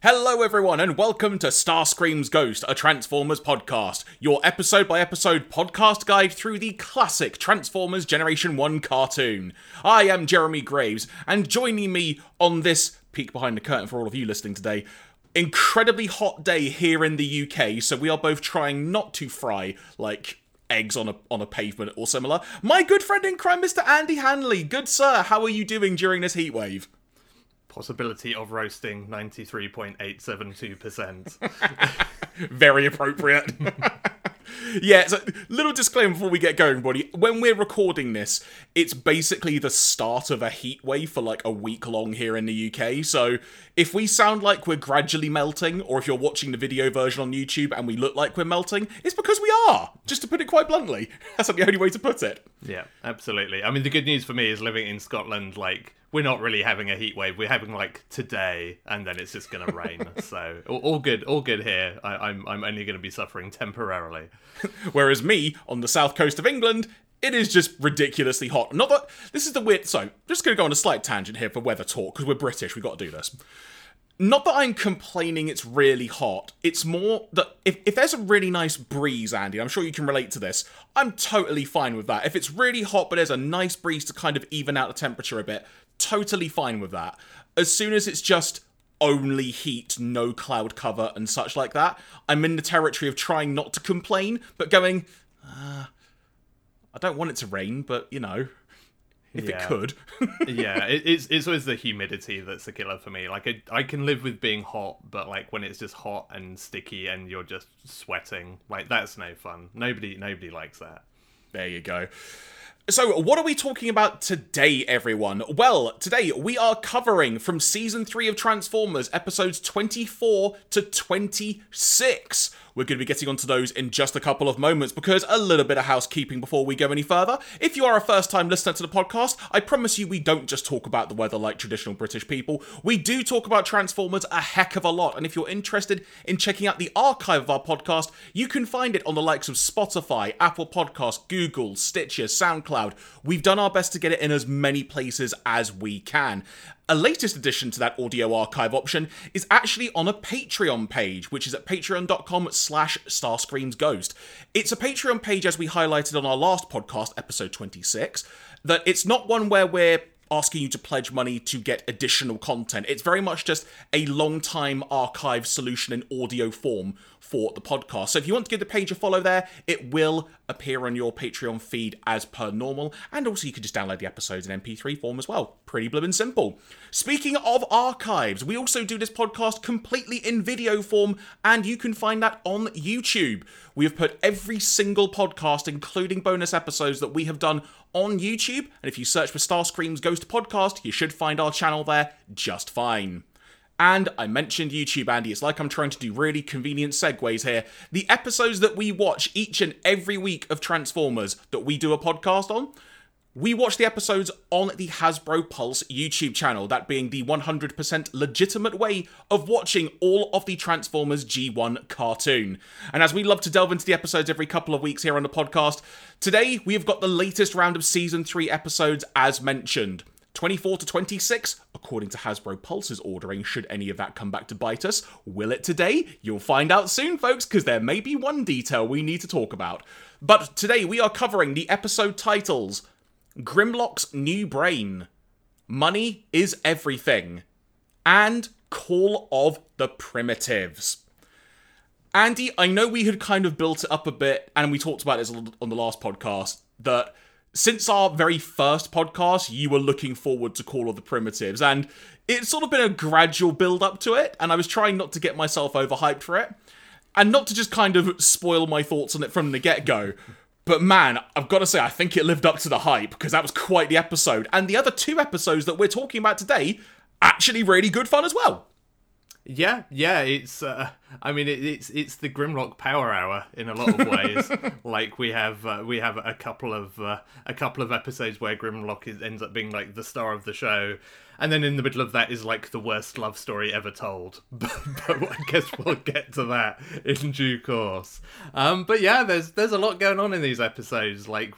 Hello, everyone, and welcome to Starscream's Ghost, a Transformers podcast, your episode by episode podcast guide through the classic Transformers Generation 1 cartoon. I am Jeremy Graves, and joining me on this peek behind the curtain for all of you listening today, incredibly hot day here in the UK, so we are both trying not to fry like eggs on a on a pavement or similar. My good friend in crime, Mr. Andy Hanley. Good sir, how are you doing during this heat wave? Possibility of roasting 93.872%. Very appropriate. yeah, so little disclaimer before we get going, buddy. When we're recording this, it's basically the start of a heat wave for like a week long here in the UK. So if we sound like we're gradually melting, or if you're watching the video version on YouTube and we look like we're melting, it's because we are. Just to put it quite bluntly, that's not the only way to put it. Yeah, absolutely. I mean, the good news for me is living in Scotland, like we're not really having a heat wave. We're having like today, and then it's just going to rain. so all, good, all good here. I, I'm I'm only going to be suffering temporarily. Whereas me on the south coast of England, it is just ridiculously hot. Not that this is the weird. So just going to go on a slight tangent here for weather talk because we're British. We've got to do this. Not that I'm complaining it's really hot. It's more that if, if there's a really nice breeze, Andy, I'm sure you can relate to this, I'm totally fine with that. If it's really hot but there's a nice breeze to kind of even out the temperature a bit, totally fine with that. As soon as it's just only heat, no cloud cover, and such like that, I'm in the territory of trying not to complain, but going, uh, I don't want it to rain, but you know, if yeah. it could. yeah, it, it's it's always the humidity that's the killer for me. Like I, I can live with being hot, but like when it's just hot and sticky and you're just sweating, like that's no fun. Nobody nobody likes that. There you go. So, what are we talking about today, everyone? Well, today we are covering from season 3 of Transformers, episodes 24 to 26. We're going to be getting onto those in just a couple of moments because a little bit of housekeeping before we go any further. If you are a first time listener to the podcast, I promise you we don't just talk about the weather like traditional British people. We do talk about Transformers a heck of a lot. And if you're interested in checking out the archive of our podcast, you can find it on the likes of Spotify, Apple Podcasts, Google, Stitcher, SoundCloud. We've done our best to get it in as many places as we can. A latest addition to that audio archive option is actually on a Patreon page, which is at patreon.com slash starscreamsghost. It's a Patreon page, as we highlighted on our last podcast, episode 26, that it's not one where we're asking you to pledge money to get additional content. It's very much just a long time archive solution in audio form for the podcast. So if you want to give the page a follow there, it will appear on your Patreon feed as per normal. And also you can just download the episodes in MP3 form as well. Pretty and simple. Speaking of archives, we also do this podcast completely in video form, and you can find that on YouTube. We have put every single podcast, including bonus episodes that we have done on YouTube. And if you search for Starscream's Ghost Podcast, you should find our channel there just fine. And I mentioned YouTube, Andy. It's like I'm trying to do really convenient segues here. The episodes that we watch each and every week of Transformers that we do a podcast on, we watch the episodes on the Hasbro Pulse YouTube channel, that being the 100% legitimate way of watching all of the Transformers G1 cartoon. And as we love to delve into the episodes every couple of weeks here on the podcast, today we have got the latest round of Season 3 episodes as mentioned. 24 to 26, according to Hasbro Pulse's ordering, should any of that come back to bite us. Will it today? You'll find out soon, folks, because there may be one detail we need to talk about. But today we are covering the episode titles Grimlock's New Brain, Money is Everything, and Call of the Primitives. Andy, I know we had kind of built it up a bit, and we talked about this on the last podcast, that since our very first podcast, you were looking forward to Call of the Primitives, and it's sort of been a gradual build up to it, and I was trying not to get myself overhyped for it, and not to just kind of spoil my thoughts on it from the get go. But man, I've got to say, I think it lived up to the hype because that was quite the episode. And the other two episodes that we're talking about today, actually really good fun as well. Yeah, yeah, it's. Uh, I mean, it, it's it's the Grimlock Power Hour in a lot of ways. like we have uh, we have a couple of uh, a couple of episodes where Grimlock is, ends up being like the star of the show, and then in the middle of that is like the worst love story ever told. but, but I guess we'll get to that in due course. Um, but yeah, there's there's a lot going on in these episodes. Like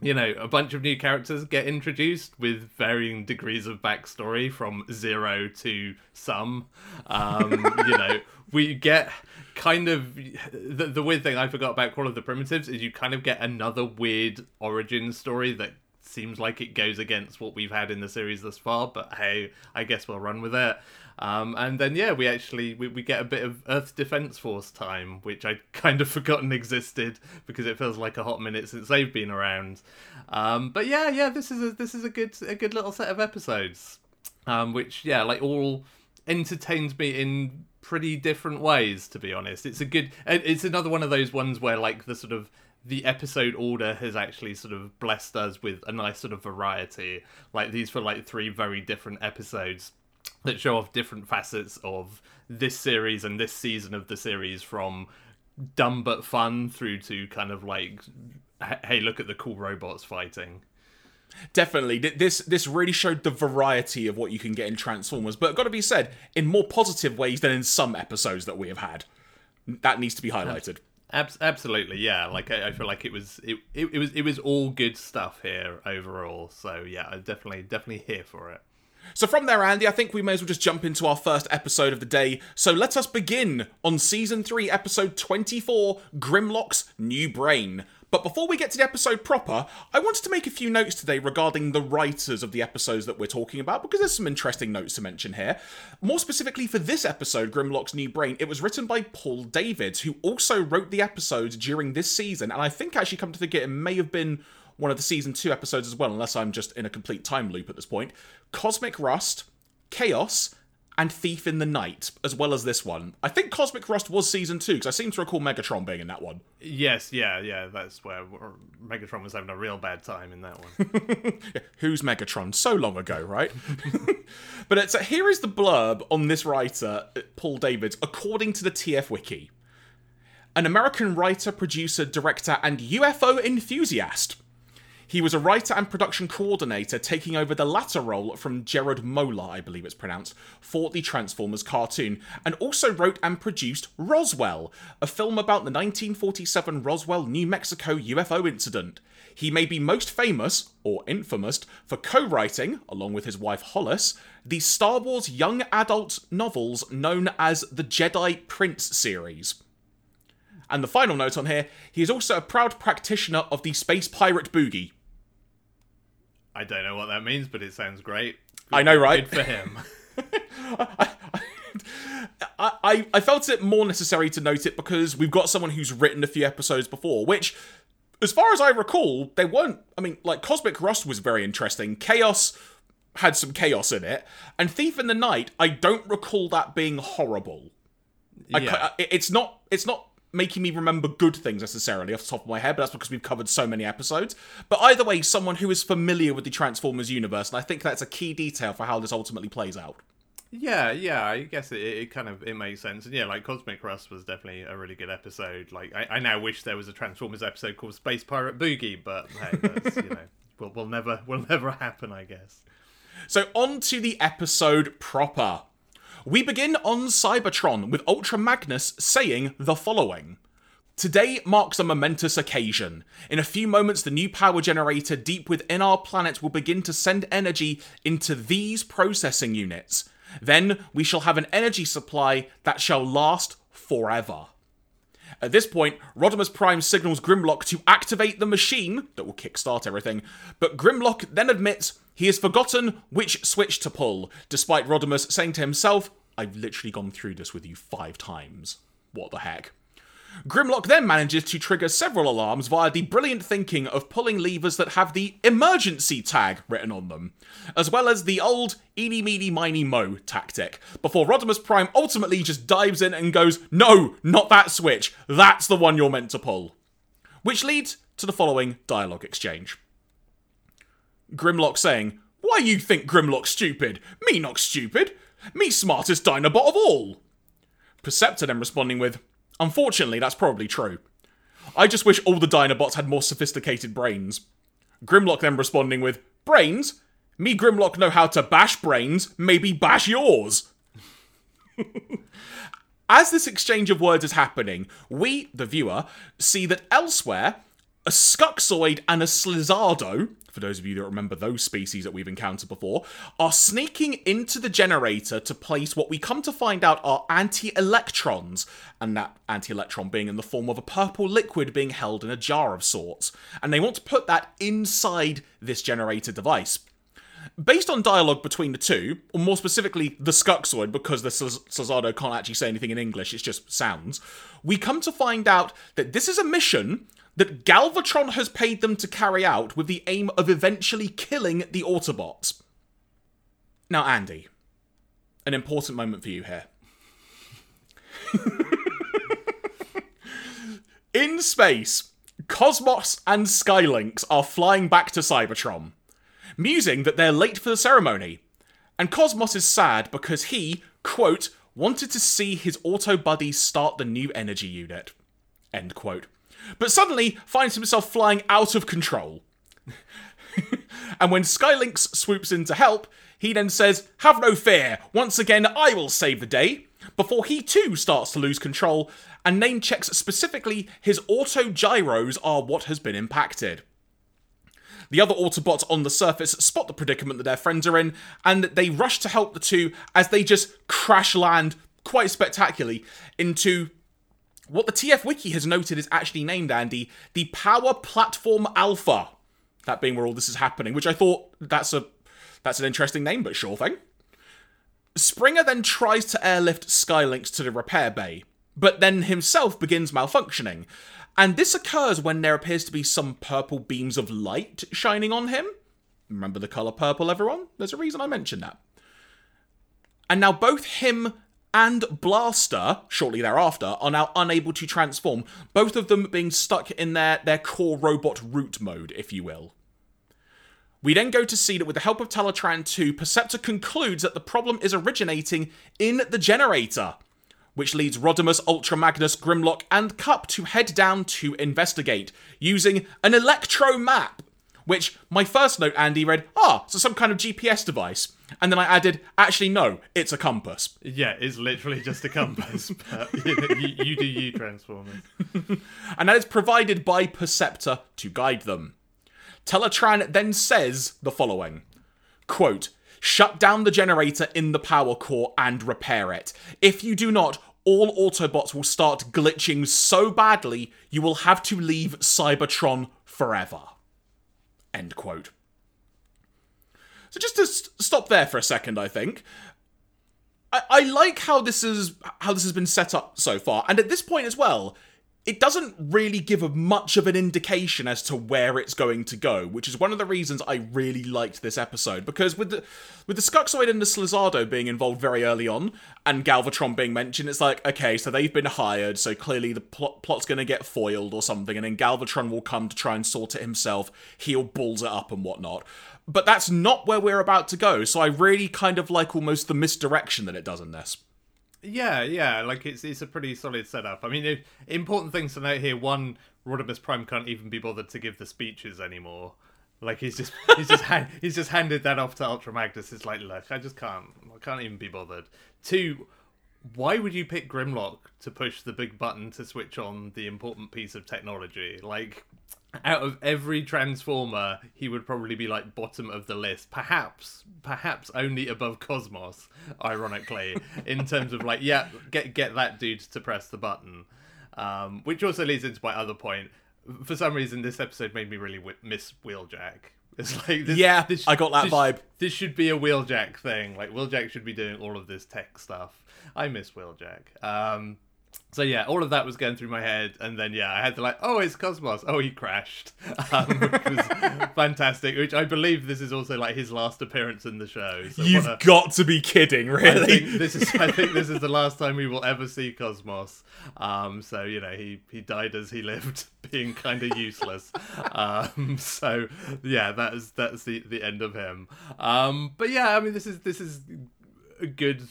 you know, a bunch of new characters get introduced with varying degrees of backstory from zero to some. Um, you know, we get kind of the, the weird thing I forgot about Call of the Primitives is you kind of get another weird origin story that seems like it goes against what we've had in the series thus far, but hey, I guess we'll run with it. Um, and then yeah, we actually we, we get a bit of Earth Defense Force time, which I'd kind of forgotten existed because it feels like a hot minute since they've been around. Um, but yeah, yeah, this is a this is a good a good little set of episodes, um, which yeah, like all entertains me in pretty different ways. To be honest, it's a good. It's another one of those ones where like the sort of the episode order has actually sort of blessed us with a nice sort of variety. Like these were like three very different episodes that show off different facets of this series and this season of the series from dumb but fun through to kind of like hey look at the cool robots fighting Definitely, this this really showed the variety of what you can get in Transformers, but got to be said in more positive ways than in some episodes that we have had. That needs to be highlighted. Ab- absolutely, yeah. Like I, I, feel like it was it, it, it was it was all good stuff here overall. So yeah, I definitely definitely here for it. So from there, Andy, I think we may as well just jump into our first episode of the day. So let us begin on season three, episode twenty-four, Grimlock's New Brain. But before we get to the episode proper, I wanted to make a few notes today regarding the writers of the episodes that we're talking about, because there's some interesting notes to mention here. More specifically for this episode, Grimlock's New Brain, it was written by Paul Davids, who also wrote the episodes during this season, and I think actually come to think it, it may have been one of the season two episodes as well, unless I'm just in a complete time loop at this point. Cosmic Rust, Chaos, and Thief in the Night, as well as this one. I think Cosmic Rust was season two, because I seem to recall Megatron being in that one. Yes, yeah, yeah, that's where Megatron was having a real bad time in that one. who's Megatron? So long ago, right? but it's, uh, here is the blurb on this writer, Paul Davids, according to the TF Wiki. An American writer, producer, director, and UFO enthusiast. He was a writer and production coordinator, taking over the latter role from Gerard Moeller, I believe it's pronounced, for the Transformers cartoon, and also wrote and produced Roswell, a film about the 1947 Roswell, New Mexico UFO incident. He may be most famous, or infamous, for co writing, along with his wife Hollis, the Star Wars young adult novels known as the Jedi Prince series. And the final note on here, he is also a proud practitioner of the Space Pirate Boogie. I don't know what that means, but it sounds great. Good, I know, right? Good for him. I, I, I felt it more necessary to note it because we've got someone who's written a few episodes before, which, as far as I recall, they weren't. I mean, like, Cosmic Rust was very interesting. Chaos had some chaos in it. And Thief in the Night, I don't recall that being horrible. Yeah. I, it's not. It's not making me remember good things necessarily off the top of my head, but that's because we've covered so many episodes. But either way, someone who is familiar with the Transformers universe, and I think that's a key detail for how this ultimately plays out. Yeah, yeah, I guess it, it kind of it makes sense. And yeah, like Cosmic Rust was definitely a really good episode. Like I, I now wish there was a Transformers episode called Space Pirate Boogie, but hey, that's you know, will will never will never happen, I guess. So on to the episode proper. We begin on Cybertron with Ultra Magnus saying the following. Today marks a momentous occasion. In a few moments, the new power generator deep within our planet will begin to send energy into these processing units. Then we shall have an energy supply that shall last forever. At this point, Rodimus Prime signals Grimlock to activate the machine that will kickstart everything, but Grimlock then admits he has forgotten which switch to pull, despite Rodimus saying to himself, I've literally gone through this with you five times. What the heck? Grimlock then manages to trigger several alarms via the brilliant thinking of pulling levers that have the emergency tag written on them, as well as the old eeny meeny miny mo tactic, before Rodimus Prime ultimately just dives in and goes, No, not that switch, that's the one you're meant to pull. Which leads to the following dialogue exchange. Grimlock saying, Why you think Grimlock stupid? Me not stupid. Me smartest Dinobot of all. Perceptor then responding with, Unfortunately, that's probably true. I just wish all the Dinobots had more sophisticated brains. Grimlock then responding with, Brains? Me Grimlock know how to bash brains, maybe bash yours. As this exchange of words is happening, we, the viewer, see that elsewhere, a Skuxoid and a Slizardo, for those of you that remember those species that we've encountered before, are sneaking into the generator to place what we come to find out are anti electrons, and that anti electron being in the form of a purple liquid being held in a jar of sorts. And they want to put that inside this generator device. Based on dialogue between the two, or more specifically the Skuxoid, because the Slizardo can't actually say anything in English, it's just sounds, we come to find out that this is a mission that Galvatron has paid them to carry out with the aim of eventually killing the Autobots. Now, Andy, an important moment for you here. In space, Cosmos and Skylynx are flying back to Cybertron, musing that they're late for the ceremony. And Cosmos is sad because he, quote, wanted to see his auto buddies start the new energy unit. End quote but suddenly finds himself flying out of control. and when Skylynx swoops in to help, he then says, Have no fear, once again I will save the day, before he too starts to lose control and name checks specifically his auto gyros are what has been impacted. The other Autobots on the surface spot the predicament that their friends are in, and they rush to help the two as they just crash land quite spectacularly into what the TF Wiki has noted is actually named, Andy, the Power Platform Alpha. That being where all this is happening, which I thought that's a that's an interesting name, but sure thing. Springer then tries to airlift Skylynx to the repair bay, but then himself begins malfunctioning. And this occurs when there appears to be some purple beams of light shining on him. Remember the colour purple, everyone? There's a reason I mentioned that. And now both him and Blaster, shortly thereafter, are now unable to transform, both of them being stuck in their, their core robot root mode, if you will. We then go to see that with the help of Teletran 2, Perceptor concludes that the problem is originating in the generator, which leads Rodimus, Ultra Magnus, Grimlock, and Kup to head down to investigate, using an electro map. Which my first note, Andy, read, ah, so some kind of GPS device. And then I added, actually, no, it's a compass. Yeah, it's literally just a compass. but you, you, you do you, Transformers. and that is provided by Perceptor to guide them. Teletran then says the following quote, Shut down the generator in the power core and repair it. If you do not, all Autobots will start glitching so badly you will have to leave Cybertron forever. End quote. So just to st- stop there for a second, I think. I-, like how this is how this has been set up so far, and at this point as well, it doesn't really give a much of an indication as to where it's going to go, which is one of the reasons I really liked this episode. Because with the with the Skuxoid and the Slizardo being involved very early on, and Galvatron being mentioned, it's like, okay, so they've been hired, so clearly the plot, plot's going to get foiled or something, and then Galvatron will come to try and sort it himself. He'll balls it up and whatnot but that's not where we're about to go. So I really kind of like almost the misdirection that it does in this. Yeah, yeah, like it's it's a pretty solid setup. I mean, important things to note here: one, Rodimus Prime can't even be bothered to give the speeches anymore. Like he's just he's just hand, he's just handed that off to Ultra Magnus. It's like, look, I just can't, I can't even be bothered. Two, why would you pick Grimlock to push the big button to switch on the important piece of technology? Like, out of every transformer he would probably be like bottom of the list. Perhaps perhaps only above cosmos ironically in terms of like yeah get get that dude to press the button. Um, which also leads into my other point. For some reason this episode made me really w- miss wheeljack. It's like this, yeah this, i got that this, vibe. this should be a wheeljack thing. Like wheeljack should be doing all of this tech stuff. I miss wheeljack. Um, so yeah, all of that was going through my head, and then yeah, I had to like, oh, it's Cosmos. Oh, he crashed, um, which was fantastic. Which I believe this is also like his last appearance in the show. So You've a, got to be kidding, really. this is I think this is the last time we will ever see Cosmos. Um, so you know, he he died as he lived, being kind of useless. um, so yeah, that is that's the the end of him. Um, but yeah, I mean, this is this is a good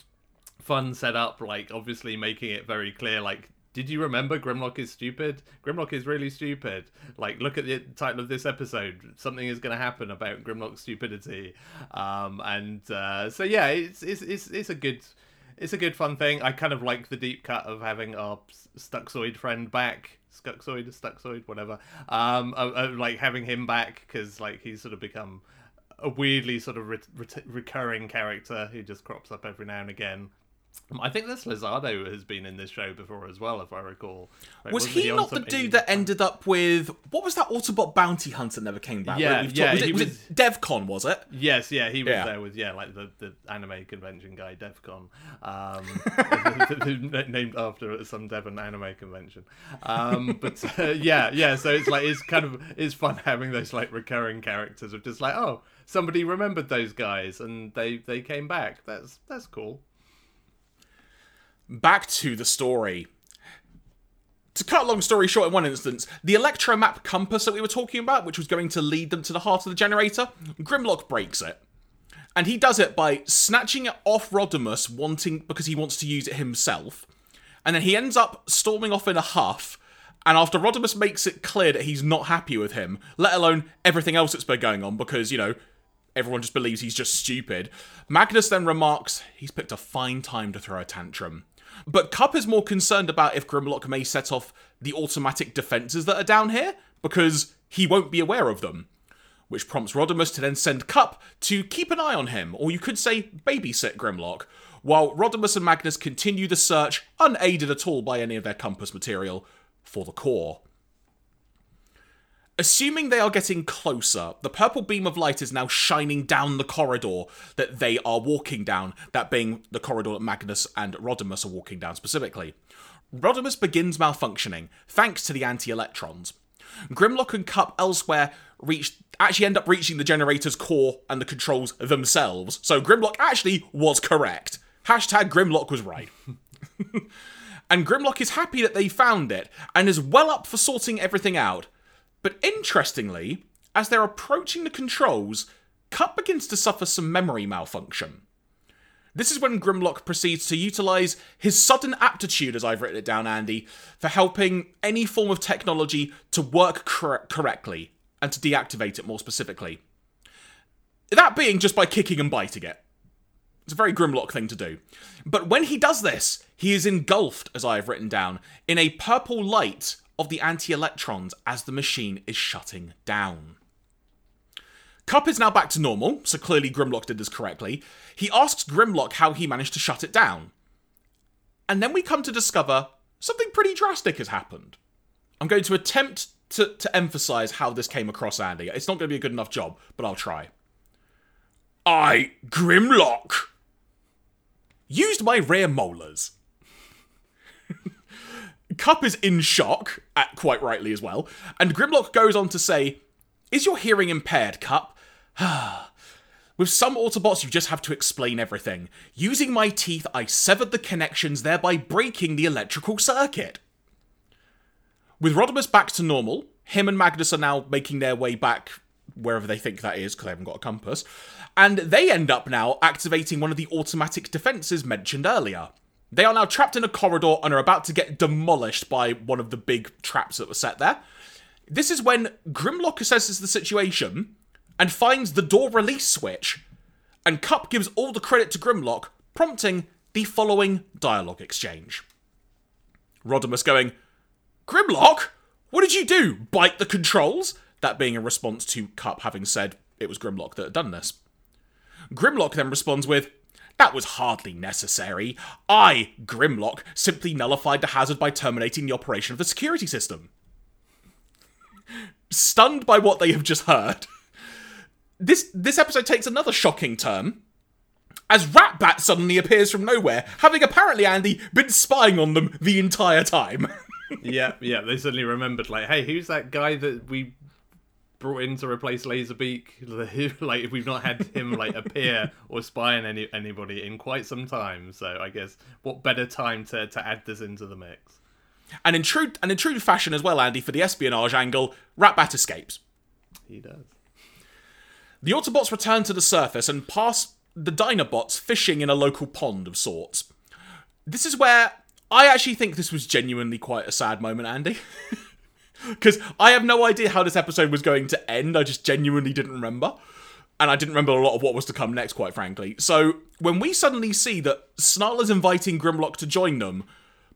fun setup, like obviously making it very clear, like did you remember Grimlock is stupid? Grimlock is really stupid. Like, look at the title of this episode. Something is going to happen about Grimlock's stupidity. Um, and uh, so yeah, it's, it's it's it's a good it's a good fun thing. I kind of like the deep cut of having our Stuxoid friend back. Skuxoid, Stuxoid, whatever. Um, of, of, like having him back because like he's sort of become a weirdly sort of re- re- recurring character who just crops up every now and again. I think this Lizardo has been in this show before as well, if I recall. Like, was he, he not the dude that ended up with what was that Autobot bounty hunter never came back? Yeah, yeah. Was, it, was, was it DevCon? Was it? Yes, yeah. He was yeah. there with yeah, like the, the anime convention guy, DevCon, um, named after some Devon anime convention. Um, but uh, yeah, yeah. So it's like it's kind of it's fun having those like recurring characters of just like oh somebody remembered those guys and they they came back. That's that's cool back to the story. To cut a long story short, in one instance, the electromap compass that we were talking about, which was going to lead them to the heart of the generator, Grimlock breaks it. And he does it by snatching it off Rodimus, wanting because he wants to use it himself. And then he ends up storming off in a huff. And after Rodimus makes it clear that he's not happy with him, let alone everything else that's been going on, because, you know, everyone just believes he's just stupid, Magnus then remarks he's picked a fine time to throw a tantrum. But Kup is more concerned about if Grimlock may set off the automatic defenses that are down here, because he won't be aware of them. Which prompts Rodimus to then send Kup to keep an eye on him, or you could say babysit Grimlock, while Rodimus and Magnus continue the search, unaided at all by any of their compass material, for the core. Assuming they are getting closer, the purple beam of light is now shining down the corridor that they are walking down, that being the corridor that Magnus and Rodimus are walking down specifically. Rodimus begins malfunctioning, thanks to the anti electrons. Grimlock and Kup elsewhere reach actually end up reaching the generator's core and the controls themselves, so Grimlock actually was correct. Hashtag Grimlock was right. and Grimlock is happy that they found it, and is well up for sorting everything out. But interestingly, as they're approaching the controls, Kup begins to suffer some memory malfunction. This is when Grimlock proceeds to utilize his sudden aptitude, as I've written it down, Andy, for helping any form of technology to work cor- correctly and to deactivate it more specifically. That being just by kicking and biting it. It's a very Grimlock thing to do. But when he does this, he is engulfed, as I have written down, in a purple light of the anti electrons as the machine is shutting down. Kup is now back to normal, so clearly Grimlock did this correctly. He asks Grimlock how he managed to shut it down. And then we come to discover something pretty drastic has happened. I'm going to attempt to, to emphasize how this came across, Andy. It's not going to be a good enough job, but I'll try. I, Grimlock, used my rear molars Kup is in shock, at, quite rightly as well, and Grimlock goes on to say, Is your hearing impaired, Kup? With some Autobots, you just have to explain everything. Using my teeth, I severed the connections, thereby breaking the electrical circuit. With Rodimus back to normal, him and Magnus are now making their way back wherever they think that is, because they haven't got a compass, and they end up now activating one of the automatic defenses mentioned earlier. They are now trapped in a corridor and are about to get demolished by one of the big traps that were set there. This is when Grimlock assesses the situation and finds the door release switch, and Kup gives all the credit to Grimlock, prompting the following dialogue exchange. Rodimus going, Grimlock? What did you do? Bite the controls? That being a response to Kup having said it was Grimlock that had done this. Grimlock then responds with, that was hardly necessary. I, Grimlock, simply nullified the hazard by terminating the operation of the security system. Stunned by what they have just heard, this this episode takes another shocking turn as Ratbat suddenly appears from nowhere, having apparently Andy been spying on them the entire time. yeah, yeah, they suddenly remembered like, hey, who's that guy that we brought in to replace Laserbeak. like we've not had him like appear or spy on any anybody in quite some time. So I guess what better time to to add this into the mix? And in true and in true fashion as well, Andy, for the espionage angle, Ratbat escapes. He does. The Autobots return to the surface and pass the Dinobots fishing in a local pond of sorts. This is where I actually think this was genuinely quite a sad moment, Andy. Because I have no idea how this episode was going to end. I just genuinely didn't remember. And I didn't remember a lot of what was to come next, quite frankly. So when we suddenly see that Snarl is inviting Grimlock to join them,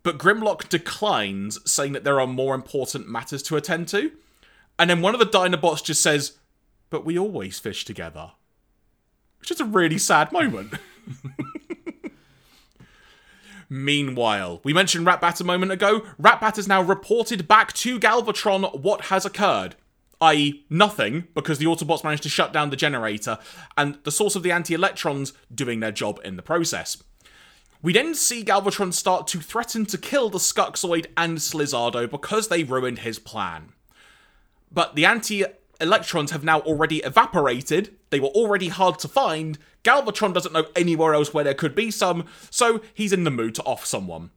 but Grimlock declines, saying that there are more important matters to attend to. And then one of the Dinobots just says, But we always fish together. It's just a really sad moment. Meanwhile, we mentioned Ratbat a moment ago. Ratbat has now reported back to Galvatron what has occurred. I.e., nothing, because the Autobots managed to shut down the generator, and the source of the anti electrons doing their job in the process. We then see Galvatron start to threaten to kill the Skuxoid and Slizardo because they ruined his plan. But the anti electrons have now already evaporated, they were already hard to find, Galvatron doesn't know anywhere else where there could be some, so he's in the mood to off someone.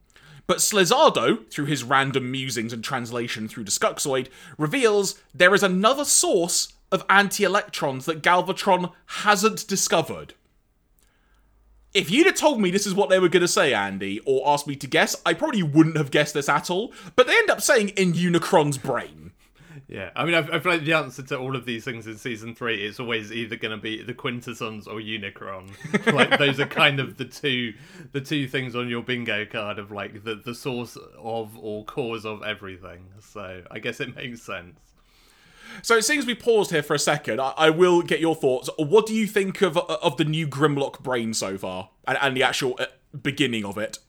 But Slizardo, through his random musings and translation through the Skuxoid, reveals there is another source of anti electrons that Galvatron hasn't discovered. If you'd have told me this is what they were going to say, Andy, or asked me to guess, I probably wouldn't have guessed this at all. But they end up saying in Unicron's brain. Yeah, I mean, I, I feel like the answer to all of these things in season three is always either going to be the Quintessons or Unicron. like those are kind of the two, the two things on your bingo card of like the the source of or cause of everything. So I guess it makes sense. So it seems we paused here for a second. I, I, will get your thoughts. What do you think of of the new Grimlock brain so far, and, and the actual uh, beginning of it?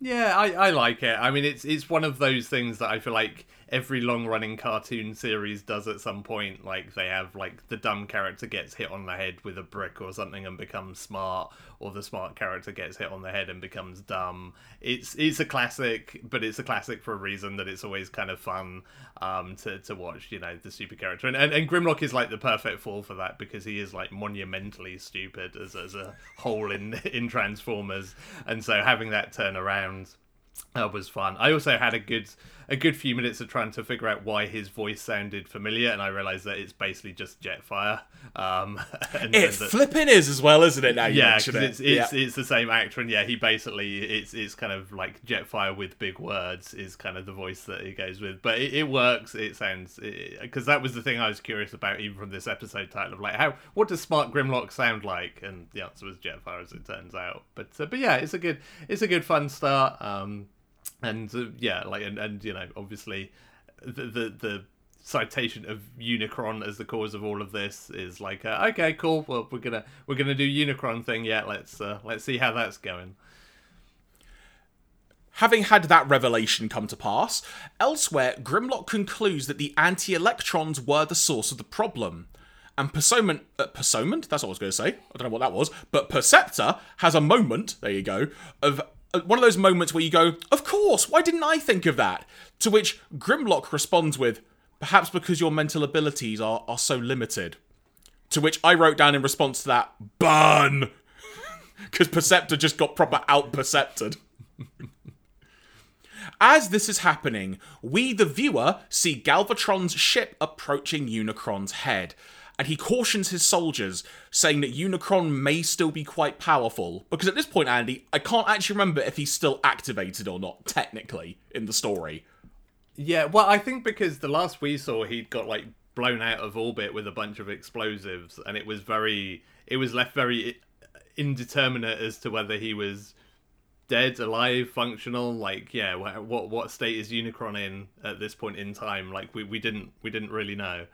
Yeah, I, I like it. I mean, it's it's one of those things that I feel like every long running cartoon series does at some point. Like they have like the dumb character gets hit on the head with a brick or something and becomes smart, or the smart character gets hit on the head and becomes dumb. It's it's a classic, but it's a classic for a reason that it's always kind of fun um, to to watch. You know, the stupid character, and, and and Grimlock is like the perfect fall for that because he is like monumentally stupid as as a whole in in Transformers, and so having that turn around uh, was fun. I also had a good a good few minutes of trying to figure out why his voice sounded familiar, and I realized that it's basically just Jetfire. Um, and, it and that, flipping is as well, isn't it? Now yeah, it. it's it's, yeah. it's the same actor, and yeah, he basically it's it's kind of like Jetfire with big words is kind of the voice that he goes with, but it, it works. It sounds because that was the thing I was curious about, even from this episode title of like how what does Smart Grimlock sound like, and the answer was Jetfire, as it turns out. But uh, but yeah, it's a good it's a good fun start. Um, and uh, yeah, like and, and you know, obviously, the the the citation of Unicron as the cause of all of this is like, uh, okay, cool. Well, we're gonna we're gonna do Unicron thing. Yeah, let's uh, let's see how that's going. Having had that revelation come to pass, elsewhere, Grimlock concludes that the anti-electrons were the source of the problem. And Persoment, uh, Persoment, that's what I was going to say. I don't know what that was. But Perceptor has a moment, there you go, of Uh, one of those moments where you go, Of course, why didn't I think of that? To which Grimlock responds with, Perhaps because your mental abilities are, are so limited. To which I wrote down in response to that, Burn! Because Perceptor just got proper out percepted. As this is happening, we, the viewer, see Galvatron's ship approaching Unicron's head and he cautions his soldiers, saying that Unicron may still be quite powerful. Because at this point, Andy, I can't actually remember if he's still activated or not, technically, in the story. Yeah, well, I think because the last we saw, he'd got like blown out of orbit with a bunch of explosives, and it was very, it was left very eh, indeterminate as to whether he was dead, alive, functional. Like, yeah, what what state is Unicron in at this point in time? Like, we, we didn't we didn't really know.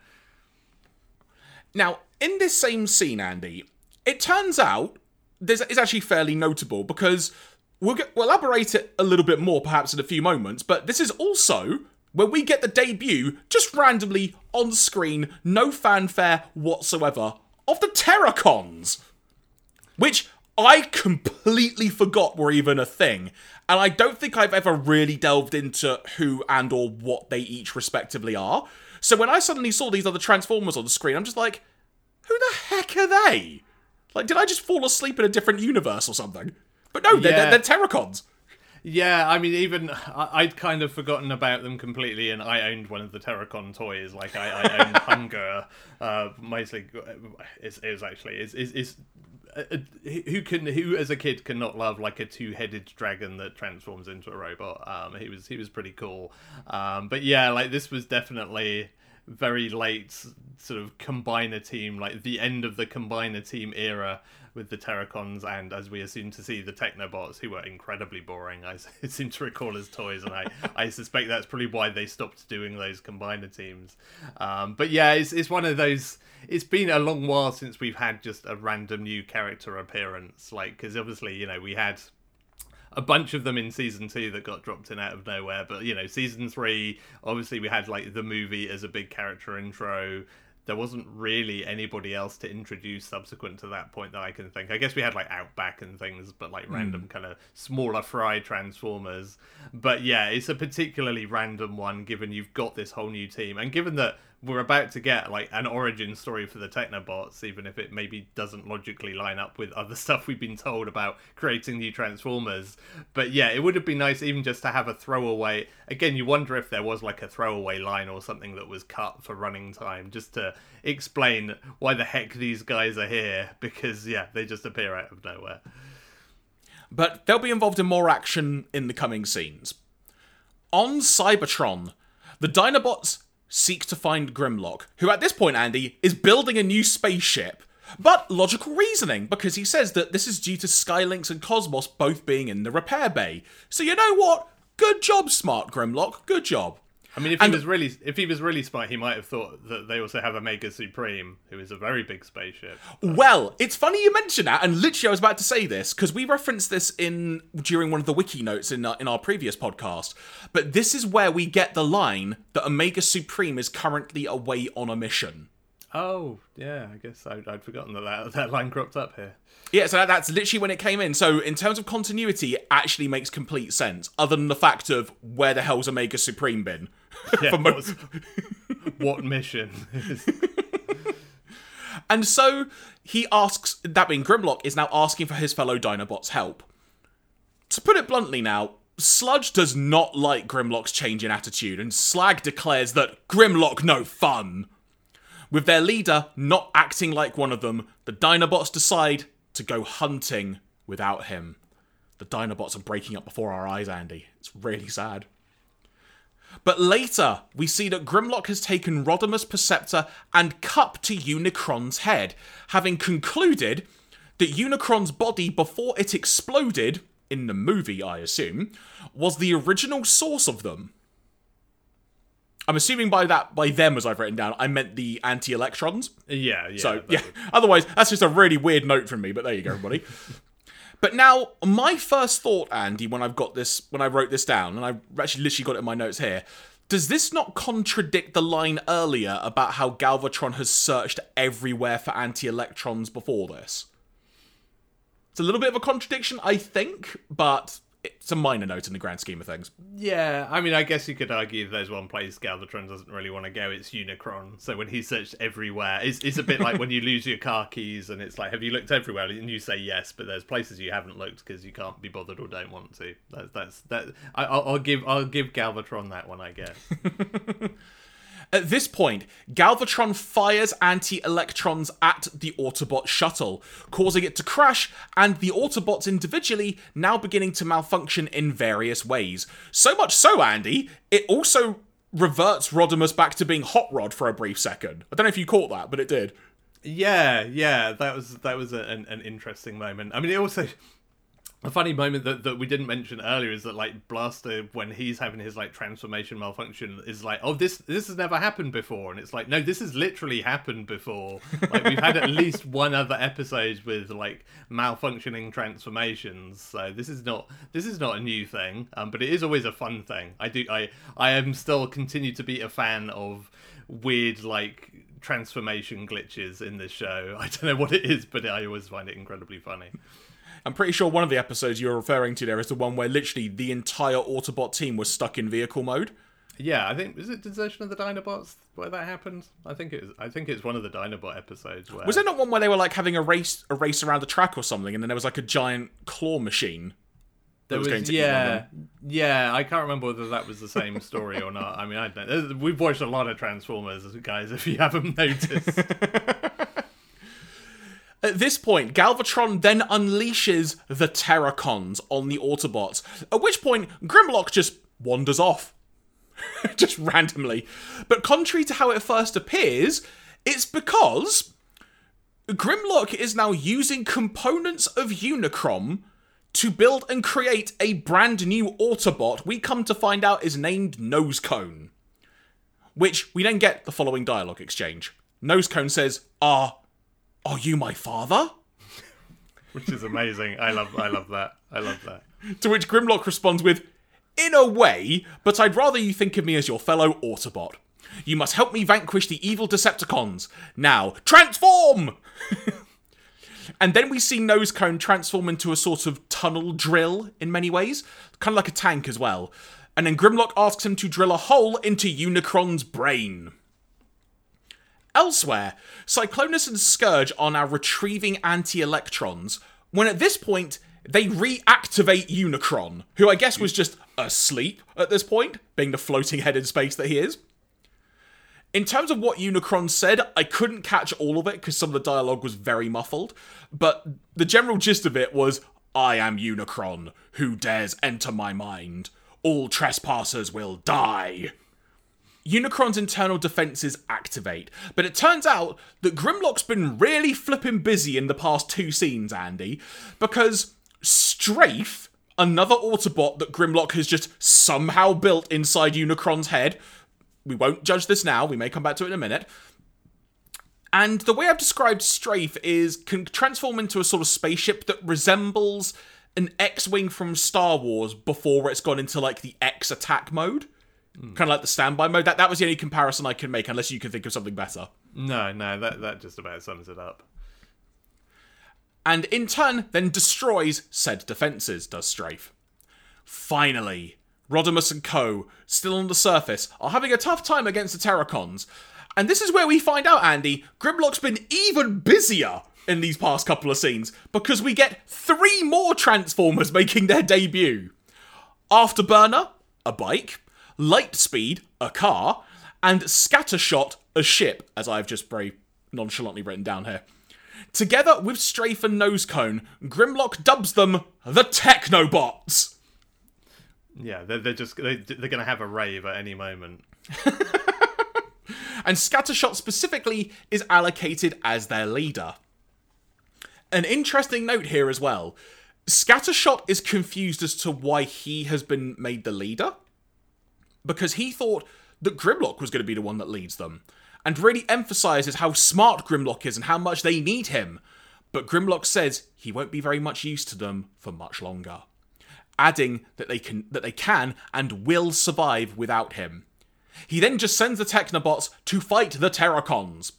Now, in this same scene, Andy, it turns out this is actually fairly notable because we'll, get, we'll elaborate it a little bit more perhaps in a few moments, but this is also where we get the debut, just randomly on screen, no fanfare whatsoever, of the Terrorcons. Which I completely forgot were even a thing. And I don't think I've ever really delved into who and or what they each respectively are. So when I suddenly saw these other Transformers on the screen, I'm just like, who the heck are they? Like, did I just fall asleep in a different universe or something? But no, they're, yeah. they're, they're Terrorcons. Yeah, I mean, even I, would kind of forgotten about them completely, and I owned one of the Terrorcon toys. Like I, I owned Hun-Gurrr. Uh, mostly, it was actually is is who can who as a kid cannot love like a two-headed dragon that transforms into a robot? Um he was he was pretty cool. Um but yeah like this was definitely very late sort of combiner team, like the end of the combiner team era with the Terrorcons and, as we assume to see, the Technobots, who were incredibly boring. I seem to recall as toys, and I, I suspect that's probably why they stopped doing those combiner teams. Um, but yeah, it's it's one of those. It's been a long while since we've had just a random new character appearance, like because obviously you know we had a bunch of them in season two that got dropped in out of nowhere. But you know, season three, obviously we had like the movie as a big character intro there wasn't really anybody else to introduce subsequent to that point that I can think. I guess we had like Outback and things, but like random mm. kind of smaller fry transformers. But yeah, it's a particularly random one given you've got this whole new team and given that we're about to get like an origin story for the Technobots, even if it maybe doesn't logically line up with other stuff we've been told about creating new Transformers. But yeah, it would have been nice even just to have a throwaway. Again, you wonder if there was like a throwaway line or something that was cut for running time, just to explain why the heck these guys are here. Because yeah, they just appear out of nowhere. But they'll be involved in more action in the coming scenes. On Cybertron, the Dinobots seek to find Grimlock, who at this point, Andy, is building a new spaceship. But logical reasoning, because he says that this is due to Skylynx and Cosmos both being in the repair bay. So you know what? Good job, smart Grimlock. Good job. I mean, if and, he was really if he was really smart, he might have thought that they also have Omega Supreme, who is a very big spaceship. Well, it's funny you mention that, and literally I was about to say this because we referenced this in during one of the wiki notes in our, uh, in our previous podcast. But this is where we get the line that Omega Supreme is currently away on a mission. Oh, yeah, I guess I'd, I'd forgotten that, that that line cropped up here. Yeah, so that, that's literally when it came in. So in terms of continuity, it actually makes complete sense, other than the fact of where the hell's Omega Supreme been? Yeah, mo- what mission? and so he asks, that being Grimlock, is now asking for his fellow Dinobots' help. To put it bluntly now, Sludge does not like Grimlock's change in attitude, and Slag declares that Grimlock no fun. With their leader not acting like one of them, the Dinobots decide to go hunting without him. The Dinobots are breaking up before our eyes, Andy. It's really sad. But later, we see that Grimlock has taken Rodimus Perceptor and Kup to Unicron's head, having concluded that Unicron's body before it exploded, in the movie, I assume, was the original source of them. I'm assuming by that, by them as I've written down, I meant the anti electrons. Yeah, yeah. So, yeah. Otherwise, that's just a really weird note from me, but there you go, everybody. But now, my first thought, Andy, when I've got this, when I wrote this down, and I actually literally got it in my notes here, does this not contradict the line earlier about how Galvatron has searched everywhere for anti electrons before this? It's a little bit of a contradiction, I think, but it's a minor note in the grand scheme of things. Yeah, I mean, I guess you could argue there's one place Galvatron doesn't really want to go, it's Unicron. So when he searched everywhere, it's, it's a bit like when you lose your car keys and it's like, have you looked everywhere? And you say yes, but there's places you haven't looked because you can't be bothered or don't want to. That's that's that. I, I'll give I'll give Galvatron that one, I guess. At this point, Galvatron fires anti electrons at the Autobot shuttle, causing it to crash, and the Autobots individually now beginning to malfunction in various ways. So much so, Andy, it also reverts Rodimus back to being Hot Rod for a brief second. I don't know if you caught that, but it did. Yeah, yeah, that was that was a, an, an interesting moment. I mean, it also a funny moment that, that we didn't mention earlier is that like Blaster when he's having his like transformation malfunction is like oh this this has never happened before. And it's like no this has literally happened before. Like we've had at least one other episode with like malfunctioning transformations. So this is not this is not a new thing um, but it is always a fun thing. I do I I am still continue to be a fan of weird like transformation glitches in this show. I don't know what it is but I always find it incredibly funny. I'm pretty sure one of the episodes you're referring to there is the one where literally the entire Autobot team was stuck in vehicle mode. Yeah, I think is it Desertion of the Dinobots where that happened. I think it is. I think it's one of the Dinobot episodes. Where... Was there not one where they were like having a race, a race around the track or something, and then there was like a giant claw machine? There was, was yeah, yeah. I can't remember whether that was the same story or not. I mean, I don't. We've watched a lot of Transformers, guys. If you haven't noticed. At this point, Galvatron then unleashes the Terrorcons on the Autobots, at which point Grimlock just wanders off. just randomly. But contrary to how it first appears, it's because Grimlock is now using components of Unicron to build and create a brand new Autobot we come to find out is named Nosecone. Which we then get the following dialogue exchange. Nosecone says, Are are you my father? Which is amazing. I love I love that. I love that. To which Grimlock responds with, In a way, but I'd rather you think of me as your fellow Autobot. You must help me vanquish the evil Decepticons. Now, transform! and then we see Nosecone transform into a sort of tunnel drill in many ways, kind of like a tank as well. And then Grimlock asks him to drill a hole into Unicron's brain. Elsewhere, Cyclonus and Scourge are now retrieving anti electrons, when at this point, they reactivate Unicron, who I guess was just asleep at this point, being the floating head in space that he is. In terms of what Unicron said, I couldn't catch all of it because some of the dialogue was very muffled, but the general gist of it was I am Unicron. Who dares enter my mind? All trespassers will die. Unicron's internal defenses activate, but it turns out that Grimlock's been really flipping busy in the past two scenes, Andy, because Strafe, another Autobot that Grimlock has just somehow built inside Unicron's head, we won't judge this now, we may come back to it in a minute. And the way I've described Strafe is can transform into a sort of spaceship that resembles an X-wing from Star Wars before it's gone into like the X attack mode. Mm. Kind of like the standby mode. That that was the only comparison I can make, unless you can think of something better. No, no, that that just about sums it up. And in turn, then destroys said defenses. Does Strafe. Finally, Rodimus and co, still on the surface, are having a tough time against the Terrorcons. And this is where we find out, Andy, Grimlock's been even busier in these past couple of scenes because we get three more Transformers making their debut. Afterburner, a bike, Lightspeed, a car, and Scattershot, a ship, as I've just very nonchalantly written down here. Together with Strafe and Nosecone, Grimlock dubs them the Technobots. Yeah, they're, they're just they, they're going to have a rave at any moment. and Scattershot specifically is allocated as their leader. An interesting note here as well. Scattershot is confused as to why he has been made the leader because he thought that Grimlock was going to be the one that leads them, and really emphasizes how smart Grimlock is and how much they need him. But Grimlock says he won't be very much use to them for much longer, adding that they can that they can and will survive without him. He then just sends the Technobots to fight the Terrorcons,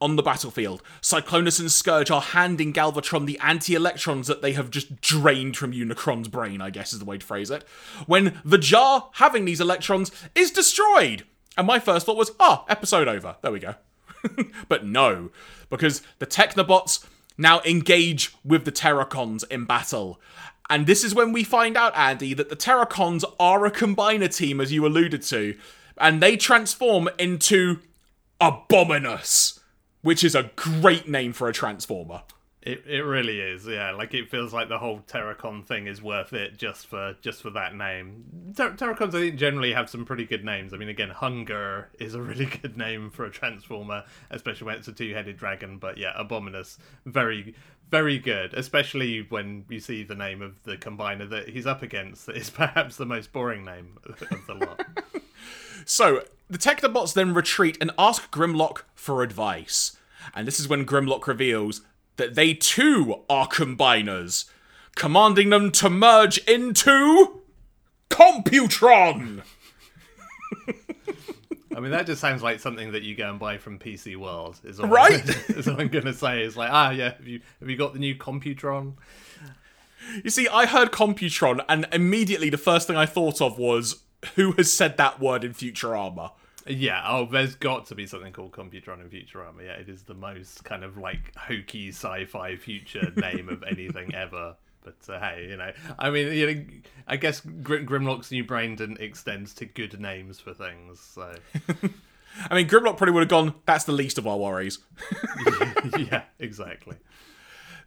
on the battlefield. Cyclonus and Scourge are handing Galvatron the anti electrons that they have just drained from Unicron's brain, I guess is the way to phrase it. When the jar having these electrons is destroyed. And my first thought was, ah, episode over. There we go. but no, because the Technobots now engage with the Terrorcons in battle. And this is when we find out, Andy, that the Terrorcons are a combiner team, as you alluded to, and they transform into Abominus which is a great name for a transformer. It it really is, yeah. Like it feels like the whole Terrorcon thing is worth it just for just for that name. Ter- Terrorcons, I think, generally have some pretty good names. I mean, again, Hun-Gurrr is a really good name for a transformer, especially when it's a two-headed dragon. But yeah, Abominus, very very good, especially when you see the name of the combiner that he's up against. That is perhaps the most boring name of the lot. so the Technobots then retreat and ask Grimlock for advice. And this is when Grimlock reveals that they too are combiners, commanding them to merge into Computron! I mean, that just sounds like something that you go and buy from PC World. Is all right? is what I'm going to say. Is like, ah, yeah. Have you have you got the new Computron? You see, I heard Computron, and immediately the first thing I thought of was who has said that word in Futurama? Yeah, oh, there's got to be something called Computron in Futurama. Yeah, it is the most kind of like hokey sci-fi future name of anything ever. But uh, hey, you know, I mean, you know, I guess Gr- Grimlock's new brain didn't extend to good names for things. So, I mean, Grimlock probably would have gone. That's the least of our worries. yeah, exactly.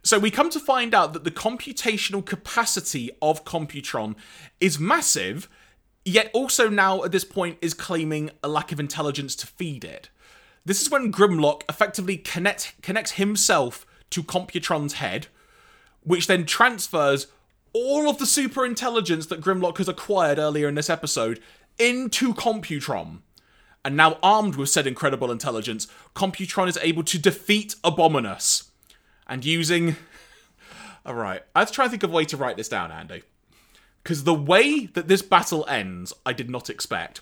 So we come to find out that the computational capacity of Computron is massive yet also now at this point is claiming a lack of intelligence to feed it. This is when Grimlock effectively connect, connects himself to Computron's head, which then transfers all of the super intelligence that Grimlock has acquired earlier in this episode into Computron. And now, armed with said incredible intelligence, Computron is able to defeat Abominus. And using. Alright, I have to try and think of a way to write this down, Andy. Because the way that this battle ends, I did not expect.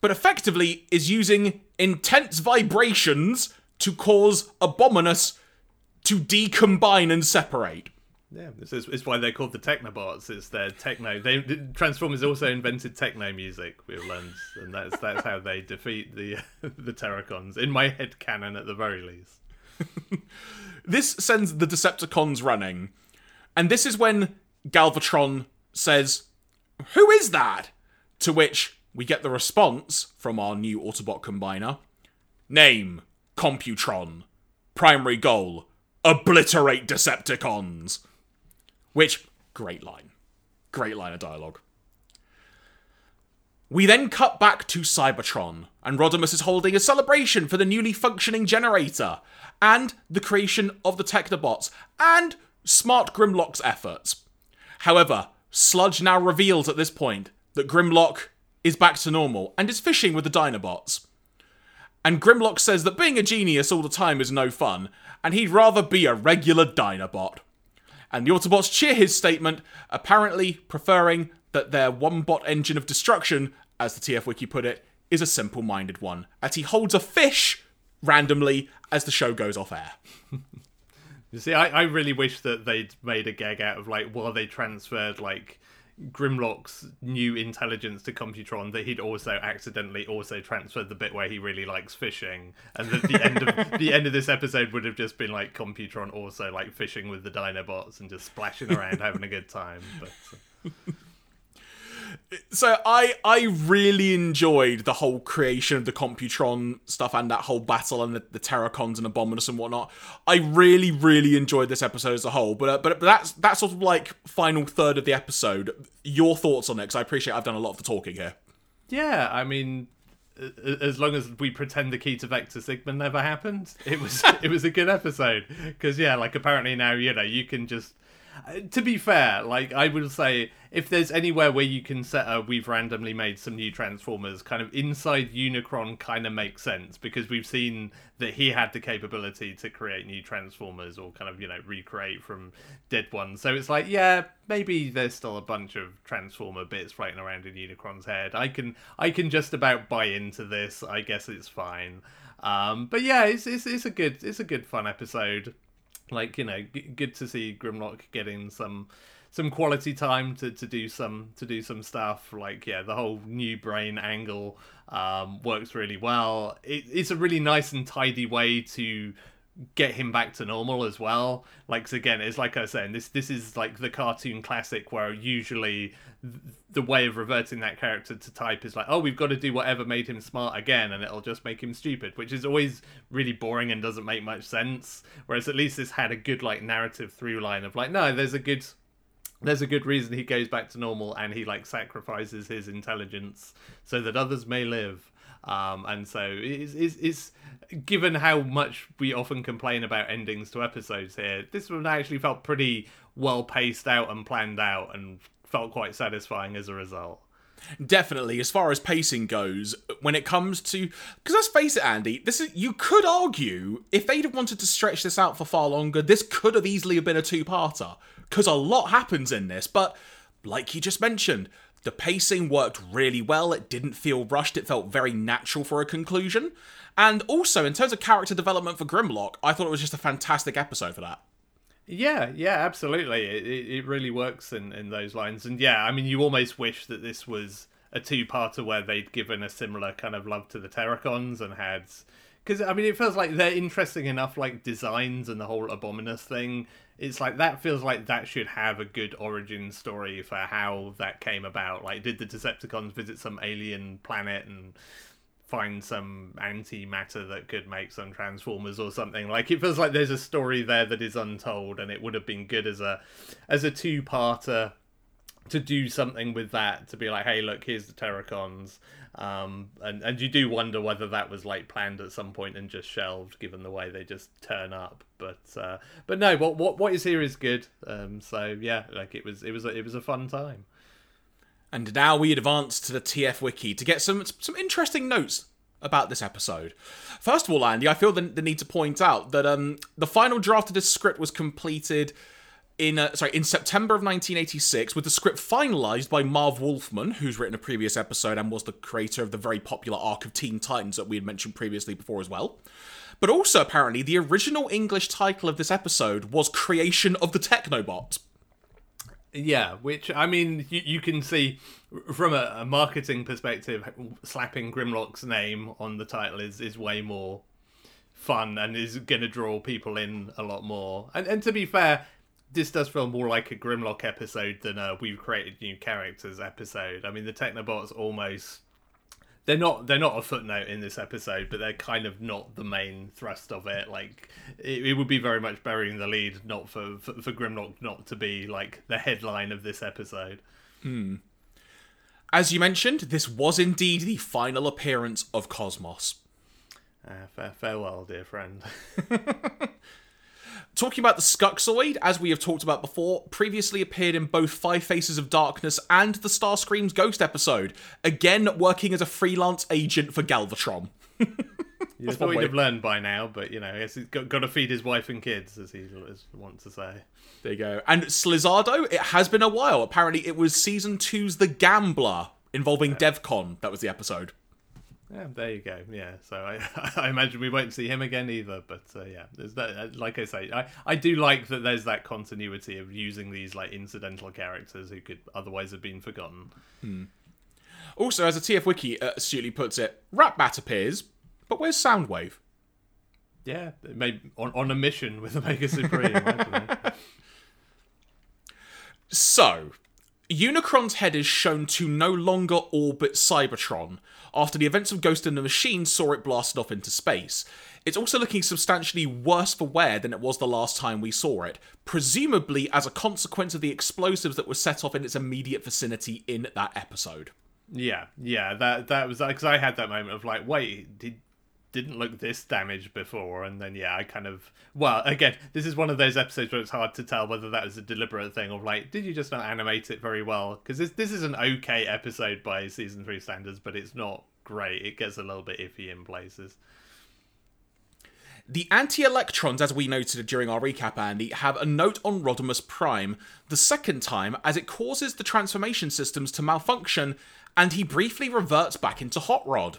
But effectively, is using intense vibrations to cause Abominus to decombine and separate. Yeah, this is, is why they're called the Technobots. It's their techno. They Transformers also invented techno music. We've learned, and that's that's how they defeat the the Terrorcons. In my head canon, at the very least. this sends the Decepticons running, and this is when Galvatron says, "Who is that?" To which we get the response from our new Autobot combiner: "Name: Computron. Primary goal: obliterate Decepticons." Which, great line. Great line of dialogue. We then cut back to Cybertron, and Rodimus is holding a celebration for the newly functioning generator, and the creation of the Technobots, and Smart Grimlock's efforts. However, Sludge now reveals at this point that Grimlock is back to normal and is fishing with the Dinobots. And Grimlock says that being a genius all the time is no fun, and he'd rather be a regular Dinobot and the Autobots cheer his statement, apparently preferring that their one bot engine of destruction, as the TF Wiki put it, is a simple minded one, as he holds a fish randomly as the show goes off air. you see, I, I really wish that they'd made a gag out of like while they transferred like Grimlock's new intelligence to Computron that he'd also accidentally also transferred the bit where he really likes fishing, and that the end of the end of this episode would have just been like Computron also like fishing with the Dinobots and just splashing around having a good time. But uh so I I really enjoyed the whole creation of the Computron stuff and that whole battle and the, the Terrorcons and Abominus and whatnot. I really really enjoyed this episode as a whole. But uh, but but that's that's sort of like final third of the episode. Your thoughts on it? Because I appreciate I've done a lot of the talking here. Yeah, I mean, as long as we pretend the key to Vector Sigma never happened, it was it was a good episode. Because yeah, like apparently now you know you can just uh, to be fair, like I would say, if there's anywhere where you can set a we've randomly made some new Transformers, kind of inside Unicron kind of makes sense because we've seen that he had the capability to create new Transformers or kind of, you know, recreate from dead ones. So it's like, yeah, maybe there's still a bunch of Transformer bits floating around in Unicron's head. I can I can just about buy into this. I guess it's fine. Um, but yeah, it's, it's it's a good it's a good fun episode like you know g- good to see grimlock getting some some quality time to, to do some to do some stuff like yeah the whole new brain angle um, works really well it, it's a really nice and tidy way to get him back to normal as well. Like again, it's like I was saying, this this is like the cartoon classic where usually the way of reverting that character to type is like, oh, we've got to do whatever made him smart again, and it'll just make him stupid, which is always really boring and doesn't make much sense. Whereas at least this had a good like narrative through line of like, no, there's a good there's a good reason he goes back to normal and he like sacrifices his intelligence so that others may live um, and so it's, it's, it's, given how much we often complain about endings to episodes here, this one actually felt pretty well paced out and planned out and felt quite satisfying as a result. Definitely, as far as pacing goes, when it comes to because let's face it, Andy, this is you could argue if they'd have wanted to stretch this out for far longer, this could have easily have been a two-parter because a lot happens in this. But like you just mentioned, the pacing worked really well. It didn't feel rushed. It felt very natural for a conclusion. And also, in terms of character development for Grimlock, I thought it was just a fantastic episode for that. Yeah, yeah, absolutely. It, it, really works in, in those lines. And yeah, I mean, you almost wish that this was a two-parter where they'd given a similar kind of love to the Terrorcons and had because I mean, it feels like they're interesting enough, like designs and the whole Abominus thing. It's like that feels like that should have a good origin story for how that came about. Like, did the Decepticons visit some alien planet and find some antimatter that could make some transformers or something like it feels like there's a story there that is untold and it would have been good as a as a two-parter to do something with that to be like, hey, look, here's the Terrorcons. Um, and and you do wonder whether that was like planned at some point and just shelved, given the way they just turn up. But uh, but no, what what what is here is good. Um, so yeah, like it was it was a, it was a fun time. And now we advance to the TF Wiki to get some some interesting notes about this episode. First of all, Andy, I feel the, the need to point out that um, the final draft of this script was completed in uh, sorry in September of 1986 with the script finalized by Marv Wolfman, who's written a previous episode and was the creator of the very popular arc of Teen Titans that we had mentioned previously before as well. But also apparently the original English title of this episode was Creation of the Technobot. Yeah, which I mean, you, you can see from a, a marketing perspective, slapping Grimlock's name on the title is is way more fun and is going to draw people in a lot more. And and to be fair, this does feel more like a Grimlock episode than a we've created new characters episode. I mean, the Technobots almost they're not they're not a footnote in this episode, but they're kind of not the main thrust of it. Like it, it would be very much burying the lead, not for, for, for Grimlock not to be like the headline of this episode. Hmm. As you mentioned, this was indeed the final appearance of Cosmos. Uh, fa- farewell, dear friend. Talking about the Skuxxoid, as we have talked about before, previously appeared in both Five Faces of Darkness and the Starscream's Ghost episode, again working as a freelance agent for Galvatron. You thought he'd have learned by now, but you know, I guess he's got, got to feed his wife and kids, as he wants to say. There you go. And Slizardo, it has been a while. Apparently, it was season two's The Gambler involving yeah. DevCon. That was the episode. Yeah, there you go. Yeah, so I, I imagine we won't see him again either. But uh, yeah, there's that. Uh, like I say, I, I do like that. There's that continuity of using these like incidental characters who could otherwise have been forgotten. Hmm. Also, as a TF Wiki uh, astutely puts it, Ratbat appears, but where's Soundwave? Yeah, maybe on, on a mission with Omega Supreme. so, Unicron's head is shown to no longer orbit Cybertron after the events of Ghost in the Machine saw it blasted off into space. It's also looking substantially worse for wear than it was the last time we saw it, presumably as a consequence of the explosives that were set off in its immediate vicinity in that episode. Yeah, yeah, that that was because I had that moment of like, wait, did didn't look this damaged before and then yeah i kind of well again this is one of those episodes where it's hard to tell whether that was a deliberate thing or like did you just not animate it very well? Because this, this is an okay episode by season 3 standards but it's not great. It gets a little bit iffy in places. The anti electrons, as we noted during our recap, Andy, have a note on Rodimus Prime, the second time, as it causes the transformation systems to malfunction, and he briefly reverts back into Hot Rod.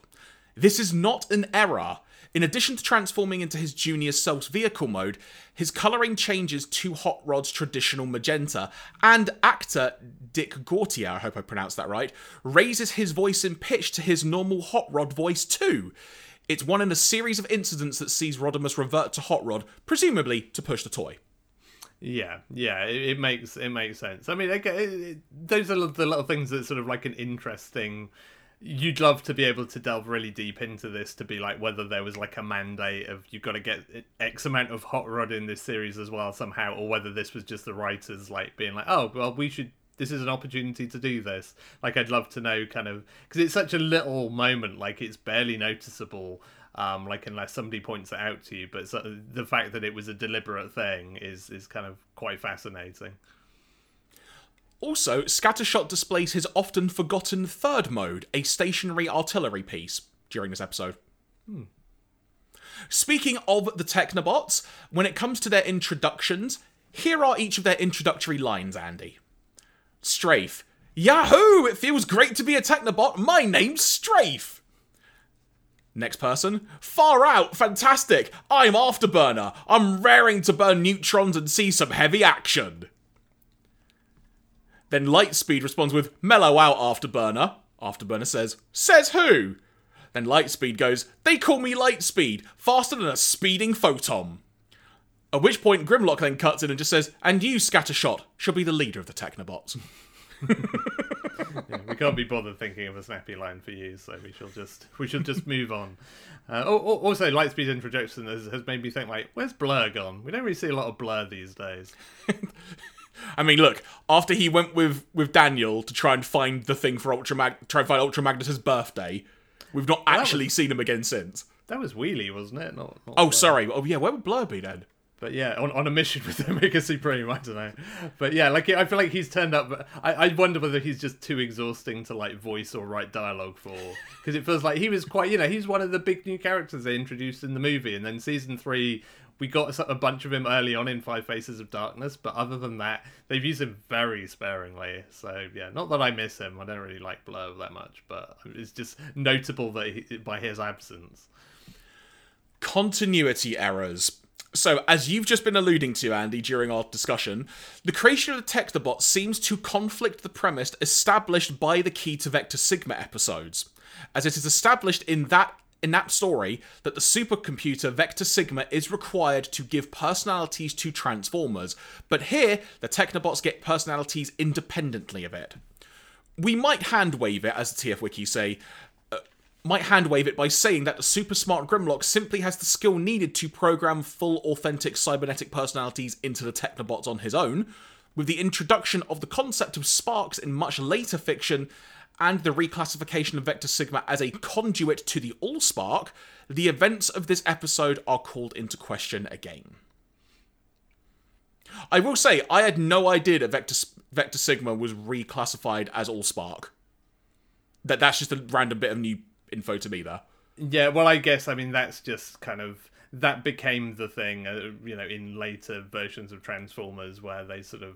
This is not an error. In addition to transforming into his junior self's vehicle mode, his colouring changes to Hot Rod's traditional magenta, and actor Dick Gautier, I hope I pronounced that right, raises his voice in pitch to his normal Hot Rod voice too. It's one in a series of incidents that sees Rodimus revert to Hot Rod, presumably to push the toy. Yeah, yeah, it, it makes it makes sense. I mean, it, it, those are the little things that sort of like an interesting you'd love to be able to delve really deep into this to be like whether there was like a mandate of you've got to get x amount of hot rod in this series as well somehow or whether this was just the writers like being like oh well we should this is an opportunity to do this. Like i'd love to know kind of because it's such a little moment like it's barely noticeable um, like unless somebody points it out to you but so, the fact that it was a deliberate thing is is kind of quite fascinating also, Scattershot displays his often forgotten third mode, a stationary artillery piece, during this episode. Hmm. Speaking of the Technobots, when it comes to their introductions, here are each of their introductory lines, Andy. Strafe. Yahoo! It feels great to be a Technobot. My name's Strafe. Next person. Far out! Fantastic! I'm Afterburner. I'm raring to burn neutrons and see some heavy action. Then Lightspeed responds with, Mellow out, Afterburner. Afterburner says, Says who? Then Lightspeed goes, They call me Lightspeed, faster than a speeding photon. At which point Grimlock then cuts in and just says, And you, Scattershot, shall be the leader of the Technobots. yeah, we can't be bothered thinking of a snappy line for you, so we shall just we shall just move on. Uh, also, Lightspeed's introduction has, has made me think like, where's Blur gone? We don't really see a lot of Blur these days. I mean, look, after he went with with Daniel to try and find the thing for Ultra Mag- try and find Ultra Magnus's birthday, we've not actually seen him again since. That was Wheelie, wasn't it? Not, not Oh, Blur. sorry. Oh, yeah. Where would Blur be then? But yeah, on, on a mission with Omega Supreme, I don't know. But yeah, like I feel like he's turned up. I, I wonder whether he's just too exhausting to like voice or write dialogue for, because it feels like he was quite. You know, he's one of the big new characters they introduced in the movie, and then season three. We got a bunch of him early on in Five Faces of Darkness, but other than that, they've used him very sparingly. So yeah, not that I miss him. I don't really like Blur that much, but it's just notable that he, by his absence. continuity errors. So, as you've just been alluding to, Andy, during our discussion, the creation of the Technobot seems to conflict the premise established by the Key to Vector Sigma episodes, as it is established in that in that story that the supercomputer Vector Sigma is required to give personalities to Transformers, but here the Technobots get personalities independently of it. We might hand wave it, as the TF Wiki say, uh, might hand wave it by saying that the super smart Grimlock simply has the skill needed to program full authentic cybernetic personalities into the Technobots on his own, with the introduction of the concept of sparks in much later fiction and the reclassification of Vector Sigma as a conduit to the Allspark, the events of this episode are called into question again. I will say, I had no idea that Vector, Vector Sigma was reclassified as Allspark. That that's just a random bit of new info to me there. Yeah, well, I guess I mean that's just kind of that became the thing, uh, you know, in later versions of Transformers, where they sort of,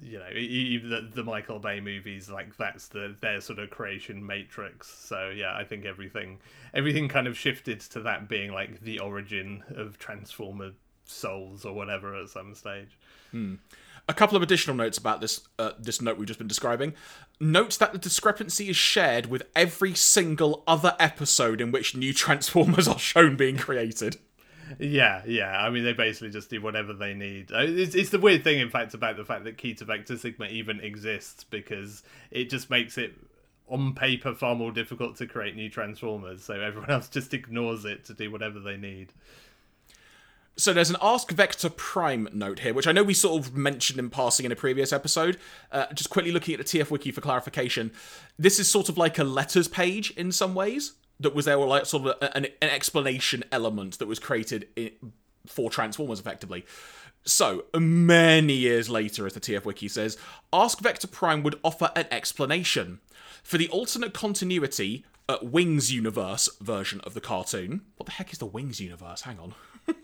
you know, e- e- the, the Michael Bay movies, like that's the their sort of creation matrix. So yeah, I think everything everything kind of shifted to that being like the origin of Transformer souls or whatever at some stage. A couple of additional notes about this uh, this note we've just been describing. Note that the discrepancy is shared with every single other episode in which new Transformers are shown being created. Yeah, yeah. I mean, they basically just do whatever they need. It's, it's the weird thing, in fact, about the fact that Key to Vector Sigma even exists because it just makes it, on paper, far more difficult to create new Transformers. So everyone else just ignores it to do whatever they need. So there's an Ask Vector Prime note here, which I know we sort of mentioned in passing in a previous episode. Uh, just quickly looking at the TF Wiki for clarification, this is sort of like a letters page in some ways. That was there were like sort of an, an explanation element that was created in, for Transformers, effectively. So many years later, as the TF Wiki says, Ask Vector Prime would offer an explanation for the alternate continuity. Uh, Wings universe version of the cartoon. What the heck is the Wings universe? Hang on.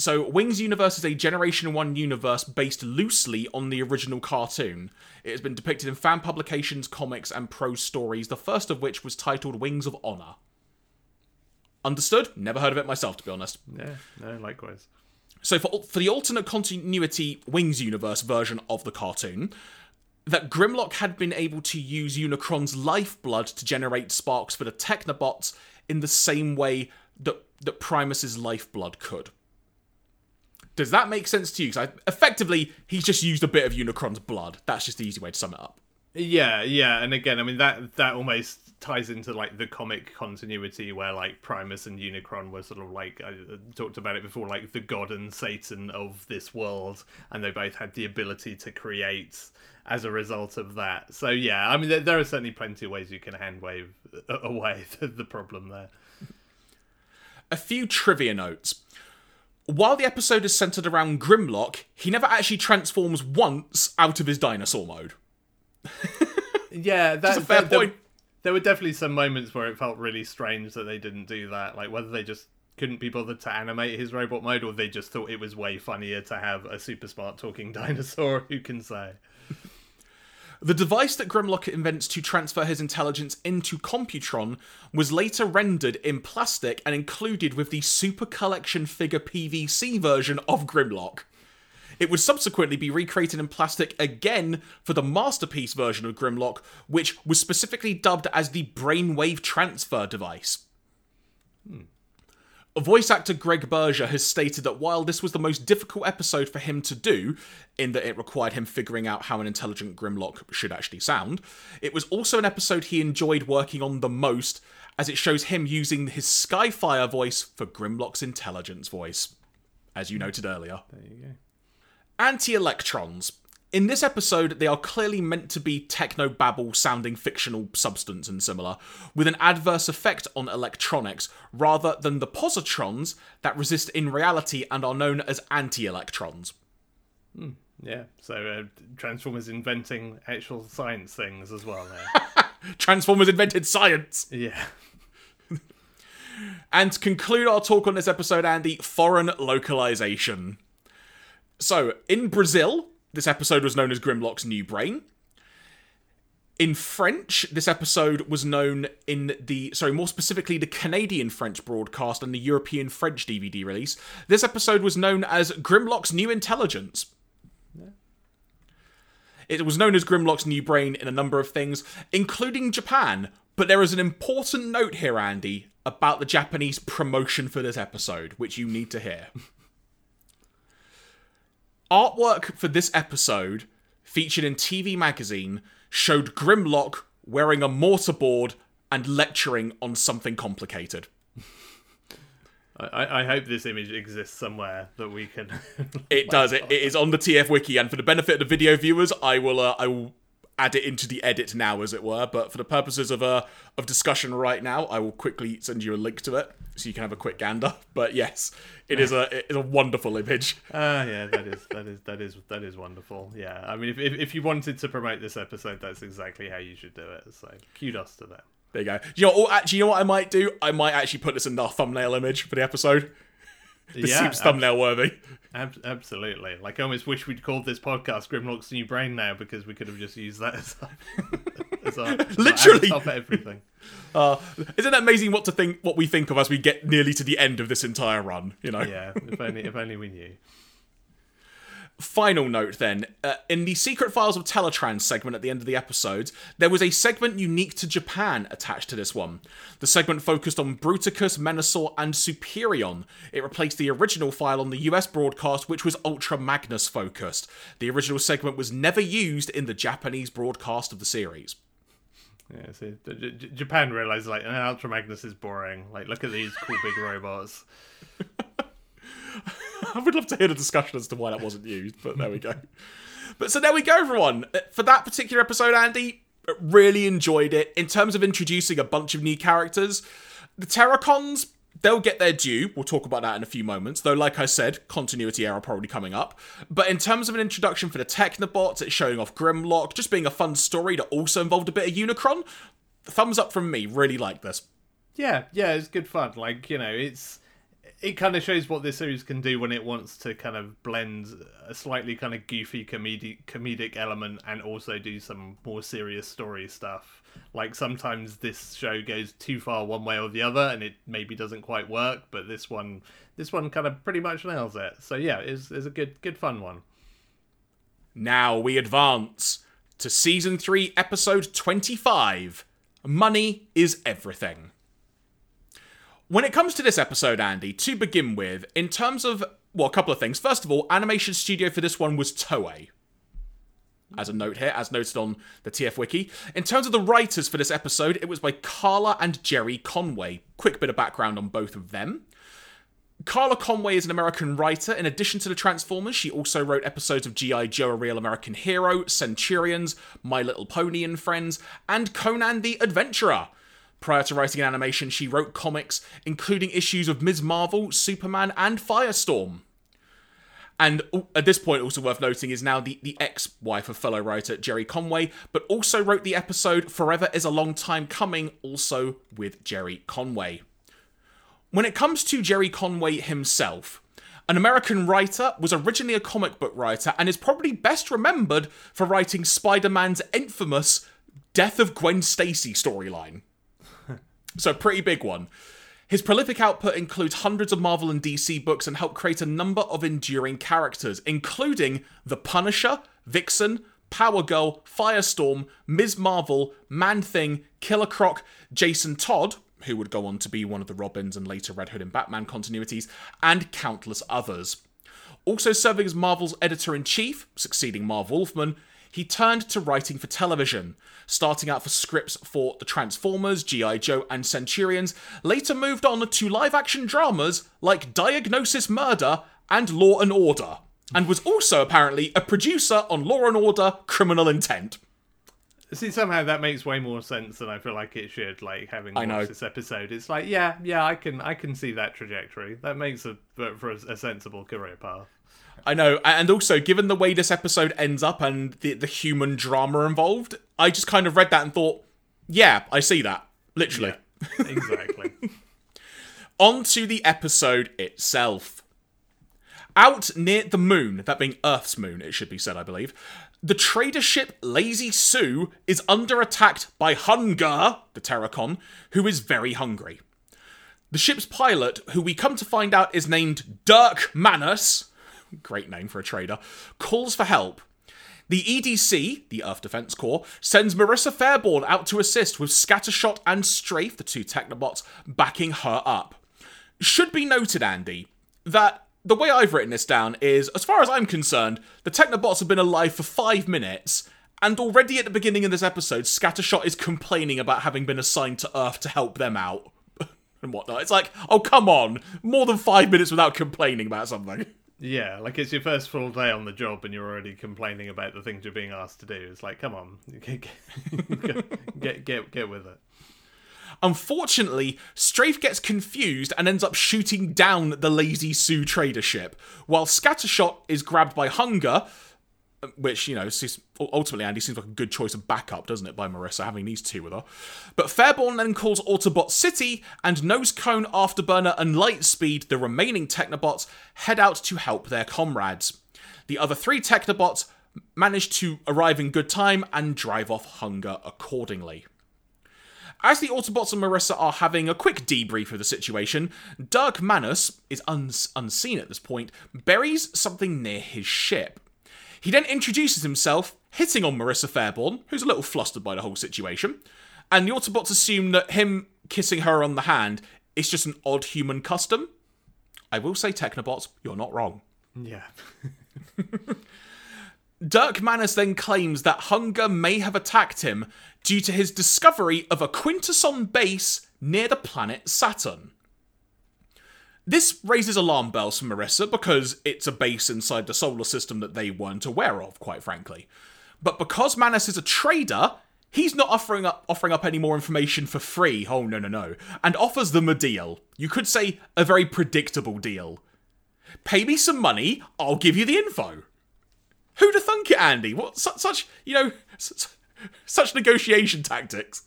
So, Wings Universe is a Generation 1 universe based loosely on the original cartoon. It has been depicted in fan publications, comics, and prose stories, the first of which was titled Wings of Honor. Understood? Never heard of it myself, to be honest. Yeah, no, likewise. So, for, for the alternate continuity Wings Universe version of the cartoon, that Grimlock had been able to use Unicron's lifeblood to generate sparks for the Technobots in the same way that, that Primus's lifeblood could. Does that make sense to you? Because effectively, he's just used a bit of Unicron's blood. That's just the easy way to sum it up. Yeah, yeah, and again, I mean that that almost ties into like the comic continuity where like Primus and Unicron were sort of like I uh, talked about it before, like the god and Satan of this world, and they both had the ability to create as a result of that. So yeah, I mean there, there are certainly plenty of ways you can hand wave away the, the problem there. A few trivia notes. While the episode is centered around Grimlock, he never actually transforms once out of his dinosaur mode. Yeah, that's a fair there, point. There were definitely some moments where it felt really strange that they didn't do that. Like whether they just couldn't be bothered to animate his robot mode, or they just thought it was way funnier to have a super smart talking dinosaur. Who can say? The device that Grimlock invents to transfer his intelligence into Computron was later rendered in plastic and included with the Super Collection figure PVC version of Grimlock. It would subsequently be recreated in plastic again for the Masterpiece version of Grimlock, which was specifically dubbed as the Brainwave Transfer device. Hmm. Voice actor Gregg Berger has stated that while this was the most difficult episode for him to do, in that it required him figuring out how an intelligent Grimlock should actually sound, it was also an episode he enjoyed working on the most, as it shows him using his Skyfire voice for Grimlock's intelligence voice, as you noted earlier. There you go. Anti electrons. In this episode, they are clearly meant to be techno-babble sounding fictional substance and similar, with an adverse effect on electronics, rather than the positrons that resist in reality and are known as anti-electrons. Yeah. So uh, Transformers inventing actual science things as well there. Transformers invented science! yeah. And to conclude our talk on this episode, Andy, foreign localization. So, in Brazil, this episode was known as Grimlock's New Brain. In French, this episode was known in the, sorry, more specifically, the Canadian French broadcast and the European French DVD release. This episode was known as Grimlock's New Intelligence. It was known as Grimlock's New Brain in a number of things, including Japan. But there is an important note here, Andy, about the Japanese promotion for this episode, which you need to hear. Artwork for this episode, featured in TV Magazine, showed Grimlock wearing a mortarboard and lecturing on something complicated. I, I hope this image exists somewhere that we can. It does. It, it is on the TF wiki, and for the benefit of the video viewers, I will. Uh, I will add it into the edit now, as it were. But for the purposes of uh, of discussion right now, I will quickly send you a link to it so you can have a quick gander. But yes, it is a it is a wonderful image. Ah, yeah, that is that is that is that is wonderful. Yeah, I mean, if, if if you wanted to promote this episode, that's exactly how you should do it. So kudos to them. There you go. You know, or actually, you know what I might do? I might actually put this in the thumbnail image for the episode. This Yeah, seems thumbnail worthy. Ab- absolutely. Like, I almost wish we'd called this podcast Grimlock's New Brain now because we could have just used that as our, as our, our Literally. top everything. Uh, isn't it amazing what to think, what we think of as we get nearly to the end of this entire run? You know. Yeah, if only if only we knew. Final note then, uh, in the Secret Files of Teletrans segment at the end of the episode, there was a segment unique to Japan attached to this one. The segment focused on Bruticus, Menasor, and Superion. It replaced the original file on the US broadcast, which was Ultra Magnus focused. The original segment was never used in the Japanese broadcast of the series. Yeah, see, J- J- Japan realized like, Ultra Magnus is boring. Like, look at these cool big robots. I would love to hear the discussion as to why that wasn't used, but there we go. But so there we go, everyone. Uh, For that particular episode, Andy, uh, really enjoyed it. In terms of introducing a bunch of new characters, the Terrorcons, they'll get their due. We'll talk about that in a few moments. Though, like I said, continuity error probably coming up. But in terms of an introduction for the Technobots, it's showing off Grimlock, just being a fun story that also involved a bit of Unicron. Thumbs up from me. Really like this. Yeah, yeah, it's good fun. Like, you know, it's it kind of shows what this series can do when it wants to kind of blend a slightly kind of goofy comedic comedic element and also do some more serious story stuff. Like sometimes this show goes too far one way or the other and it maybe doesn't quite work, but this one this one kind of pretty much nails it. So yeah, it's, it's a good good fun one. Now we advance to season 3, episode 25 Money is Everything. When it comes to this episode, Andy, to begin with, in terms of, well, a couple of things. First of all, animation studio for this one was Toei. As a note here, as noted on the TF Wiki. In terms of the writers for this episode, it was by Carla and Gerry Conway. Quick bit of background on both of them. Carla Conway is an American writer. In addition to the Transformers, she also wrote episodes of G.I. Joe, A Real American Hero, Centurions, My Little Pony and Friends, and Conan the Adventurer. Prior to writing animation, she wrote comics, including issues of Ms. Marvel, Superman, and Firestorm. And at this point, also worth noting, is now the, the ex wife of fellow writer Gerry Conway, but also wrote the episode Forever is a Long Time Coming, also with Gerry Conway. When it comes to Gerry Conway himself, an American writer, was originally a comic book writer, and is probably best remembered for writing Spider Man's infamous Death of Gwen Stacy storyline. So, pretty big one. His prolific output includes hundreds of Marvel and DC books and helped create a number of enduring characters, including The Punisher, Vixen, Power Girl, Firestorm, Ms. Marvel, Man Thing, Killer Croc, Jason Todd, who would go on to be one of the Robins and later Red Hood and Batman continuities, and countless others. Also serving as Marvel's editor in chief, succeeding Marv Wolfman, he turned to writing for television, starting out for scripts for The Transformers, G.I. Joe, and Centurions, later moved on to live action dramas like Diagnosis Murder and Law and Order. and was also apparently a producer on Law and Order Criminal Intent. See, somehow that makes way more sense than I feel like it should. Like having I watched know. this episode, it's like, yeah, yeah, I can, I can see that trajectory. That makes a for for a, a sensible career path. I know, and also given the way this episode ends up and the, the human drama involved, I just kind of read that and thought, yeah, I see that. Literally. Exactly. On to the episode itself. Out near the moon, that being Earth's moon, it should be said, I believe, the trader ship Lazy Sue is under attack by Hun-Gurrr, the Terrorcon, who is very hungry. The ship's pilot, who we come to find out is named Dirk Manus, great name for a trader, calls for help. The EDC, the Earth Defense Corps, sends Marissa Fairborn out to assist with Scattershot and Strafe, the two Technobots, backing her up. Should be noted, Andy, that the way I've written this down is, as far as I'm concerned, the Technobots have been alive for five minutes, and already at the beginning of this episode, Scattershot is complaining about having been assigned to Earth to help them out. and whatnot. It's like, oh, come on. More than five minutes without complaining about something. Yeah, like it's your first full day on the job, and you're already complaining about the things you're being asked to do. It's like, come on, get get get, get with it. Unfortunately, Strafe gets confused and ends up shooting down the Lazy Sue trader ship, while Scattershot is grabbed by Hun-Gurrr, which, you know, ultimately, Andy seems like a good choice of backup, doesn't it, by Marissa, having these two with her. But Fairborn then calls Autobot City, and Nosecone, Afterburner, and Lightspeed, the remaining Technobots, head out to help their comrades. The other three Technobots manage to arrive in good time and drive off Hun-Gurrr accordingly. As the Autobots and Marissa are having a quick debrief of the situation, Dirk Manus is uns- unseen at this point, buries something near his ship. He then introduces himself, hitting on Marissa Fairborn, who's a little flustered by the whole situation, and the Autobots assume that him kissing her on the hand is just an odd human custom. I will say, Technobots, you're not wrong. Yeah, Dirk Manus then claims that Hun-Gurrr may have attacked him due to his discovery of a Quintesson base near the planet Saturn. This raises alarm bells for Marissa because it's a base inside the solar system that they weren't aware of, quite frankly. But because Manus is a trader, he's not offering up offering up any more information for free. Oh no no no. And offers them a deal. You could say a very predictable deal. Pay me some money, I'll give you the info. Who'd have thunk it, Andy? What such, such you know, such, such negotiation tactics?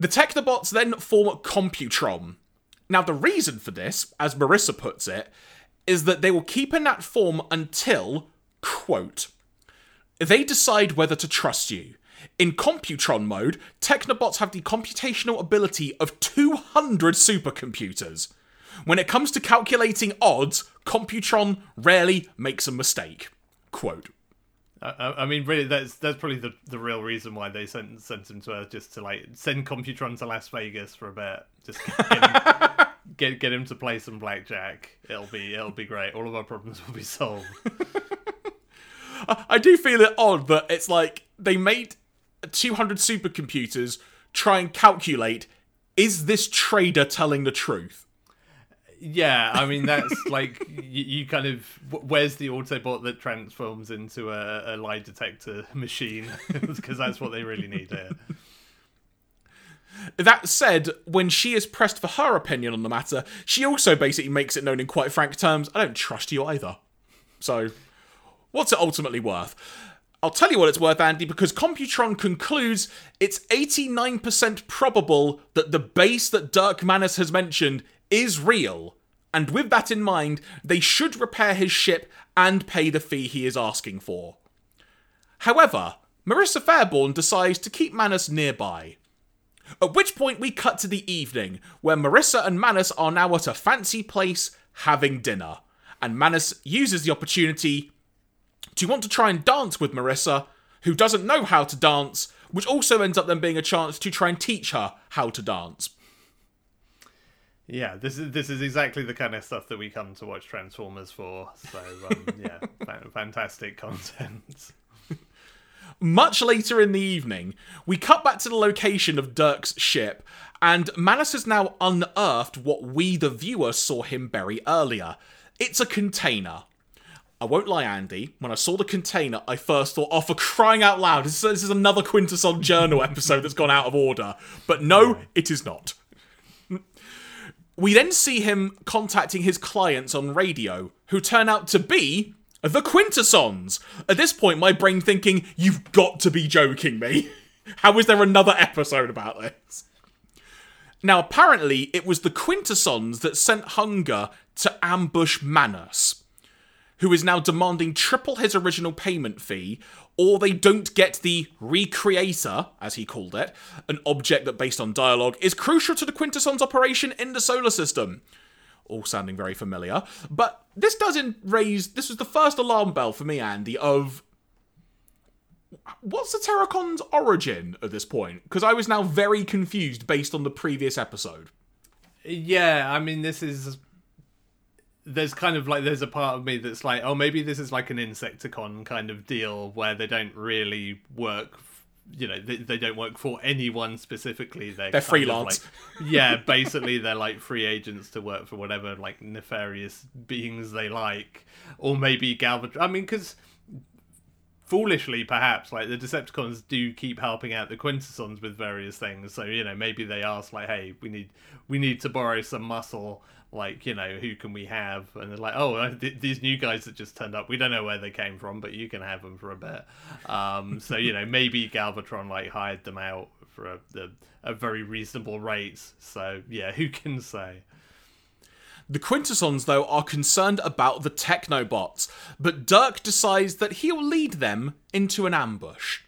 The Technobots then form Computron. Now, the reason for this, as Marissa puts it, is that they will keep in that form until, quote, they decide whether to trust you. In Computron mode, Technobots have the computational ability of 200 supercomputers. When it comes to calculating odds, Computron rarely makes a mistake. Quote. I, I mean, really, that's that's probably the, the real reason why they sent sent him to Earth, just to like send Computron to Las Vegas for a bit, just get him, get, get him to play some blackjack. It'll be it'll be great. All of our problems will be solved. I do feel it odd that it's like they made 200 supercomputers try and calculate is this trader telling the truth? Yeah, I mean that's like you, you kind of where's the Autobot that transforms into a, a lie detector machine because that's what they really need here. That said, when she is pressed for her opinion on the matter, she also basically makes it known in quite frank terms I don't trust you either. So, what's it ultimately worth? I'll tell you what it's worth, Andy, because Computron concludes it's 89% probable that the base that Dirk Manus has mentioned is real. And with that in mind, they should repair his ship and pay the fee he is asking for. However, Marissa Fairborn decides to keep Manus nearby. At which point we cut to the evening, where Marissa and Manus are now at a fancy place having dinner. And Manus uses the opportunity to want to try and dance with Marissa, who doesn't know how to dance, which also ends up then being a chance to try and teach her how to dance. Yeah, this is this is exactly the kind of stuff that we come to watch Transformers for. So um, yeah, fantastic content. Much later in the evening, we cut back to the location of Dirk's ship, and Manus has now unearthed what we, the viewer, saw him bury earlier. It's a container. I won't lie, Andy. When I saw the container, I first thought, oh, for crying out loud, this is, this is another Quintesson Journal episode that's gone out of order. But no, it is not. We then see him contacting his clients on radio, who turn out to be the Quintessons. At this point, my brain thinking, you've got to be joking me. How is there another episode about this? Now, apparently, it was the Quintessons that sent Hun-Gurrr to ambush Manus, who is now demanding triple his original payment fee, or they don't get the Recreator, as he called it, an object that, based on dialogue, is crucial to the Quintessons' operation in the solar system. All sounding very familiar. But this doesn't raise. This was the first alarm bell for me, Andy, of what's the Terrorcon's origin at this point? Because I was now very confused based on the previous episode. Yeah, I mean, this is. There's kind of like there's a part of me that's like, oh, maybe this is like an Insecticon kind of deal where they don't really work. You know, they, they don't work for anyone specifically. They're, They're freelance. like- yeah, basically they're like free agents to work for whatever like nefarious beings they like, or maybe Galvatron. I mean, because foolishly perhaps like the decepticons do keep helping out the quintessons with various things so you know maybe they ask like hey we need we need to borrow some muscle like you know who can we have? And they're like oh th- these new guys that just turned up. We don't know where they came from but you can have them for a bit. Um so you know maybe galvatron like hired them out for a, a, a very reasonable rate so yeah who can say? The Quintessons, though, are concerned about the Technobots, but Dirk decides that he'll lead them into an ambush.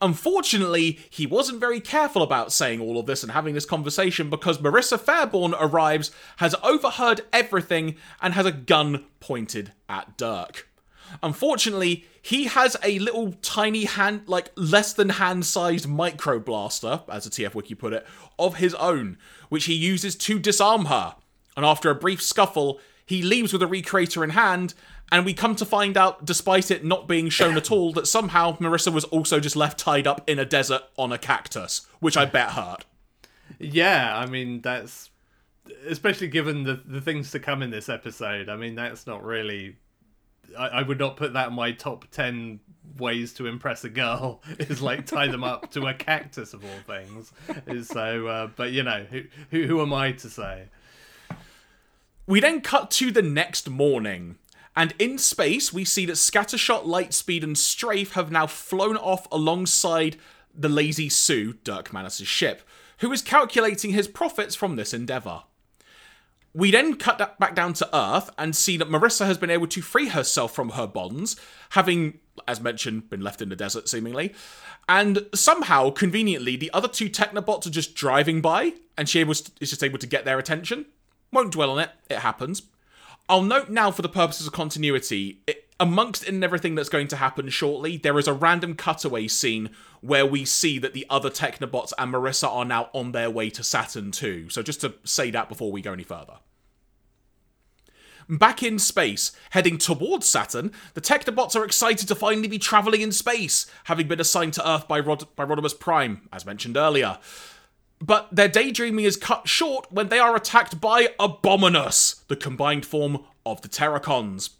Unfortunately, he wasn't very careful about saying all of this and having this conversation because Marissa Fairborn arrives, has overheard everything, and has a gun pointed at Dirk. Unfortunately, he has a little tiny hand, like less than hand sized micro blaster, as the TF Wiki put it, of his own, which he uses to disarm her. And after a brief scuffle, he leaves with a recreator in hand, and we come to find out, despite it not being shown at all, that somehow Marissa was also just left tied up in a desert on a cactus, which I bet hurt. Yeah, I mean that's especially given the the things to come in this episode. I mean that's not really. I, I would not put that in my top ten ways to impress a girl. Is like tie them up to a cactus of all things. So, uh, but you know, who, who who am I to say? We then cut to the next morning, and in space we see that Scattershot, Lightspeed, and Strafe have now flown off alongside the Lazy Sue, Dirk Manus' ship, who is calculating his profits from this endeavour. We then cut back down to Earth and see that Marissa has been able to free herself from her bonds, having, as mentioned, been left in the desert seemingly. And somehow, conveniently, the other two Technobots are just driving by, and she is just able to get their attention. Won't dwell on it, it happens. I'll note now, for the purposes of continuity, it, amongst in everything that's going to happen shortly, there is a random cutaway scene where we see that the other Technobots and Marissa are now on their way to Saturn too. So just to say that before we go any further. Back in space, heading towards Saturn, the Technobots are excited to finally be traveling in space, having been assigned to Earth by, Rod- by Rodimus Prime, as mentioned earlier. But their daydreaming is cut short when they are attacked by Abominus, the combined form of the Terrorcons.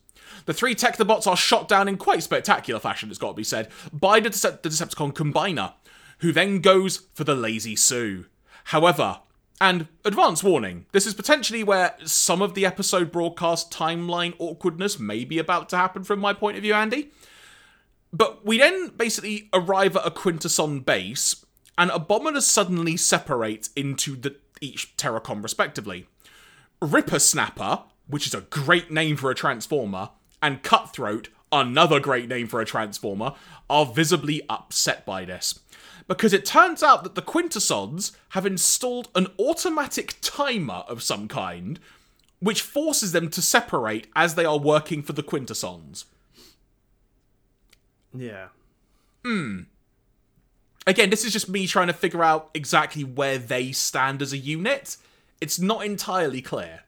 The three Technobots are shot down in quite spectacular fashion, it's got to be said, by the, Dece- the Decepticon Combiner, who then goes for the Lazy Sue. However, and advance warning, this is potentially where some of the episode broadcast timeline awkwardness may be about to happen from my point of view, Andy. But we then basically arrive at a Quintesson base, and Abominus suddenly separate into the each Terrorcon respectively. Rippersnapper, which is a great name for a Transformer, and Cutthroat, another great name for a Transformer, are visibly upset by this. Because it turns out that the Quintessons have installed an automatic timer of some kind, which forces them to separate as they are working for the Quintessons. Yeah. Hmm. Again, this is just me trying to figure out exactly where they stand as a unit. It's not entirely clear.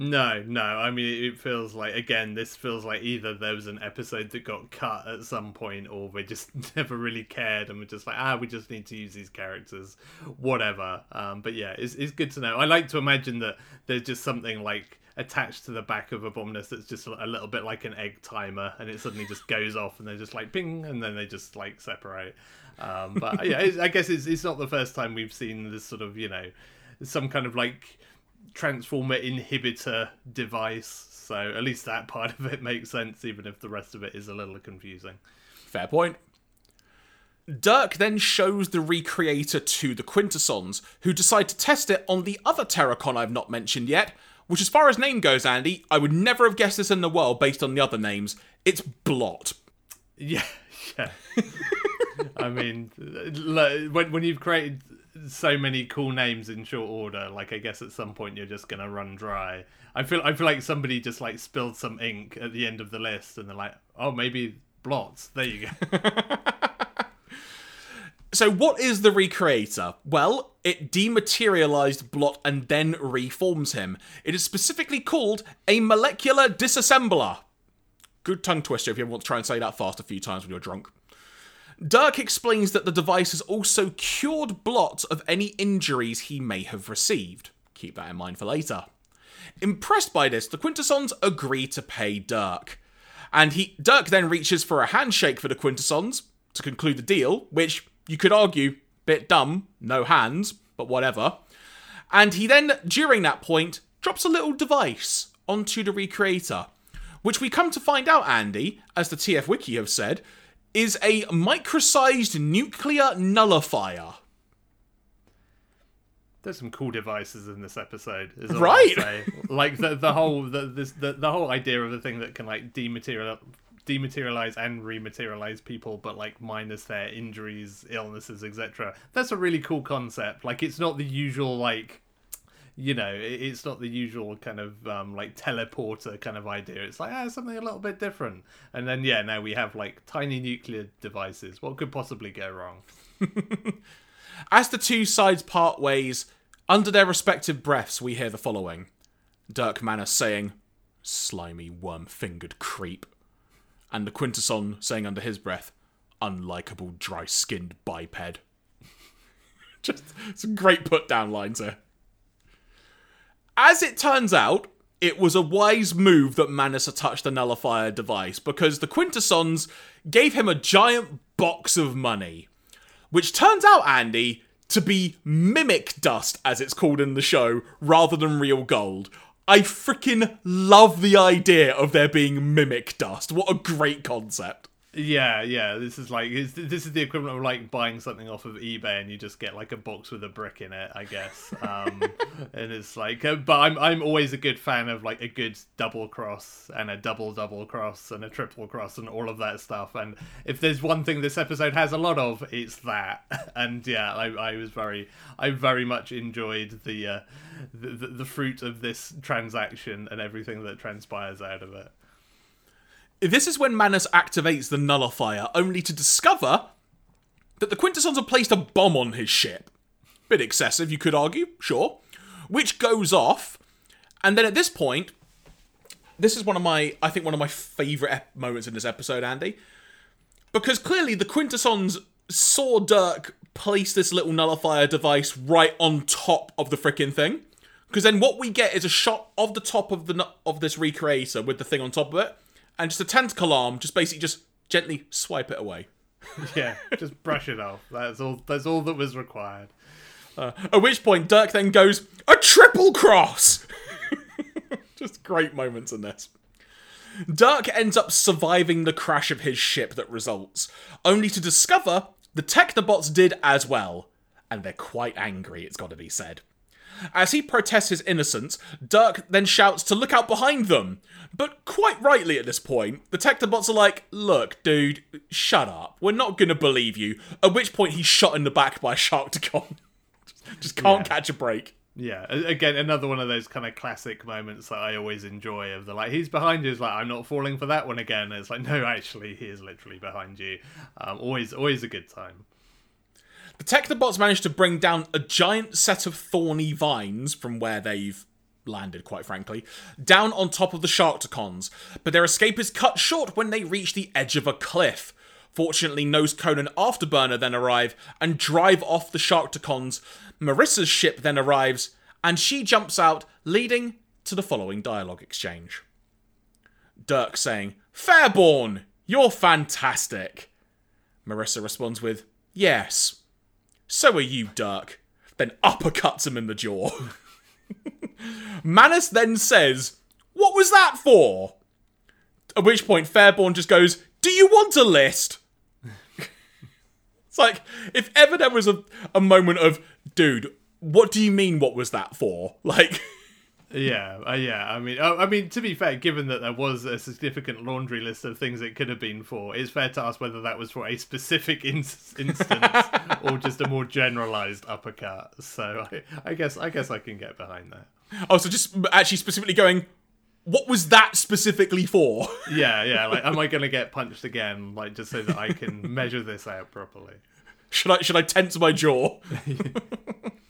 No, no. I mean, it feels like again, this feels like either there was an episode that got cut at some point, or we just never really cared and we're just like, ah, we just need to use these characters, whatever. Um, but yeah, it's it's good to know. I like to imagine that there's just something like attached to the back of Abominus that's just a little bit like an egg timer, and it suddenly just goes off, and they're just like ping, and then they just like separate. Um, but yeah, I guess it's it's not the first time we've seen this sort of you know some kind of like transformer inhibitor device. So at least that part of it makes sense, even if the rest of it is a little confusing. Fair point. Dirk then shows the Recreator to the Quintessons, who decide to test it on the other Terrorcon I've not mentioned yet, which, as far as name goes, Andy, I would never have guessed this in the world based on the other names. It's Blot. Yeah, yeah. I mean, when when you've created so many cool names in short order, like I guess at some point you're just gonna run dry. I feel I feel like somebody just like spilled some ink at the end of the list, and they're like, oh, maybe blots. There you go. So, what is the Recreator? Well, it dematerialized Blot and then reforms him. It is specifically called a molecular disassembler. Good tongue twister if you ever want to try and say that fast a few times when you're drunk. Dirk explains that the device has also cured Blot of any injuries he may have received. Keep that in mind for later. Impressed by this, the Quintessons agree to pay Dirk. And he Dirk then reaches for a handshake for the Quintessons to conclude the deal, which you could argue, bit dumb, no hands, but whatever. And he then, during that point, drops a little device onto the Recreator, which we come to find out, Andy, as the TF Wiki have said, is a micro-sized nuclear nullifier. There's some cool devices in this episode, is right? Like the the whole the this the, the whole idea of the thing that can like dematerialize dematerialize and rematerialize people, but like minus their injuries, illnesses, etc. That's a really cool concept. Like it's not the usual like you know, it's not the usual kind of um, like teleporter kind of idea. It's like ah, something a little bit different. And then yeah, now we have like tiny nuclear devices. What could possibly go wrong? As the two sides part ways, under their respective breaths, we hear the following: Dirk Manus saying, "Slimy worm-fingered creep." and the Quintesson saying under his breath, unlikable dry skinned biped. Just some great put down lines there. As it turns out, it was a wise move that Manus touched the nullifier device because the Quintessons gave him a giant box of money. Which turns out, Andy, to be mimic dust, as it's called in the show, rather than real gold. I freaking love the idea of there being mimic dust. What a great concept. Yeah, yeah. This is like this is the equivalent of like buying something off of eBay and you just get like a box with a brick in it, I guess. Um, and it's like, uh, but I'm I'm always a good fan of like a good double cross and a double double cross and a triple cross and all of that stuff. And if there's one thing this episode has a lot of, it's that. And yeah, I I was very I very much enjoyed the uh, the, the the fruit of this transaction and everything that transpires out of it. This is when Manus activates the nullifier, only to discover that the Quintessons have placed a bomb on his ship. Bit excessive, you could argue, sure. Which goes off, and then at this point, this is one of my, I think, one of my favourite ep- moments in this episode, Andy. Because clearly the Quintessons saw Dirk place this little nullifier device right on top of the freaking thing. Because then what we get is a shot of the top of the of this recreator with the thing on top of it, and just a tentacle arm, just basically just gently swipe it away. yeah, just brush it off. That's all. That's all that was required. Uh, at which point, Dirk then goes a triple cross. just great moments in this. Dirk ends up surviving the crash of his ship that results, only to discover the Technobots did as well, and they're quite angry. It's got to be said. As he protests his innocence, Dirk then shouts to look out behind them. But quite rightly at this point, the Technobots are like, look, dude, shut up. We're not going to believe you. At which point he's shot in the back by a Sharkticon. Just can't yeah. catch a break. Yeah, again, another one of those kind of classic moments that I always enjoy of the like, he's behind you, is like, I'm not falling for that one again. it's like, no, actually, he is literally behind you. Um, always, always a good time. The Technobots manage to bring down a giant set of thorny vines from where they've landed, quite frankly, down on top of the Sharkticons, but their escape is cut short when they reach the edge of a cliff. Fortunately, Nosecone and Afterburner then arrive and drive off the Sharkticons. Marissa's ship then arrives, and she jumps out, leading to the following dialogue exchange. Dirk saying, Fairborn, you're fantastic. Marissa responds with, Yes. So are you, Dirk. Then uppercuts him in the jaw. Manus then says, What was that for? At which point Fairborn just goes, Do you want a list? it's like, if ever there was a, a moment of, dude, what do you mean what was that for? Like Yeah, uh, yeah. I mean, uh, I mean, to be fair, given that there was a significant laundry list of things it could have been for, it's fair to ask whether that was for a specific in- instance or just a more generalized uppercut. So I, I guess, I guess I can get behind that. Oh, so just actually specifically going, what was that specifically for? Yeah, yeah. Like, am I going to get punched again? Like, just so that I can measure this out properly. should I should I tense my jaw?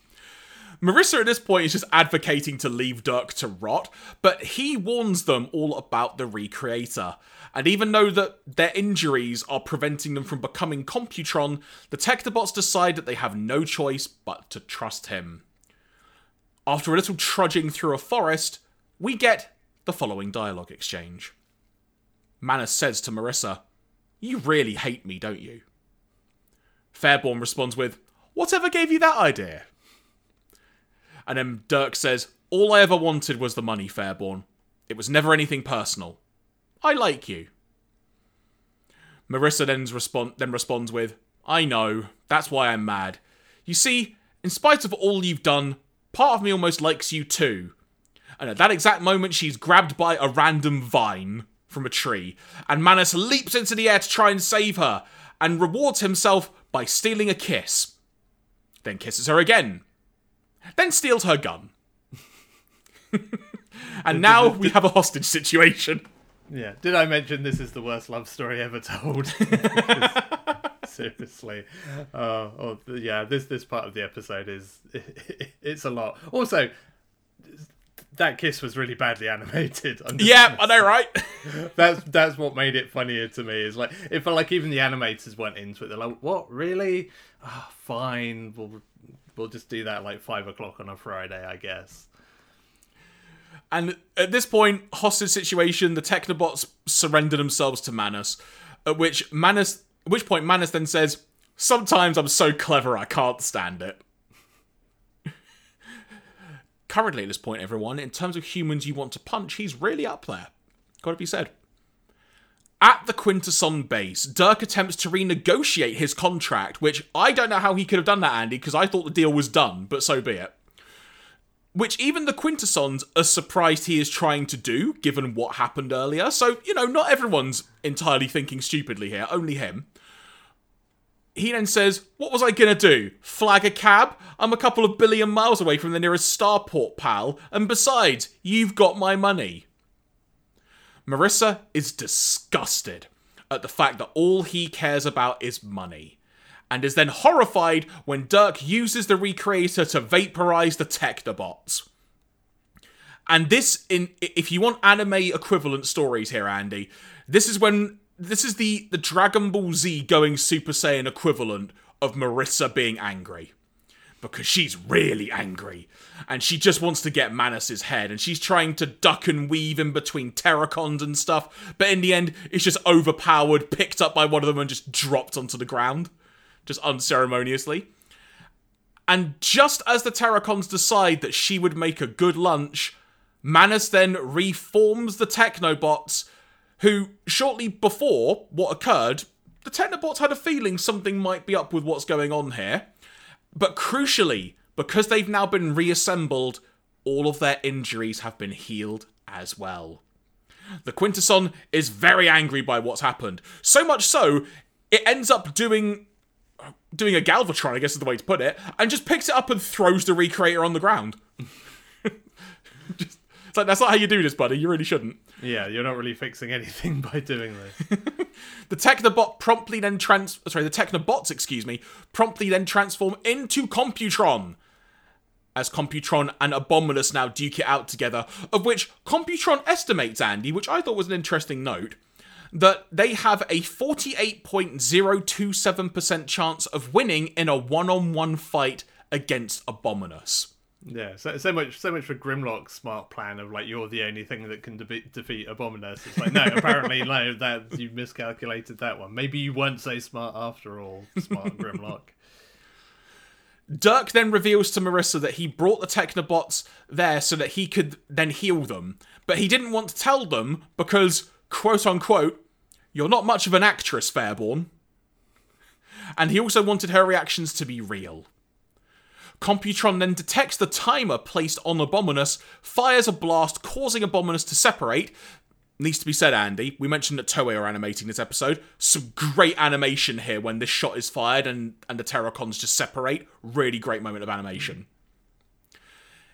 Marissa at this point is just advocating to leave Dirk to rot, but he warns them all about the Recreator. And even though that their injuries are preventing them from becoming Computron, the Technobots decide that they have no choice but to trust him. After a little trudging through a forest, we get the following dialogue exchange. Manus says to Marissa, You really hate me, don't you? Fairborn responds with, Whatever gave you that idea? And then Dirk says, All I ever wanted was the money, Fairborn. It was never anything personal. I like you. Marissa then, respond- then responds with, I know, that's why I'm mad. You see, in spite of all you've done, part of me almost likes you too. And at that exact moment, she's grabbed by a random vine from a tree, and Manus leaps into the air to try and save her, and rewards himself by stealing a kiss. Then kisses her again. Then steals her gun. and now we have a hostage situation. Yeah. Did I mention this is the worst love story ever told? Seriously. Uh, oh, yeah. This this part of the episode is it's a lot. Also, that kiss was really badly animated. Yeah, I know, right? that's that's what made it funnier to me. Is like it felt like even the animators went into it. They're like, "What really? Ah, fine. We'll we'll just do that like five o'clock on a Friday, I guess." And at this point, hostage situation, the Technobots surrender themselves to Manus. At which Manus, at which point Manus then says, "Sometimes I'm so clever I can't stand it." Currently, at this point, everyone, in terms of humans you want to punch, he's really up there. Got to be said. At the Quintesson base, Dirk attempts to renegotiate his contract, which I don't know how he could have done that, Andy, because I thought the deal was done, but so be it which even the Quintessons are surprised he is trying to do, given what happened earlier. So, you know, not everyone's entirely thinking stupidly here, only him. He then says, What was I gonna do? Flag a cab? I'm a couple of billion miles away from the nearest starport, pal, and besides, you've got my money. Marissa is disgusted at the fact that all he cares about is money and is then horrified when Dirk uses the Recreator to vaporize the Technobots. And this, in if you want anime equivalent stories here, Andy, this is when this is the the Dragon Ball Z going Super Saiyan equivalent of Marissa being angry. Because she's really angry. And she just wants to get Manus's head. And she's trying to duck and weave in between Terrorcons and stuff. But in the end, it's just overpowered, picked up by one of them, and just dropped onto the ground just unceremoniously. And just as the Terrorcons decide that she would make a good lunch, Manus then reforms the Technobots, who, shortly before what occurred, the Technobots had a feeling something might be up with what's going on here. But crucially, because they've now been reassembled, all of their injuries have been healed as well. The Quintesson is very angry by what's happened. So much so, it ends up doing doing a Galvatron, I guess is the way to put it, and just picks it up and throws the Recreator on the ground. it's like, that's not how you do this, buddy. You really shouldn't. Yeah, you're not really fixing anything by doing this. The Technobot promptly then trans... Sorry, the Technobots, excuse me, promptly then transform into Computron. As Computron and Abominus now duke it out together, of which Computron estimates, Andy, which I thought was an interesting note, that they have a 48.027% chance of winning in a one on one fight against Abominus. Yeah, so so much so much for Grimlock's smart plan of like you're the only thing that can de- defeat Abominus. It's like no, apparently no, that you miscalculated that one. Maybe you weren't so smart after all, smart Grimlock. Dirk then reveals to Marissa that he brought the Technobots there so that he could then heal them, but he didn't want to tell them because, quote unquote, you're not much of an actress, Fairborn. And he also wanted her reactions to be real. Computron then detects the timer placed on Abominus, fires a blast, causing Abominus to separate. Needs to be said, Andy. We mentioned that Toei are animating this episode. Some great animation here when this shot is fired and, and the Terrorcons just separate. Really great moment of animation.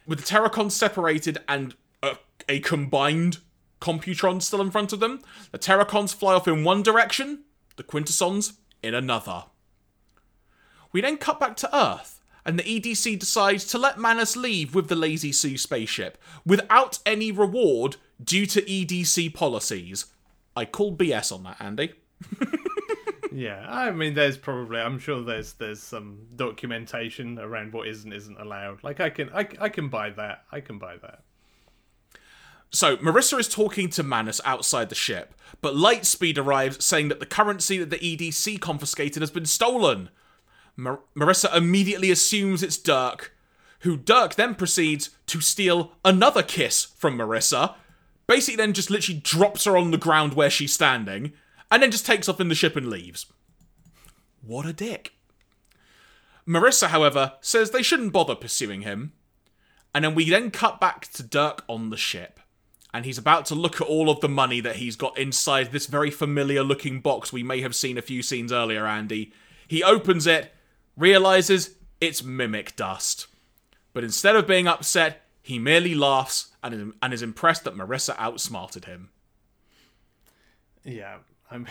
With the Terrorcons separated and a, a combined Computron still in front of them, the Terrorcons fly off in one direction, the Quintessons in another. We then cut back to Earth and the EDC decides to let Manus leave with the Lazy Sue spaceship without any reward due to EDC policies. I called BS on that, Andy. yeah, I mean, there's probably, I'm sure there's there's some documentation around what is and isn't allowed. Like, I can I, I can buy that. I can buy that. So, Marissa is talking to Manus outside the ship, but Lightspeed arrives saying that the currency that the EDC confiscated has been stolen. Mar- Marissa immediately assumes it's Dirk, who Dirk then proceeds to steal another kiss from Marissa. Basically, then just literally drops her on the ground where she's standing, and then just takes off in the ship and leaves. What a dick. Marissa, however, says they shouldn't bother pursuing him. And then we then cut back to Dirk on the ship. And he's about to look at all of the money that he's got inside this very familiar looking box we may have seen a few scenes earlier, Andy. He opens it realizes it's mimic dust. But instead of being upset, he merely laughs and is, and is impressed that Marissa outsmarted him. Yeah, I'm.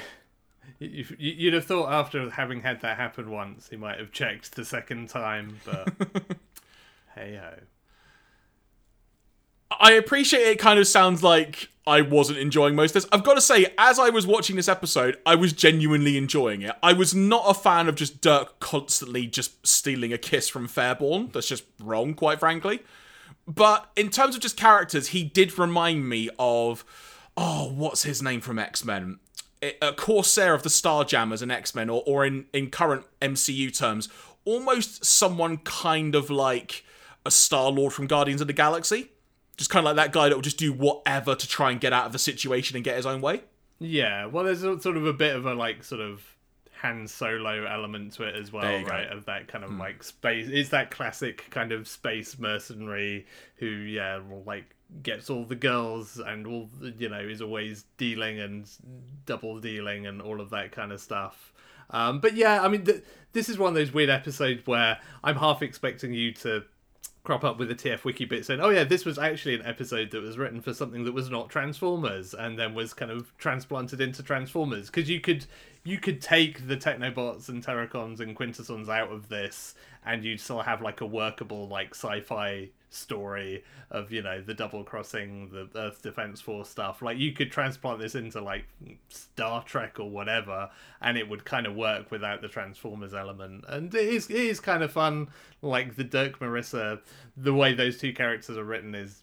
You'd have thought after having had that happen once, he might have checked the second time, but hey ho. I appreciate it kind of sounds like I wasn't enjoying most of this. I've got to say, as I was watching this episode, I was genuinely enjoying it. I was not a fan of just Dirk constantly just stealing a kiss from Fairborn. That's just wrong, quite frankly. But in terms of just characters, he did remind me of oh, what's his name from X Men? A Corsair of the Starjammers in X Men, or, or in, in current MCU terms, almost someone kind of like a Star Lord from Guardians of the Galaxy just kind of like that guy that will just do whatever to try and get out of the situation and get his own way. Yeah, well, there's a, sort of a bit of a like sort of Han Solo element to it as well, right? Go. Of that kind of mm. like space. Is that classic kind of space mercenary who, yeah, will like gets all the girls and all you know is always dealing and double dealing and all of that kind of stuff. Um, but yeah, I mean, th- this is one of those weird episodes where I'm half expecting you to crop up with a TF wiki bit saying, "Oh yeah, this was actually an episode that was written for something that was not Transformers, and then was kind of transplanted into Transformers." Because you could you could take the Technobots and Terrorcons and Quintessons out of this, and you'd still have like a workable like sci-fi story of you know the double crossing the earth defense force stuff. Like you could transplant this into like star trek or whatever and it would kind of work without the transformers element. And it is, it is kind of fun. Like the dirk marissa the way those two characters are written is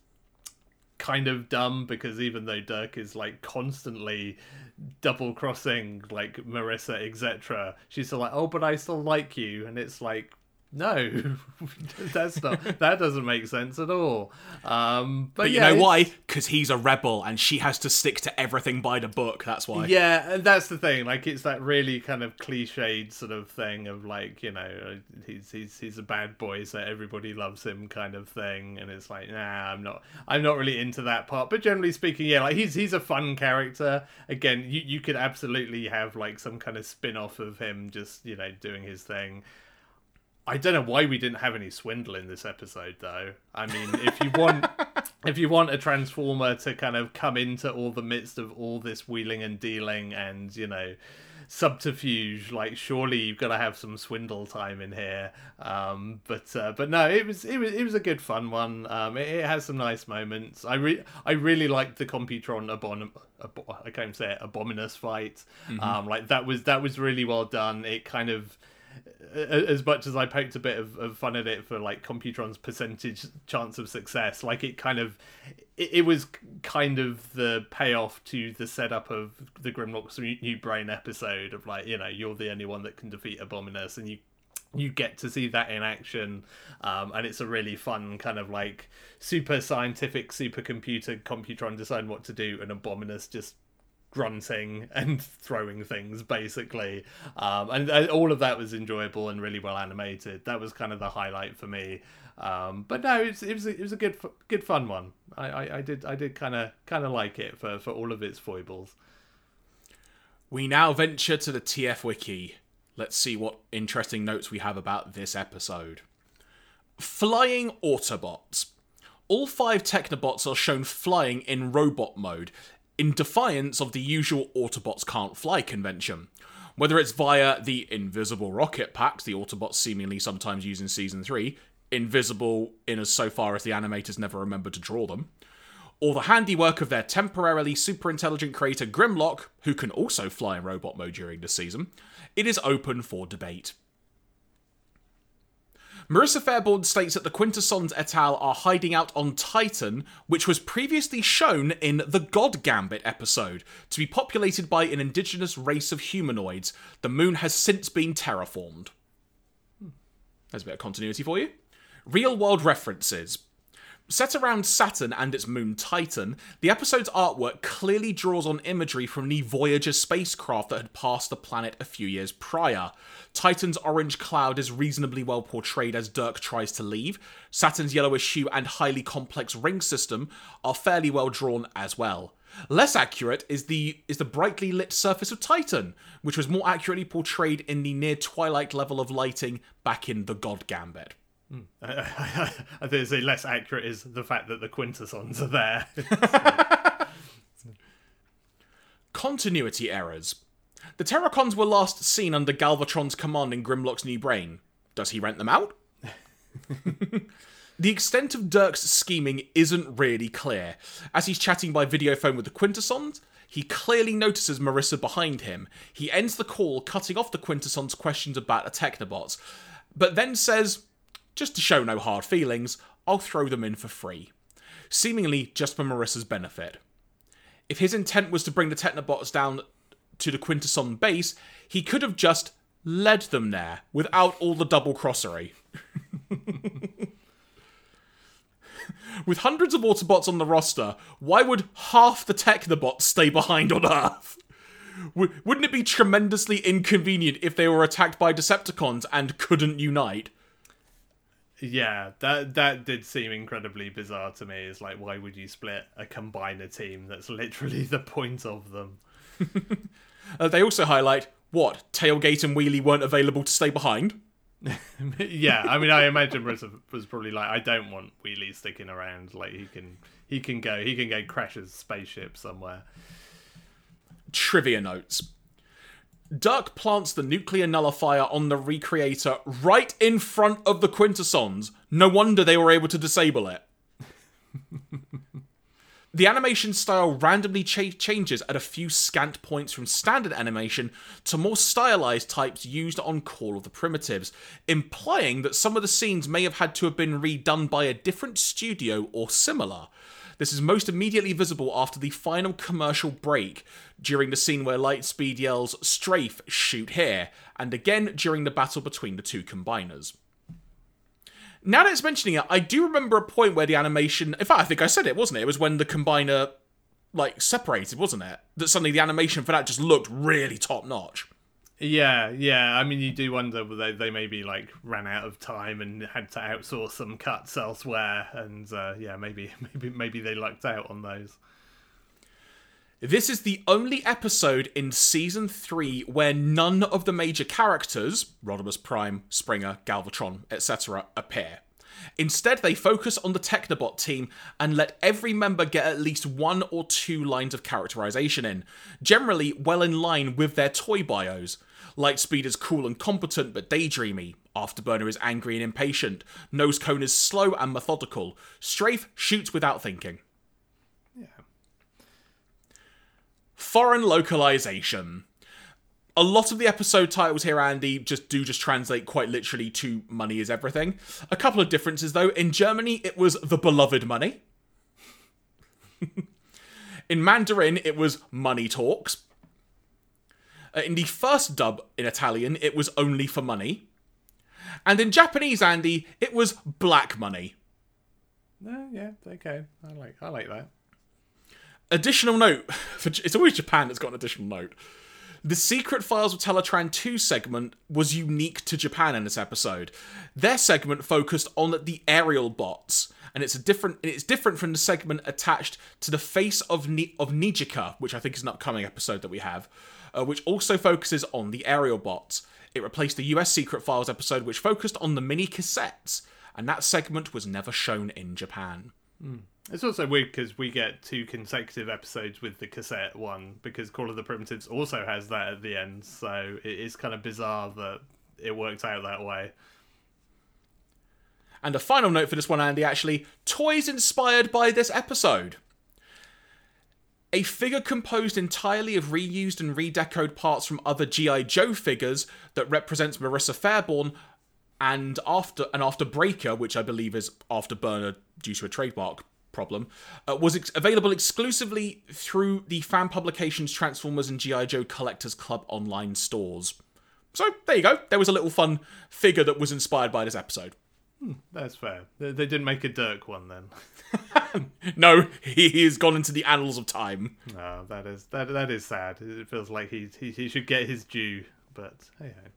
kind of dumb because even though dirk is like constantly double crossing like marissa etc she's still like oh but i still like you. And it's like no, that's not. that doesn't make sense at all. Um, but, but, you yeah, know why? Because he's a rebel and she has to stick to everything by the book. That's why. Yeah, and that's the thing. Like, it's that really kind of cliched sort of thing of like, you know, he's he's he's a bad boy, so everybody loves him, kind of thing. And it's like, nah, I'm not. I'm not really into that part. But generally speaking, yeah, like he's he's a fun character. Again, you you could absolutely have like some kind of spin off of him just you know doing his thing. I don't know why we didn't have any swindle in this episode though. I mean, if you want if you want a transformer to kind of come into all the midst of all this wheeling and dealing and, you know, subterfuge, like surely you've got to have some swindle time in here. Um, but uh, but no, it was it was it was a good fun one. Um, it, it has some nice moments. I re- I really liked the Computron Abon- Ab- I can't say it, Abominus fight. Mm-hmm. Um, like that was that was really well done. It kind of as much as I poked a bit of, of, fun at it for like Computron's percentage chance of success, like it kind of, it, it, was kind of the payoff to the setup of the Grimlock's New Brain episode of like, you know, you're the only one that can defeat Abominus, and you you get to see that in action, um, and it's a really fun kind of like super scientific supercomputer Computron decide what to do, and Abominus just grunting and throwing things basically. Um, and, and, all of that was enjoyable and really well animated. That was kind of the highlight for me. Um, but no it was, it was, a, it was a good good fun one. I, I, I did I did kind of kind of like it for, for all of its foibles. We now venture to the TF wiki. Let's see what interesting notes we have about this episode. Flying Autobots. All five Technobots are shown flying in robot mode, in defiance of the usual Autobots can't fly convention. Whether it's via the invisible rocket packs the Autobots seemingly sometimes use in Season 3, invisible in as so far as the animators never remembered to draw them, or the handiwork of their temporarily super intelligent creator Grimlock, who can also fly in robot mode during the season, it is open for debate. Marissa Fairborn states that the Quintessons et al. are hiding out on Titan, which was previously shown in the God Gambit episode, to be populated by an indigenous race of humanoids. The moon has since been terraformed. Hmm. There's a bit of continuity for you. Real world references. Set around Saturn and its moon Titan, the episode's artwork clearly draws on imagery from the Voyager spacecraft that had passed the planet a few years prior. Titan's orange cloud is reasonably well portrayed as Dirk tries to leave. Saturn's yellowish hue and highly complex ring system are fairly well drawn as well. Less accurate is the is the brightly lit surface of Titan, which was more accurately portrayed in the near twilight level of lighting back in the God Gambit. Mm. I, I, think say less accurate is the fact that the quintessons are there. Continuity errors. The Terracons were last seen under Galvatron's command in Grimlock's new brain. Does he rent them out? the extent of Dirk's scheming isn't really clear. As he's chatting by video phone with the Quintessons, he clearly notices Marissa behind him. He ends the call, cutting off the Quintessons' questions about the Technobots, but then says, just to show no hard feelings, I'll throw them in for free. Seemingly just for Marissa's benefit. If his intent was to bring the Technobots down to the Quintesson base, he could have just led them there without all the double crossery. With hundreds of Autobots on the roster, why would half the Technobots stay behind on Earth? Wouldn't it be tremendously inconvenient if they were attacked by Decepticons and couldn't unite? Yeah, that that did seem incredibly bizarre to me. It's like, why would you split a combiner team? That's literally the point of them. uh, they also highlight what tailgate and wheelie weren't available to stay behind. yeah, I mean, I imagine Bruce was probably like, I don't want Wheelie sticking around. Like he can, he can go, he can go crash his spaceship somewhere. Trivia notes. Dirk plants the nuclear nullifier on the Recreator right in front of the Quintessons. No wonder they were able to disable it. the animation style randomly cha- changes at a few scant points from standard animation to more stylized types used on Call of the Primitives, implying that some of the scenes may have had to have been redone by a different studio or similar. This is most immediately visible after the final commercial break, during the scene where Lightspeed yells, Strafe, shoot here, and again during the battle between the two combiners. Now that it's mentioning it, I do remember a point where the animation. In fact, I think I said it, wasn't it? It was when the combiner, like, separated, wasn't it? That suddenly the animation for that just looked really top notch. Yeah, yeah. I mean, you do wonder they they maybe like ran out of time and had to outsource some cuts elsewhere, and uh, yeah, maybe maybe maybe they lucked out on those. This is the only episode in season three where none of the major characters, Rodimus Prime, Springer, Galvatron, etc., appear. Instead, they focus on the Technobot team and let every member get at least one or two lines of characterization in, generally well in line with their toy bios. Lightspeed is cool and competent but daydreamy. Afterburner is angry and impatient. Nosecone is slow and methodical. Strafe shoots without thinking. Yeah. Foreign localization. A lot of the episode titles here, Andy, just do just translate quite literally to money is everything. A couple of differences though. In Germany, it was the beloved money. in Mandarin, it was money talks. Uh, in the first dub in Italian, it was only for money. And in Japanese, Andy, it was black money. Uh, yeah, okay. I like I like that. Additional note for it's always Japan that's got an additional note. The Secret Files of Teletraan 2 segment was unique to Japan in this episode. Their segment focused on the aerial bots, and it's a different it's different from the segment attached to the face of Ni- of Nijika, which I think is an upcoming episode that we have, uh, which also focuses on the aerial bots. It replaced the US Secret Files episode, which focused on the mini cassettes, and that segment was never shown in Japan. It's also weird because we get two consecutive episodes with the cassette one because Call of the Primitives also has that at the end. So it is kind of bizarre that it worked out that way. And a final note for this one, Andy, actually toys inspired by this episode. A figure composed entirely of reused and redecoed parts from other G.I. Joe figures that represents Marissa Fairborn and after and after Breaker, which I believe is Afterburner due to a trademark problem, uh, was ex- available exclusively through the fan publications Transformers and G.I. Joe Collectors Club online stores. So there you go. There was a little fun figure that was inspired by this episode. That's fair. They, they didn't make a Dirk one then. No, he has gone into the annals of time. No, that is that that is sad. It feels like he he, he should get his due, but hey ho.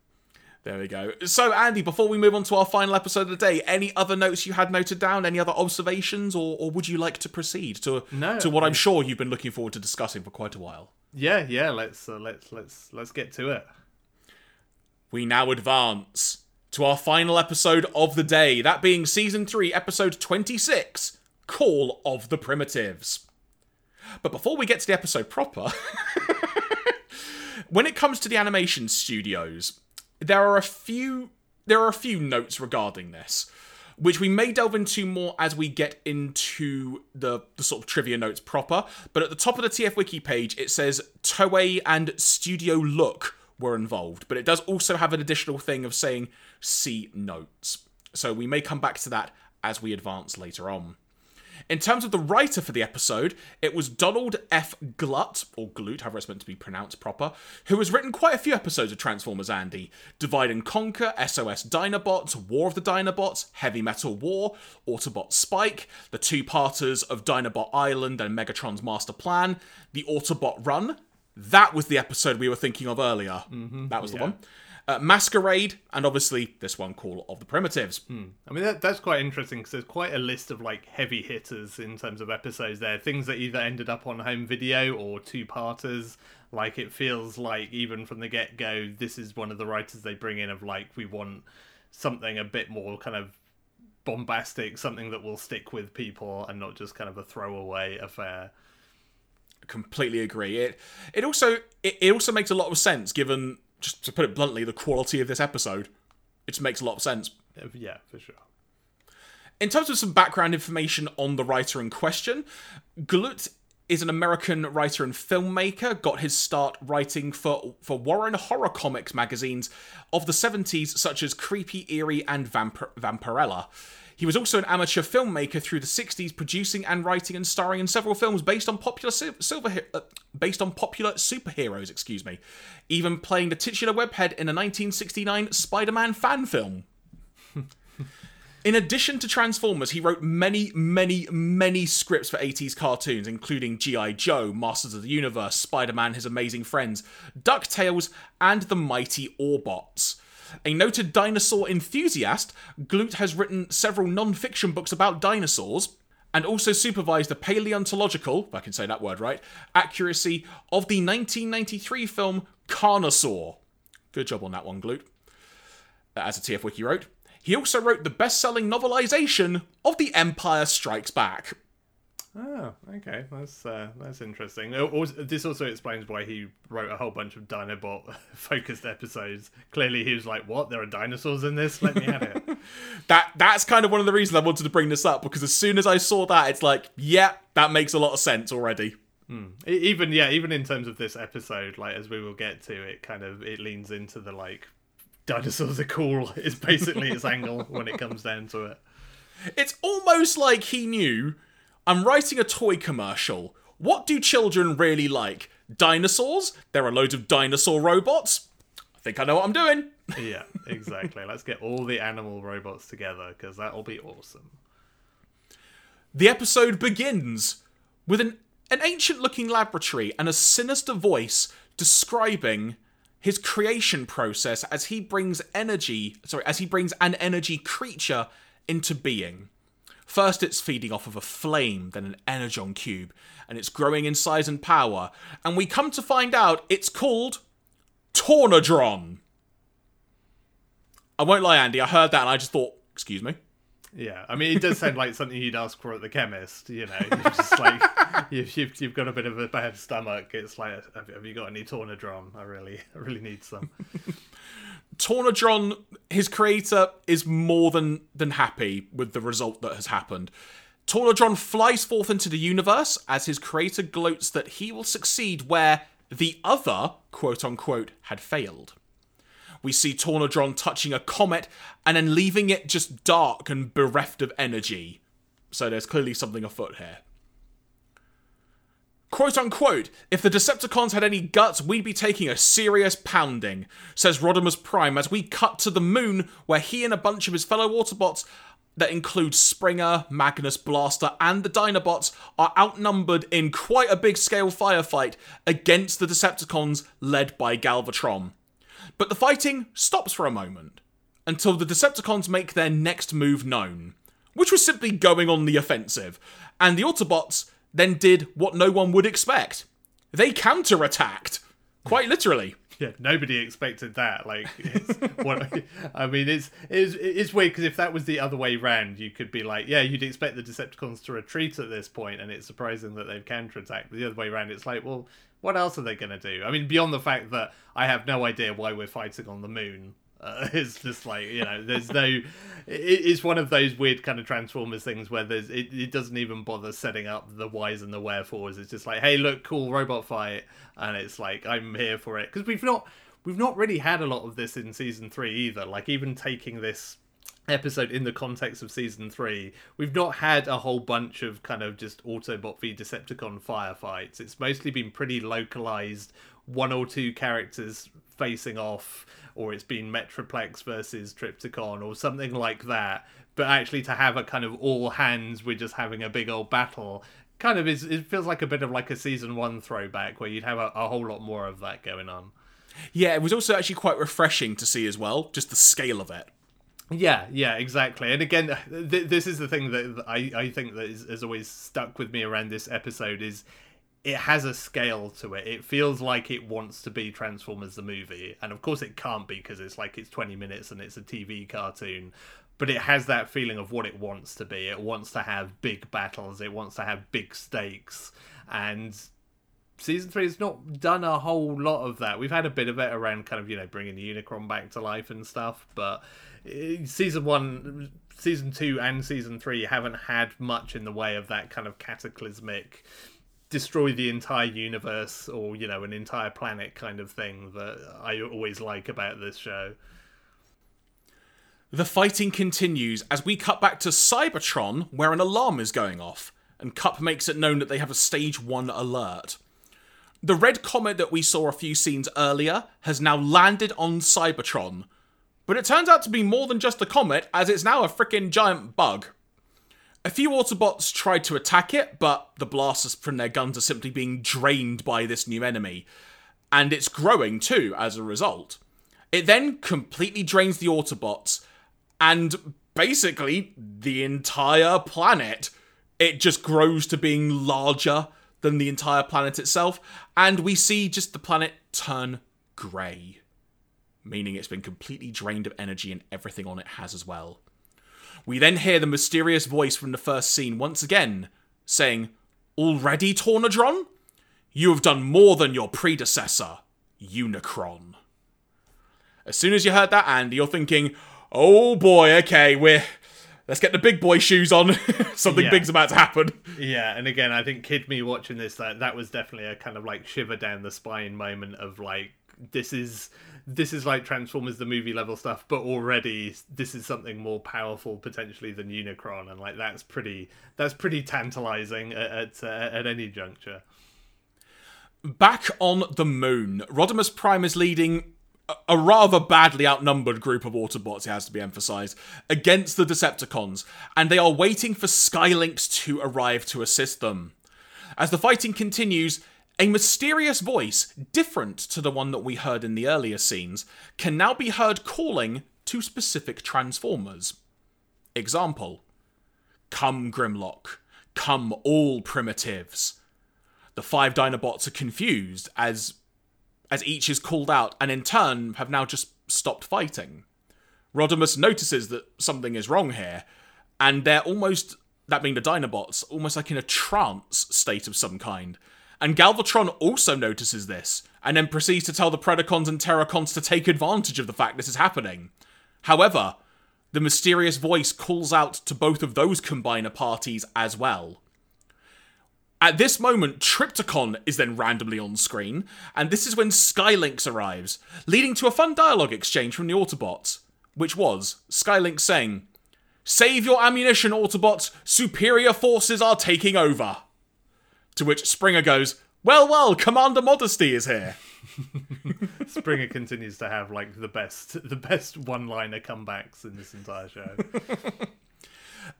There we go. So, Andy, before we move on to our final episode of the day, any other notes you had noted down? Any other observations, or, or would you like to proceed to No, to what I'm sure you've been looking forward to discussing for quite a while? Yeah, yeah. Let's uh, let's let's let's get to it. We now advance to our final episode of the day, that being season three, episode 26, Call of the Primitives. But before we get to the episode proper, when it comes to the animation studios, there are a few there are a few notes regarding this, which we may delve into more as we get into the, the sort of trivia notes proper. But at the top of the TF Wiki page, it says Toei and Studio Look were involved, but it does also have an additional thing of saying see notes. So we may come back to that as we advance later on. In terms of the writer for the episode, it was Donald F. Glut, or Glut, however it's meant to be pronounced proper, who has written quite a few episodes of Transformers Andy Divide and Conquer, SOS Dinobots, War of the Dinobots, Heavy Metal War, Autobot Spike, the two parters of Dinobot Island and Megatron's Master Plan, the Autobot Run. That was the episode we were thinking of earlier. Mm-hmm. that was the one. Uh, Masquerade, and obviously this one, Call of the Primitives. I mean, that, that's quite interesting because there's quite a list of like heavy hitters in terms of episodes there. Things that either ended up on home video or two parters. Like, it feels like even from the get go, this is one of the writers they bring in of like, we want something a bit more kind of bombastic, something that will stick with people and not just kind of a throwaway affair. completely agree. It it also it, it also makes a lot of sense given just to put it bluntly the quality of this episode. It just makes a lot of sense. Yeah, for sure. In terms of some background information on the writer in question, Glut is an American writer and filmmaker. Got his start writing for for Warren horror comics magazines of the 70s, such as Creepy, Eerie, and Vampir- Vampirella. He was also an amateur filmmaker through the 60s, producing and writing and starring in several films based on popular sil- silver uh, based on popular superheroes. Excuse me, even playing the titular webhead in a 1969 Spider-Man fan film. In addition to Transformers, he wrote many, many, many scripts for 80s cartoons, including G.I. Joe, Masters of the Universe, Spider Man, His Amazing Friends, DuckTales, and The Mighty Orbots. A noted dinosaur enthusiast, Glut has written several non fiction books about dinosaurs and also supervised the paleontological, if I can say that word right, accuracy of the 1993 film Carnosaur. Good job on that one, Glut. as a TF Wiki wrote. He also wrote the best selling novelization of The Empire Strikes Back. Oh, okay, that's uh, that's interesting. Also- This also explains why he wrote a whole bunch of Dinobot focused episodes. Clearly, he was like, "What? There are dinosaurs in this? Let me have it." That that's kind of one of the reasons I wanted to bring this up because as soon as I saw that, it's like, yeah, that makes a lot of sense already. E- even yeah, even in terms of this episode, like as we will get to, it kind of it leans into the like dinosaurs are cool is basically its angle when it comes down to it. It's almost like he knew I'm writing a toy commercial. What do children really like? Dinosaurs? There are loads of dinosaur robots. I think I know what I'm doing. Yeah, exactly. Let's get all the animal robots together because that'll be awesome. The episode begins with an, an ancient looking laboratory and a sinister voice describing his creation process as he brings energy, sorry, as he brings an energy creature into being. First, it's feeding off of a flame, then an energon cube, and it's growing in size and power. And we come to find out it's called Tornadron. I won't lie, Andy, I heard that and I just thought, excuse me? Yeah, I mean, it does sound like something you'd ask for at the chemist. You know, you're just like you've, you've you've got a bit of a bad stomach. It's like, have, have you got any Tornadron? I really, I really need some. Tornadron, his creator, is more than than happy with the result that has happened. Tornadron flies forth into the universe as his creator gloats that he will succeed where the other, quote unquote, had failed. We see Tornadron touching a comet and then leaving it just dark and bereft of energy. So there's clearly something afoot here. Quote unquote, if the Decepticons had any guts, we'd be taking a serious pounding, says Rodimus Prime as we cut to the moon where he and a bunch of his fellow Autobots that include Springer, Magnus Blaster, and the Dinobots are outnumbered in quite a big scale firefight against the Decepticons led by Galvatron. But the fighting stops for a moment until the Decepticons make their next move known, which was simply going on the offensive, and the Autobots then did what no one would expect. They counterattacked, quite literally. Yeah, nobody expected that. Like, what, I mean, it's it's it's weird because if that was the other way round, you could be like, yeah, you'd expect the Decepticons to retreat at this point, and it's surprising that they've counterattacked. But the other way around, it's like, well, what else are they going to do? I mean, beyond the fact that I have no idea why we're fighting on the moon. Uh, it's just like you know, there's no. It, it's one of those weird kind of Transformers things where there's it, it doesn't even bother setting up the whys and the wherefores. It's just like, hey, look, cool robot fight, and it's like I'm here for it because we've not we've not really had a lot of this in season three either. Like even taking this episode in the context of season three, we've not had a whole bunch of kind of just Autobot v Decepticon firefights. It's mostly been pretty localized, one or two characters facing off, or it's been Metroplex versus Trypticon or something like that. But actually, to have a kind of all hands, we're just having a big old battle. Kind of is. It feels like a bit of like a season one throwback where you'd have a, a whole lot more of that going on. Yeah, it was also actually quite refreshing to see as well, just the scale of it. Yeah, yeah, exactly. And again, th- this is the thing that I, I think that is, has always stuck with me around this episode is it has a scale to it. It feels like it wants to be Transformers the movie, and of course it can't be because it's like it's twenty minutes and it's a TV cartoon. But it has that feeling of what it wants to be. It wants to have big battles. It wants to have big stakes, and season three has not done a whole lot of that. We've had a bit of it around kind of you know bringing the Unicron back to life and stuff, but eh, season one, season two, and season three haven't had much in the way of that kind of cataclysmic destroy the entire universe or you know an entire planet kind of thing that I always like about this show. The fighting continues as we cut back to Cybertron, where an alarm is going off, and Kup makes it known that they have a stage 1 alert. The red comet that we saw a few scenes earlier has now landed on Cybertron, but it turns out to be more than just a comet, as it's now a freaking giant bug. A few Autobots tried to attack it, but the blasters from their guns are simply being drained by this new enemy. And it's growing too as a result. It then completely drains the Autobots, and basically the entire planet. It just grows to being larger than the entire planet itself, and we see just the planet turn grey, meaning it's been completely drained of energy and everything on it has as well. We then hear the mysterious voice from the first scene once again saying, Already, Tornadron? You have done more than your predecessor, Unicron. As soon as you heard that, Andy, you're thinking, oh boy, okay, we're let's get the big boy shoes on. Something Yeah. big's about to happen. Yeah, and again, I think Kid Me watching this, that that was definitely a kind of like shiver down the spine moment of like this is this is like Transformers the movie level stuff, but already this is something more powerful potentially than Unicron, and like that's pretty that's pretty tantalizing at at, uh, at any juncture. Back on the moon, Rodimus Prime is leading a- rather badly outnumbered group of Autobots, it has to be emphasized, against the Decepticons, and they are waiting for Skylynx to arrive to assist them. As the fighting continues, a mysterious voice, different to the one that we heard in the earlier scenes, can now be heard calling to specific Transformers. Example Come, Grimlock. Come, all primitives. The five Dinobots are confused as as each is called out and in turn have now just stopped fighting. Rodimus notices that something is wrong here, and they're almost that being the Dinobots, almost like in a trance state of some kind. And Galvatron also notices this, and then proceeds to tell the Predacons and Terrorcons to take advantage of the fact this is happening. However, the mysterious voice calls out to both of those combiner parties as well. At this moment, Trypticon is then randomly on screen, and this is when Skylynx arrives, leading to a fun dialogue exchange from the Autobots, which was Skylynx saying, Save your ammunition, Autobots, superior forces are taking over. To which Springer goes, Well, well, Commander Modesty is here. Springer continues to have like the best the best one liner comebacks in this entire show.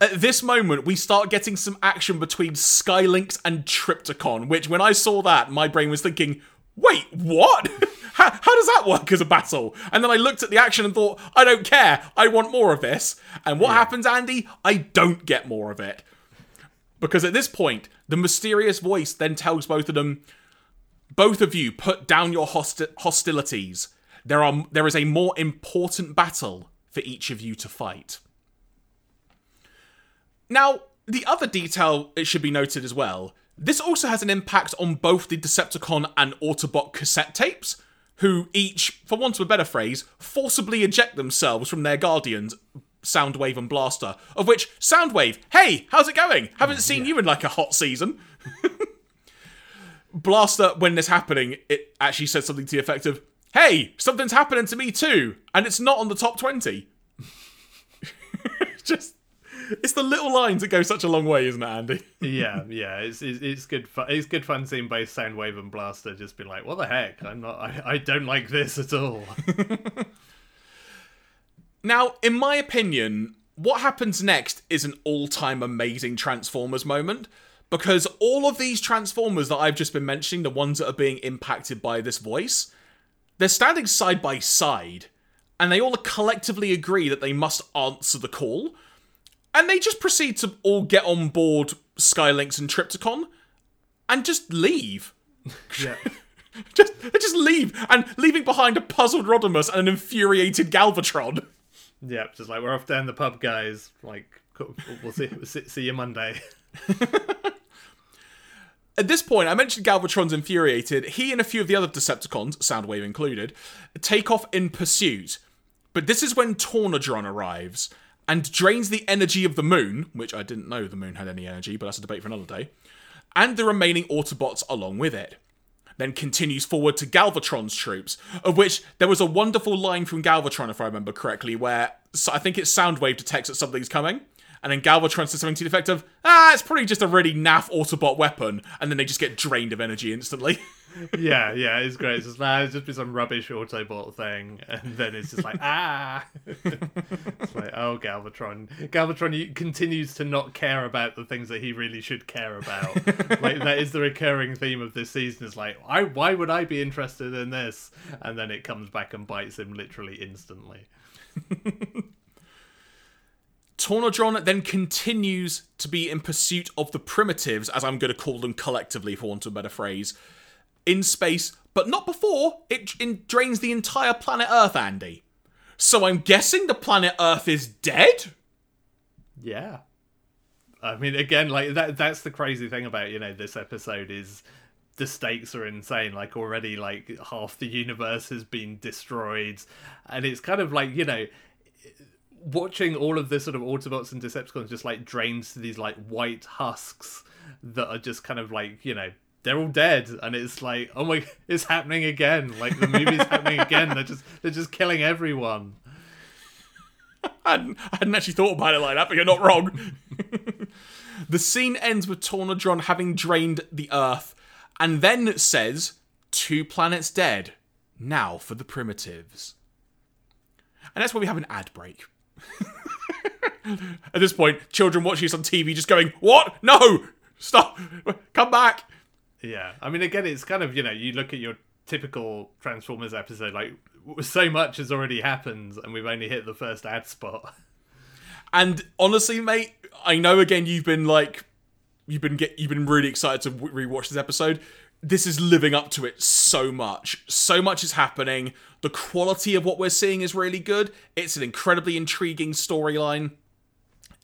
At this moment, we start getting some action between Skylynx and Trypticon, which when I saw that, my brain was thinking, wait, what? how, how does that work as a battle? And then I looked at the action and thought, I don't care. I want more of this. And what happens, Andy? I don't get more of it. Because at this point, the mysterious voice then tells both of them, both of you put down your hosti- hostilities. There are there is a more important battle for each of you to fight. Now, the other detail it should be noted as well. This also has an impact on both the Decepticon and Autobot cassette tapes, who each, for want of a better phrase, forcibly eject themselves from their guardians, Soundwave and Blaster. Of which, Soundwave, hey, how's it going? Haven't seen you in like a hot season. Blaster, when this happening, it actually said something to the effect of, hey, something's happening to me too, and it's not on the top 20. Just, it's the little lines that go such a long way, isn't it, Andy? yeah, yeah, it's, it's it's good fun. It's good fun seeing both Soundwave and Blaster just be like, "What the heck? I'm not. I, I don't like this at all." Now, in my opinion, what happens next is an all time amazing Transformers moment. Because all of these Transformers that I've just been mentioning, the ones that are being impacted by this voice, they're standing side by side, and they all collectively agree that they must answer the call. And they just proceed to all get on board Skylynx and Trypticon and just leave. yeah, Just, they just leave, and leaving behind a puzzled Rodimus and an infuriated Galvatron. yeah, just like we're off down the pub, guys. Like, we'll see. We'll see, see you Monday. At this point, I mentioned Galvatron's infuriated. He and a few of the other Decepticons, Soundwave included, take off in pursuit. But this is when Tornadron arrives and drains the energy of the moon, which I didn't know the moon had any energy, but that's a debate for another day, and the remaining Autobots along with it. Then continues forward to Galvatron's troops, of which there was a wonderful line from Galvatron, if I remember correctly, where I think it's Soundwave detects that something's coming, and then Galvatron says something to the effect of, ah, it's probably just a really naff Autobot weapon, and then they just get drained of energy instantly. yeah, yeah, it's great. It's just nah, it's just been some rubbish Autobot thing, and then it's just like ah, it's like oh Galvatron, Galvatron continues to not care about the things that he really should care about. like that is the recurring theme of this season. Is like, I why would I be interested in this? And then it comes back and bites him literally instantly. Tornadron then continues to be in pursuit of the primitives, as I'm going to call them collectively, for want of a better phrase, in space, but not before it in- drains the entire planet Earth, Andy. So I'm guessing the planet Earth is dead? Yeah. I mean, again, like that. That's the crazy thing about you know this episode is the stakes are insane. Like already, like half the universe has been destroyed, and it's kind of like you know watching all of this sort of Autobots and Decepticons just like drained to these like white husks that are just kind of like you know they're all dead and it's like oh my it's happening again like the movie's happening again they're just they're just killing everyone I hadn't, I hadn't actually thought about it like that, but you're not wrong. the scene ends with Tornadron having drained the Earth, and then says, Two planets dead. Now for the primitives. And that's where we have an ad break. At this point, children watching this on TV just going, What? No! Stop! Come back! Yeah, I mean, again, it's kind of you know, you look at your typical Transformers episode, like so much has already happened, and we've only hit the first ad spot. And honestly, mate, I know again you've been like, you've been get, you've been really excited to rewatch this episode. This is living up to it so much. So much is happening. The quality of what we're seeing is really good. It's an incredibly intriguing storyline.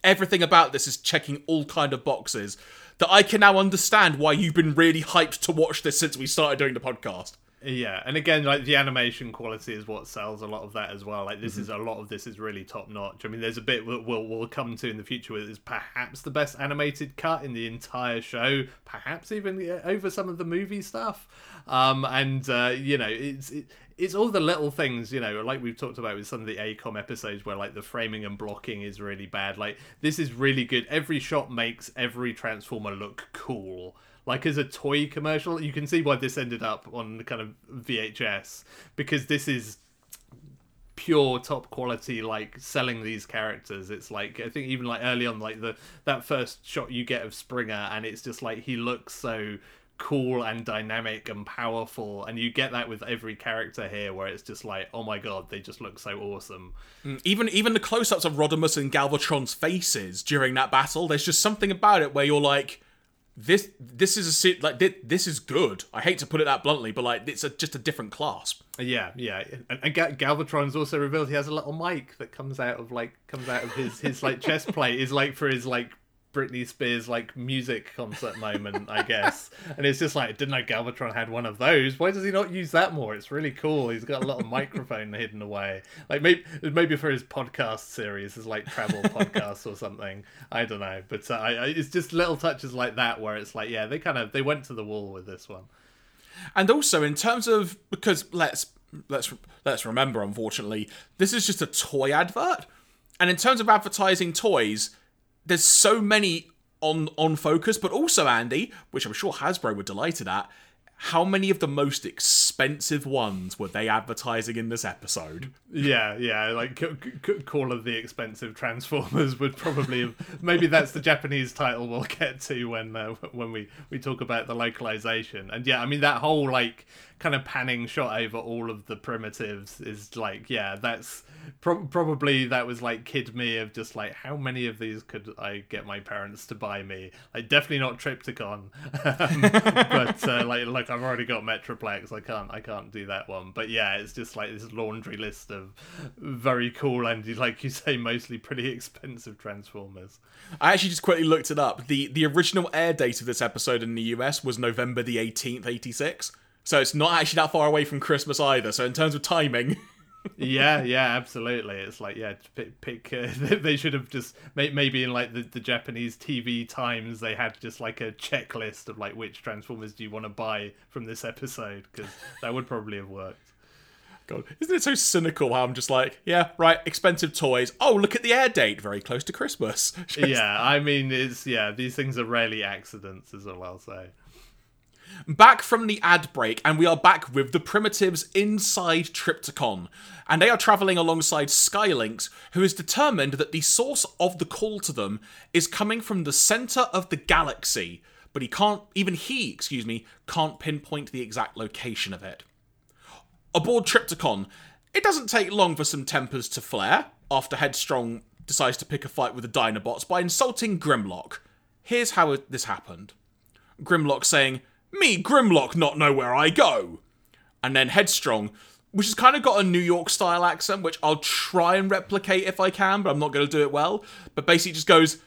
Everything about this is checking all kind of boxes that I can now understand why you've been really hyped to watch this since we started doing the podcast. Yeah, and again, like the animation quality is what sells a lot of that as well. Like this mm-hmm. is a lot of this is really top notch. I mean, there's a bit that we'll we'll come to in the future where it's perhaps the best animated cut in the entire show, perhaps even over some of the movie stuff. Um, and uh, you know, it's it, it's all the little things, you know, like we've talked about with some of the AKOM episodes where like the framing and blocking is really bad. Like this is really good. Every shot makes every transformer look cool like as a toy commercial. You can see why this ended up on the kind of VHS because this is pure top quality like selling these characters it's like i think even like early on like the that first shot you get of springer and it's just like he looks so cool and dynamic and powerful and you get that with every character here where it's just like oh my god they just look so awesome mm, even even the close-ups of rodimus and galvatron's faces during that battle there's just something about it where you're like this this is a like this is good. I hate to put it that bluntly, but like it's a, just a different class. Yeah, yeah. And, and Galvatron's also revealed he has a little mic that comes out of like comes out of his his like chest plate is like for his like Britney Spears like music concert moment, I guess. And it's just like, didn't know Galvatron had one of those? Why does he not use that more? It's really cool. He's got a little microphone hidden away. Like maybe maybe for his podcast series, his like travel podcast or something. I don't know, but uh, I, I, it's just little touches like that where it's like, yeah, they kind of they went to the wall with this one. And also in terms of because let's let's let's remember, unfortunately, this is just a toy advert. And in terms of advertising toys, there's so many on on focus, but also Andy, which I'm sure Hasbro were delighted at. How many of the most expensive ones were they advertising in this episode? Yeah, yeah, like c- c- Call of the Expensive Transformers would probably have. Maybe that's the Japanese title we'll get to when uh, when we we talk about the localization. And yeah, I mean that whole like kind of panning shot over all of the primitives is like yeah that's pro- probably that was like kid me of just like how many of these could i get my parents to buy me? Like definitely not trypticon um, but uh, like look i've already got metroplex. I can't i can't do that one. But yeah it's just like this laundry list of very cool and like you say mostly pretty expensive transformers. I actually just quickly looked it up. The the original air date of this episode in the us was november the 18th 86 so it's not actually that far away from Christmas either. So in terms of timing. yeah, yeah, absolutely. It's like yeah, pick. pick uh, they should have just maybe in like the, the Japanese TV times they had just like a checklist of like which Transformers do you want to buy from this episode because that would probably have worked. God, isn't it so cynical how I'm just like, yeah, right, expensive toys. Oh, look at the air date, very close to Christmas. yeah, I mean, it's yeah, these things are rarely accidents, is all I'll say. Back from the ad break, and we are back with the primitives inside Trypticon. And they are travelling alongside Skylynx, who is determined that the source of the call to them is coming from the centre of the galaxy, but he can't, even he, excuse me, can't pinpoint the exact location of it. Aboard Trypticon, it doesn't take long for some tempers to flare after Headstrong decides to pick a fight with the Dinobots by insulting Grimlock. Here's how this happened Grimlock saying, me, Grimlock, not know where I go. And then Headstrong, which has kind of got a New York style accent, which I'll try and replicate if I can, but I'm not going to do it well. But basically just goes,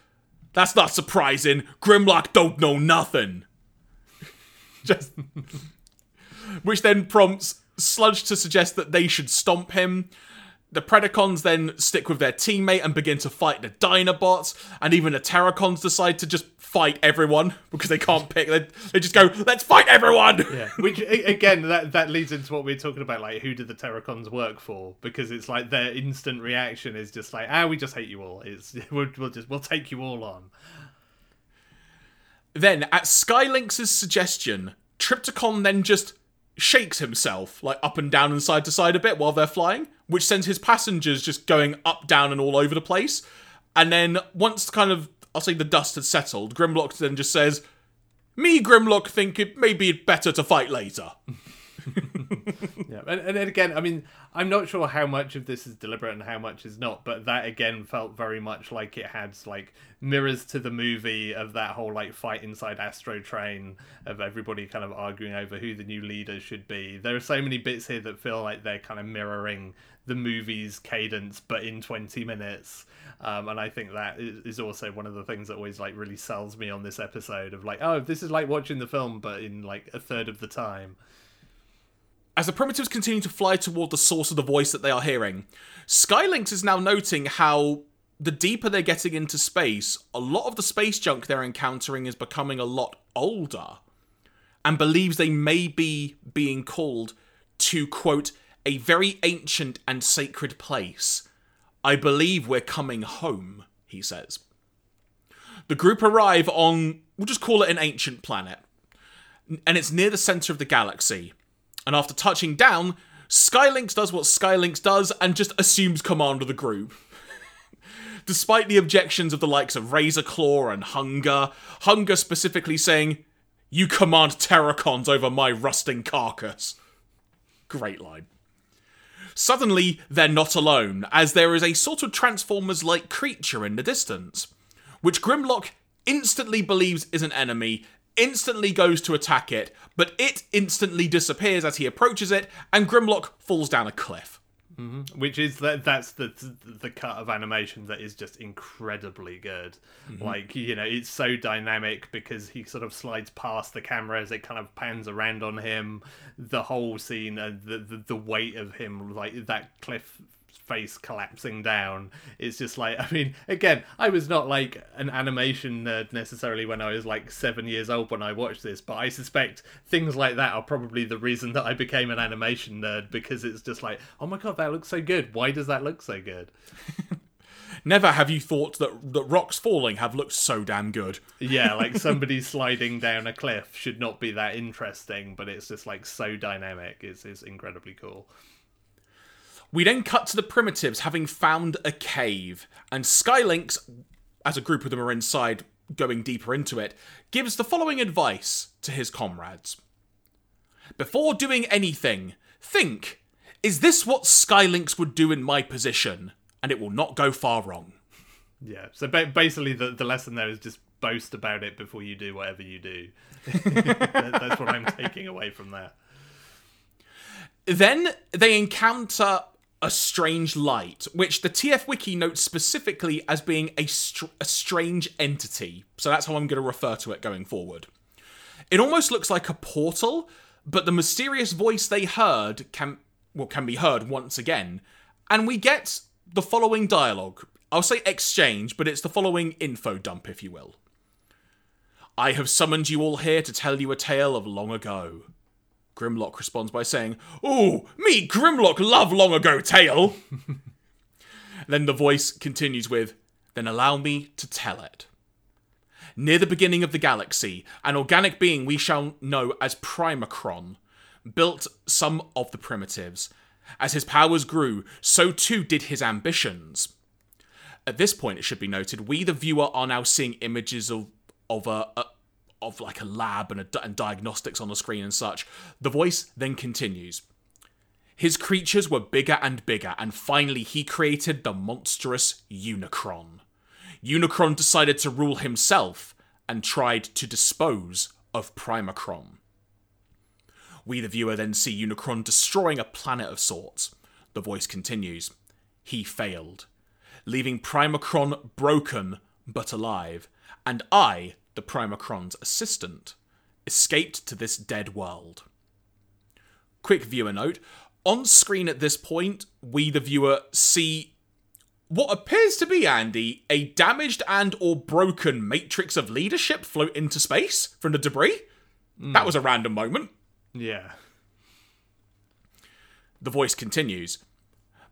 That's not surprising. Grimlock don't know nothing. just. which then prompts Sludge to suggest that they should stomp him. The Predacons then stick with their teammate and begin to fight the Dinobots, and even the Terrorcons decide to just fight everyone because they can't pick. They, they just go, let's fight everyone! Yeah, which again that that leads into what we are talking about, like who do the Terrorcons work for? Because it's like their instant reaction is just like, ah, we just hate you all. It's we'll, we'll just we'll take you all on. Then, at Skylynx's suggestion, Trypticon then just shakes himself, like up and down and side to side a bit while they're flying, which sends his passengers just going up, down, and all over the place. And then, once kind of, I'll say the dust had settled, Grimlock then just says, Me, Grimlock, think it may be better to fight later. Yeah, and, and again, I mean, I'm not sure how much of this is deliberate and how much is not, but that again felt very much like it had like mirrors to the movie of that whole like fight inside Astro Train of everybody kind of arguing over who the new leader should be. There are so many bits here that feel like they're kind of mirroring the movie's cadence, but in 20 minutes. Um, and I think that is also one of the things that always like really sells me on this episode of like, oh, this is like watching the film, but in like a third of the time. As the primitives continue to fly toward the source of the voice that they are hearing, Skylynx is now noting how the deeper they're getting into space, a lot of the space junk they're encountering is becoming a lot older, and believes they may be being called to, quote, a very ancient and sacred place. I believe we're coming home, he says. The group arrive on, we'll just call it an ancient planet, and it's near the center of the galaxy. And after touching down, Skylynx does what Skylynx does and just assumes command of the group. Despite the objections of the likes of Razorclaw and Hun-Gurrr, Hun-Gurrr specifically saying, You command Terrorcons over my rusting carcass. Great line. Suddenly, they're not alone, as there is a sort of Transformers like creature in the distance, which Grimlock instantly believes is an enemy, instantly goes to attack it, but it instantly disappears as he approaches it, and Grimlock falls down a cliff. Mm-hmm. Which is that that's the the cut of animation that is just incredibly good. Mm-hmm. Like you know, it's so dynamic because he sort of slides past the camera as it kind of pans around on him. The whole scene and the, the the weight of him, like that cliff face collapsing down. It's just like, I mean, again, I was not like an animation nerd necessarily when I was like seven years old when I watched this, but I suspect things like that are probably the reason that I became an animation nerd because it's just like, oh my god, that looks so good. Why does that look so good? Never have you thought that that rocks falling have looked so damn good. yeah, like somebody sliding down a cliff should not be that interesting, but it's just like so dynamic. It's, it's incredibly cool. We then cut to the primitives having found a cave, and Skylynx, as a group of them are inside, going deeper into it, gives the following advice to his comrades. Before doing anything, think is this what Skylynx would do in my position? And it will not go far wrong. Yeah, so ba- basically, the, the lesson there is just boast about it before you do whatever you do. That's what I'm taking away from that. Then they encounter a strange light, which the TF Wiki notes specifically as being a, str- a strange entity. So that's how I'm going to refer to it going forward. It almost looks like a portal, but the mysterious voice they heard can well can be heard once again, and we get the following dialogue. I'll say exchange, but it's the following info dump, if you will. I have summoned you all here to tell you a tale of long ago. Grimlock responds by saying, "Oh, me Grimlock love long ago tale." then the voice continues with, "Then allow me to tell it." Near the beginning of the galaxy, an organic being we shall know as Primacron built some of the primitives. As his powers grew, so too did his ambitions. At this point, it should be noted, we, the viewer, are now seeing images of, of a, a of like a lab and, a, and diagnostics on the screen and such. The voice then continues. His creatures were bigger and bigger, and finally he created the monstrous Unicron. Unicron decided to rule himself and tried to dispose of Primacron. We, the viewer, then see Unicron destroying a planet of sorts. The voice continues. He failed, leaving Primacron broken but alive, and I, the Primacron's assistant, escaped to this dead world. Quick viewer note On screen at this point, we the viewer see what appears to be Andy a damaged and or broken matrix of leadership float into space from the debris. Hmm. That was a random moment. Yeah. The voice continues.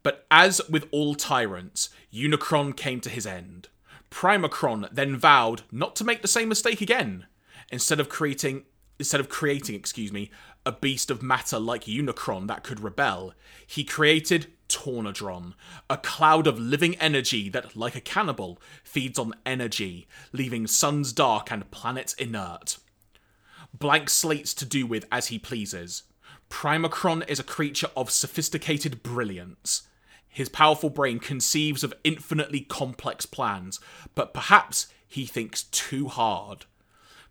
But as with all tyrants, Unicron came to his end. Primacron then vowed not to make the same mistake again. Instead of creating instead of creating, excuse me, a beast of matter like Unicron that could rebel, he created Tornadron, a cloud of living energy that, like a cannibal, feeds on energy, leaving suns dark and planets inert. Blank slates to do with as he pleases. Primacron is a creature of sophisticated brilliance. His powerful brain conceives of infinitely complex plans, but perhaps he thinks too hard.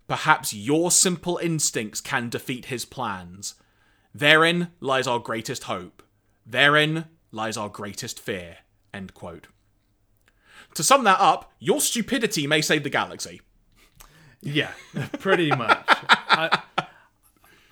Perhaps your simple instincts can defeat his plans. Therein lies our greatest hope. Therein lies our greatest fear. End quote. To sum that up, your stupidity may save the galaxy. Yeah, pretty much. I,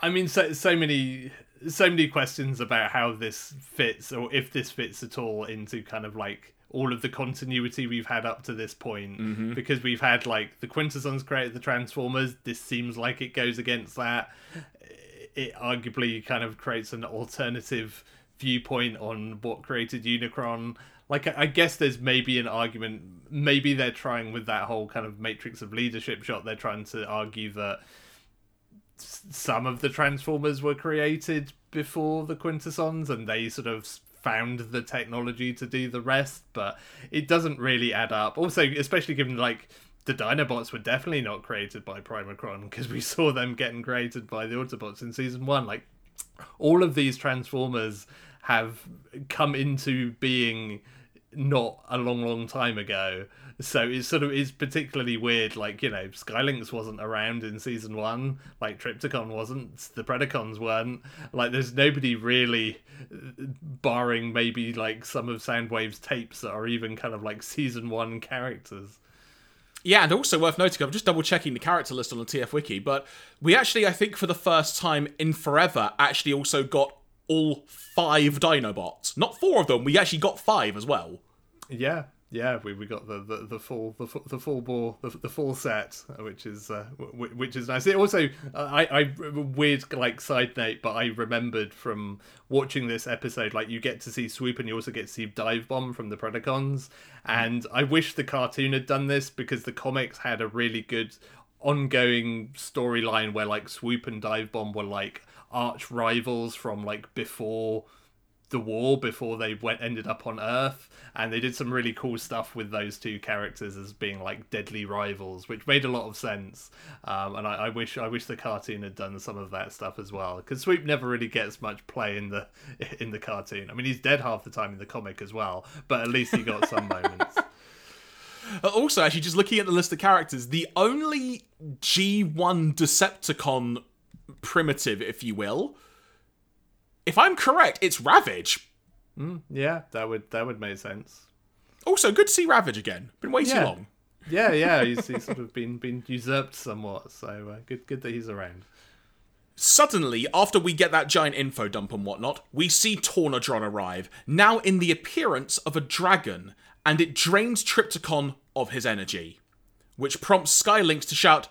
I mean, so so many so many questions about how this fits, or if this fits at all into kind of like all of the continuity we've had up to this point. Mm-hmm. Because we've had like the Quintessons created the Transformers. This seems like it goes against that. It arguably kind of creates an alternative viewpoint on what created Unicron. Like, I guess there's maybe an argument. Maybe they're trying with that whole kind of matrix of leadership shot. They're trying to argue that some of the Transformers were created before the Quintessons, and they sort of found the technology to do the rest. But it doesn't really add up. Also, especially given like the Dinobots were definitely not created by Primacron because we saw them getting created by the Autobots in season one. Like all of these Transformers have come into being not a long, long time ago. So it's sort of is particularly weird. Like you know, Skylynx wasn't around in season one. Like Trypticon wasn't. The Predacons weren't. Like there's nobody really, barring maybe like some of Soundwave's tapes that are even kind of like season one characters. Yeah, and also worth noting, I'm just double checking the character list on the TF Wiki, but we actually, I think, for the first time in forever, actually also got all five Dinobots. Not four of them, we actually got five as well. Yeah, yeah, we, we got the, the, the full the, the full bore the, the full set, which is uh, w- which is nice. It also uh, I I weird like side note, but I remembered from watching this episode, like you get to see Swoop and you also get to see Dive Bomb from the Predacons, and I wish the cartoon had done this because the comics had a really good ongoing storyline where like Swoop and Dive Bomb were like arch rivals from like before the war before they went ended up on Earth, and they did some really cool stuff with those two characters as being like deadly rivals, which made a lot of sense. Um, and I, I wish I wish the cartoon had done some of that stuff as well, because Sweep never really gets much play in the in the cartoon. I mean, he's dead half the time in the comic as well, but at least he got some moments. Also, actually, just looking at the list of characters, the only G1 Decepticon primitive, if you will, if I'm correct, it's Ravage. Yeah, that would that would make sense. Also, good to see Ravage again. Been way too long. Yeah, yeah, he's, he's sort of been been usurped somewhat, so uh, good good that he's around. Suddenly, after we get that giant info dump and whatnot, we see Tornadron arrive, now in the appearance of a dragon, and it drains Trypticon of his energy. Which prompts Skylynx to shout,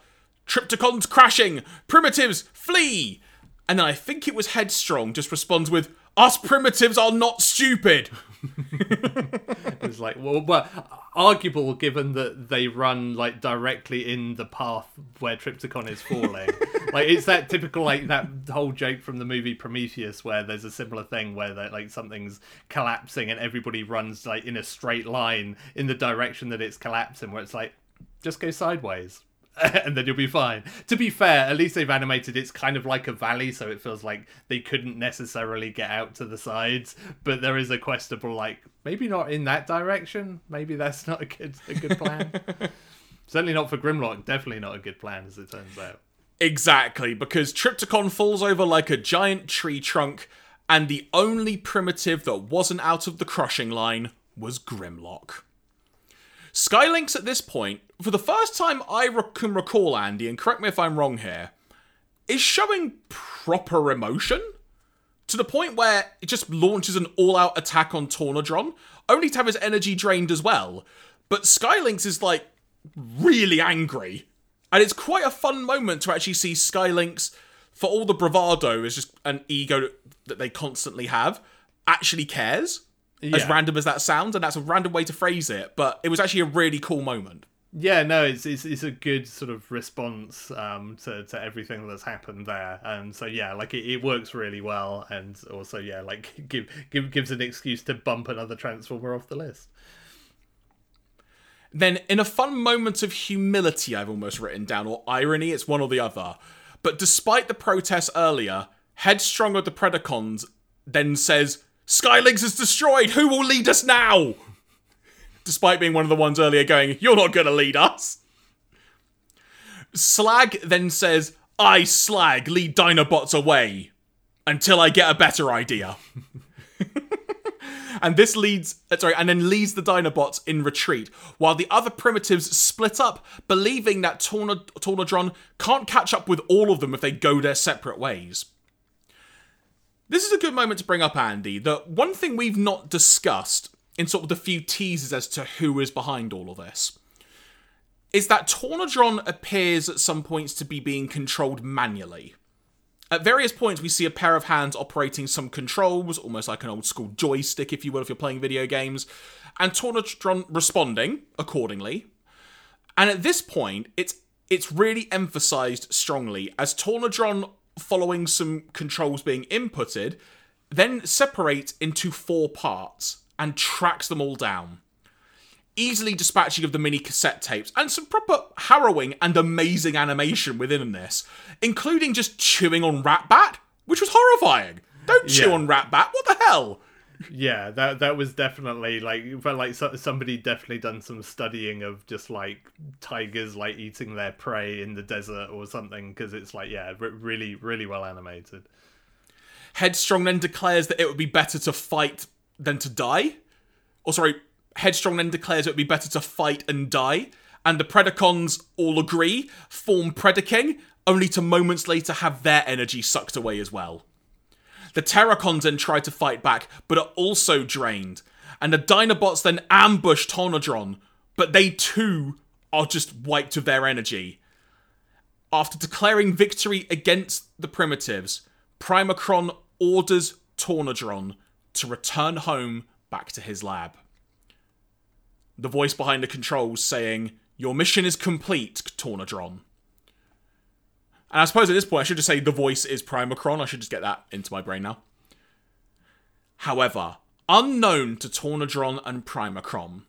Trypticon's crashing! Primitives, flee! And then I think it was Headstrong just responds with, Us primitives are not stupid! It's like, well, well, arguable given that they run like directly in the path where Trypticon is falling. like, it's that typical like that whole joke from the movie Prometheus where there's a similar thing where that like something's collapsing and everybody runs like in a straight line in the direction that it's collapsing. Where it's like, just go sideways. and then you'll be fine. To be fair, at least they've animated it's kind of like a valley, so it feels like they couldn't necessarily get out to the sides. But there is a questionable, like maybe not in that direction. Maybe that's not a good a good plan. Certainly not for Grimlock. Definitely not a good plan, as it turns out. Exactly, because Trypticon falls over like a giant tree trunk, and the only primitive that wasn't out of the crushing line was Grimlock. Skylynx at this point, for the first time I re- can recall, Andy, and correct me if I'm wrong here, is showing proper emotion. to the point where it just launches an all-out attack on Tornadron, only to have his energy drained as well. But Skylynx is like really angry. And it's quite a fun moment to actually see Skylynx, for all the bravado is just an ego that they constantly have, actually cares. As random as that sounds, and that's a random way to phrase it, but it was actually a really cool moment. Yeah, no, it's it's, it's a good sort of response um, to to everything that's happened there, and so yeah, like it, it works really well, and also yeah, like give, give gives an excuse to bump another transformer off the list. Then, in a fun moment of humility, I've almost written down, or irony, it's one or the other. But despite the protests earlier, Headstrong of the Predacons then says, Skylynx is destroyed! Who will lead us now? Despite being one of the ones earlier going, You're not gonna lead us! Slag then says, I, Slag, lead Dinobots away until I get a better idea. and this leads uh, sorry and then leads the dinobots in retreat while the other primitives split up believing that Torna- tornadron can't catch up with all of them if they go their separate ways this is a good moment to bring up andy that one thing we've not discussed in sort of the few teasers as to who is behind all of this. Is that tornadron appears at some points to be being controlled manually. At various points, we see a pair of hands operating some controls, almost like an old school joystick, if you will, if you're playing video games, and Tornadron responding accordingly. And at this point, it's it's really emphasized strongly as Tornadron, following some controls being inputted, then separates into four parts and tracks them all down easily dispatching of the mini cassette tapes, and some proper harrowing and amazing animation within this, including just chewing on Ratbat, which was horrifying. Don't chew Yeah. on Ratbat, what the hell? Yeah, that that was definitely like felt like so, somebody definitely done some studying of just like tigers like eating their prey in the desert or something because it's like yeah, re- really really well animated. Headstrong then declares that it would be better to fight than to die. Or sorry, Headstrong then declares it would be better to fight and die. And the Predacons all agree, form Predaking, only to moments later have their energy sucked away as well. The Terrorcons then try to fight back, but are also drained. And the Dinobots then ambush Tornadron, but they too are just wiped of their energy. After declaring victory against the Primitives, Primacron orders Tornadron to return home back to his lab. The voice behind the controls saying, Your mission is complete, Tornadron. And I suppose at this point I should just say the voice is Primacron. I should just get that into my brain now. However, unknown to Tornadron and Primacron,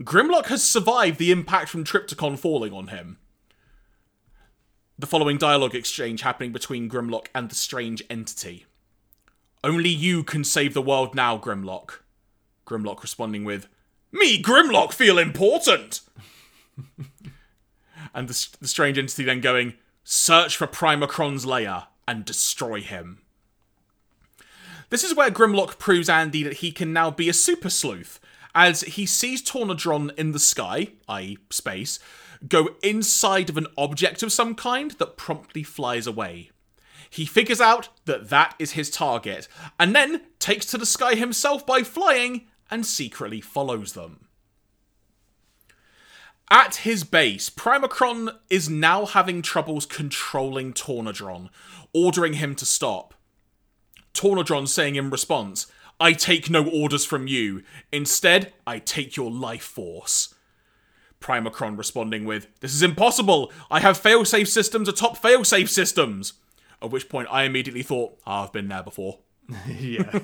Grimlock has survived the impact from Trypticon falling on him. The following dialogue exchange happening between Grimlock and the strange entity. Only you can save the world now, Grimlock. Grimlock responding with, Me, Grimlock, feel important! and the, the strange entity then going, Search for Primacron's lair and destroy him. This is where Grimlock proves Andy that he can now be a super sleuth, as he sees Tornadron in the sky, i.e., space, go inside of an object of some kind that promptly flies away. He figures out that that is his target, and then takes to the sky himself by flying and secretly follows them. At his base, Primacron is now having troubles controlling Tornadron, ordering him to stop. Tornadron saying in response, I take no orders from you. Instead, I take your life force. Primacron responding with, This is impossible! I have failsafe systems atop failsafe systems! At which point I immediately thought, "Ah, I've been there before. yeah,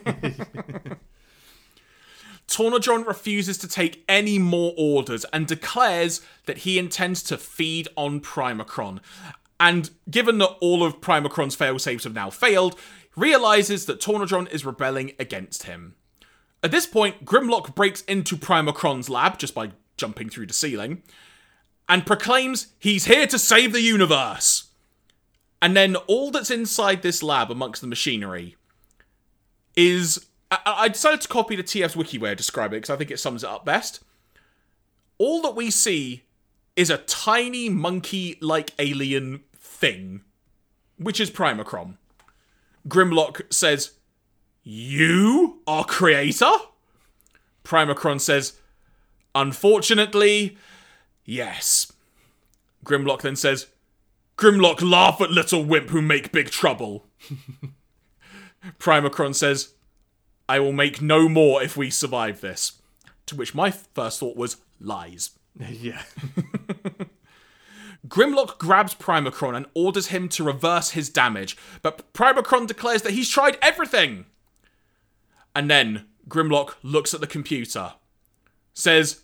Tornadron refuses to take any more orders and declares that he intends to feed on Primacron. And given that all of Primacron's failsafes have now failed, realizes that Tornadron is rebelling against him. At this point, Grimlock breaks into Primacron's lab just by jumping through the ceiling and proclaims he's here to save the universe. And then all that's inside this lab amongst the machinery is I, I decided to copy the TF's wiki way of describing it because I think it sums it up best. All that we see is a tiny monkey-like alien thing, which is Primacron. Grimlock says, You are creator? Primacron says, Unfortunately, yes. Grimlock then says, Grimlock laugh at little wimp who make big trouble. Primacron says, I will make no more if we survive this. To which my first thought was lies. yeah. Grimlock grabs Primacron and orders him to reverse his damage, but Primacron declares that he's tried everything. And then Grimlock looks at the computer, says,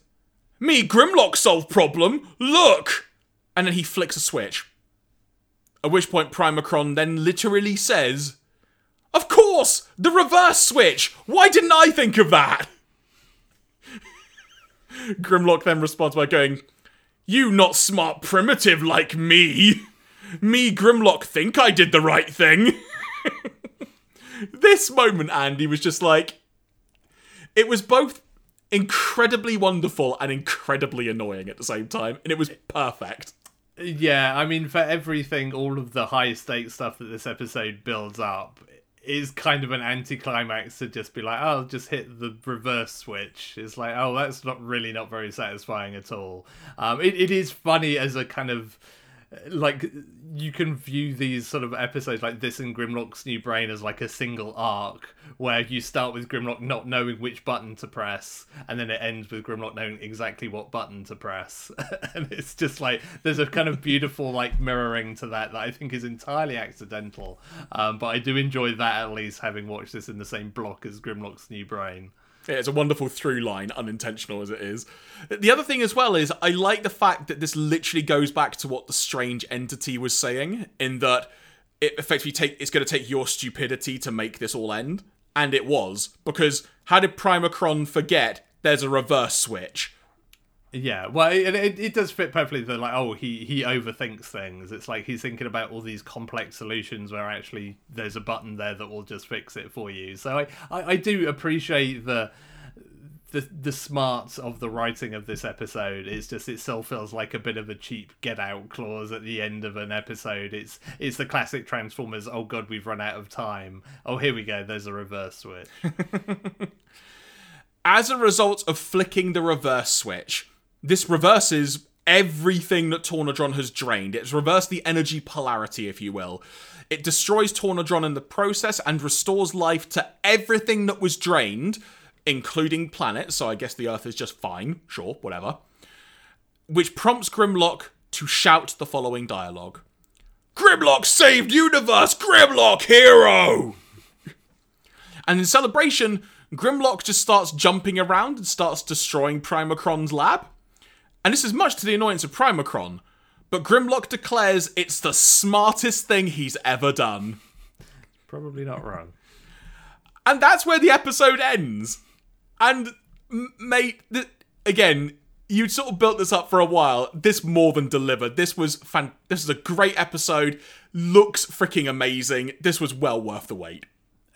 Me, Grimlock, solve problem, look! And then he flicks a switch. At which point Primacron then literally says, Of course! The reverse switch! Why didn't I think of that? Grimlock then responds by going, You not smart primitive like me! Me, Grimlock, think I did the right thing! this moment, Andy, was just like. It was both incredibly wonderful and incredibly annoying at the same time, and it was perfect. Yeah, I mean, for everything, all of the high stakes stuff that this episode builds up is kind of an anticlimax to just be like, oh, just hit the reverse switch. It's like, oh, that's not really not very satisfying at all. Um, it, it is funny as a kind of like you can view these sort of episodes like this in Grimlock's New Brain as like a single arc where you start with Grimlock not knowing which button to press and then it ends with Grimlock knowing exactly what button to press and it's just like there's a kind of beautiful like mirroring to that that I think is entirely accidental um, but I do enjoy that at least having watched this in the same block as Grimlock's New Brain. It's a wonderful through line, unintentional as it is. The other thing as well is I like the fact that this literally goes back to what the strange entity was saying, in that it effectively take it's going to take your stupidity to make this all end, and it was because how did Primacron forget there's a reverse switch? Yeah, well, it, it, it does fit perfectly. That like, oh, he he overthinks things. It's like he's thinking about all these complex solutions where actually there's a button there that will just fix it for you. So I I, I do appreciate the. The, the smarts of the writing of this episode is just it still feels like a bit of a cheap get out clause at the end of an episode. It's it's the classic Transformers. Oh god, we've run out of time. Oh here we go. There's a reverse switch. As a result of flicking the reverse switch, this reverses everything that Tornadron has drained. It's reversed the energy polarity, if you will. It destroys Tornadron in the process and restores life to everything that was drained, including planets, so I guess the Earth is just fine, sure, whatever. Which prompts Grimlock to shout the following dialogue Grimlock saved universe! Grimlock hero! and in celebration, Grimlock just starts jumping around and starts destroying Primacron's lab. And this is much to the annoyance of Primacron, but Grimlock declares it's the smartest thing he's ever done. Probably not wrong. And that's where the episode ends. And, mate, th- again, you sort of built this up for a while. This more than delivered. This was fan- This is a great episode. Looks freaking amazing. This was well worth the wait.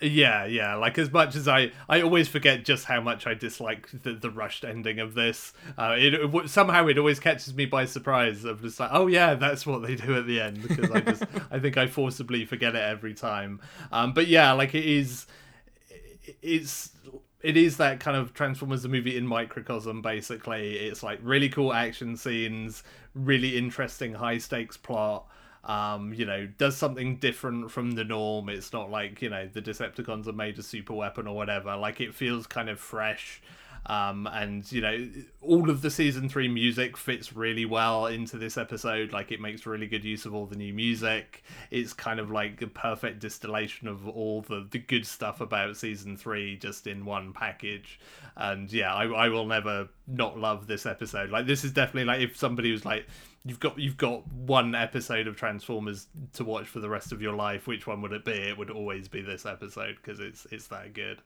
Yeah, yeah. Like as much as I, I always forget just how much I dislike the, the rushed ending of this. Uh, it, it somehow it always catches me by surprise. Of just like, oh yeah, that's what they do at the end because I just I think I forcibly forget it every time. Um, but yeah, like it is, it's it is that kind of Transformers the movie in microcosm. Basically, it's like really cool action scenes, really interesting high stakes plot um, you know, does something different from the norm. It's not like, you know, the Decepticons have made a super weapon or whatever. Like, it feels kind of fresh. Um, and, you know, all of the season three music fits really well into this episode. Like, it makes really good use of all the new music. It's kind of like a perfect distillation of all the, the good stuff about season three just in one package. And yeah, I, I will never not love this episode. Like, this is definitely like if somebody was like, you've got you've got one episode of Transformers to watch for the rest of your life. Which one would it be? It would always be this episode because it's it's that good.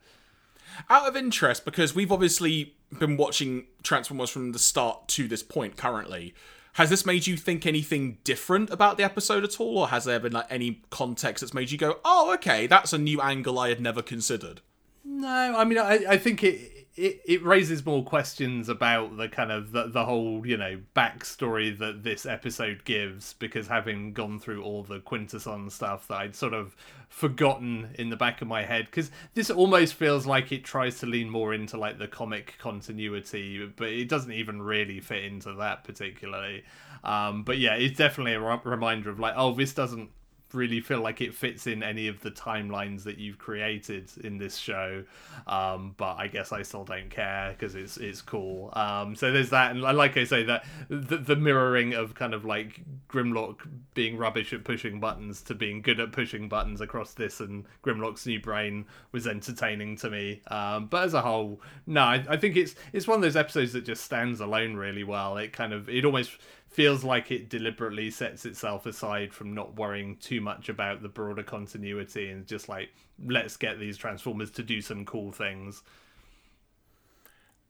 Out of interest, because we've obviously been watching Transformers from the start to this point currently, has this made you think anything different about the episode at all, or has there been like any context that's made you go, "Oh, okay, that's a new angle I had never considered"? No, I mean, I I think it it, it raises more questions about the kind of the, the whole you know backstory that this episode gives because having gone through all the quintesson stuff that I'd sort of forgotten in the back of my head because this almost feels like it tries to lean more into like the comic continuity but it doesn't even really fit into that particularly. Um, but yeah it's definitely a reminder of like oh this doesn't really feel like it fits in any of the timelines that you've created in this show. Um, but I guess I still don't care because it's it's cool. Um, so there's that, and like I say, that the, the mirroring of kind of like Grimlock being rubbish at pushing buttons to being good at pushing buttons across this and Grimlock's new brain was entertaining to me. Um, but as a whole, no, I, I think it's it's one of those episodes that just stands alone really well. It kind of it almost feels like it deliberately sets itself aside from not worrying too much about the broader continuity and just like let's get these transformers to do some cool things.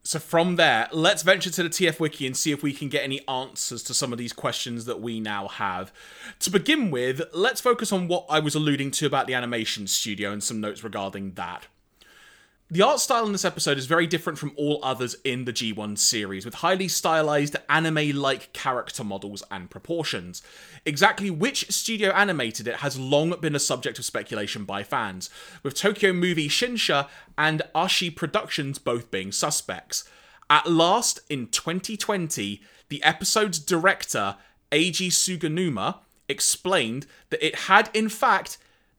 So from there let's venture to the tf wiki and see if we can get any answers to some of these questions that we now have. To begin with let's focus on what i was alluding to about the animation studio and some notes regarding that the art style in this episode is very different from all others in the G1 series, with highly stylized anime like character models and proportions. Exactly which studio animated it has long been a subject of speculation by fans, with Tokyo Movie Shinsha and Ashi Productions both being suspects. At last, in 2020, the episode's director, Eiji Suganuma, explained that it had in fact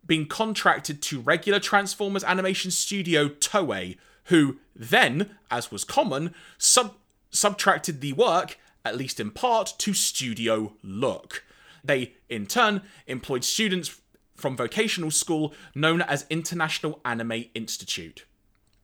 been contracted to regular Transformers animation studio Toei, who then, as was common, sub- subtracted the work, at least in part, to Studio Look. They, in turn, employed students from vocational school known as International Anime Institute.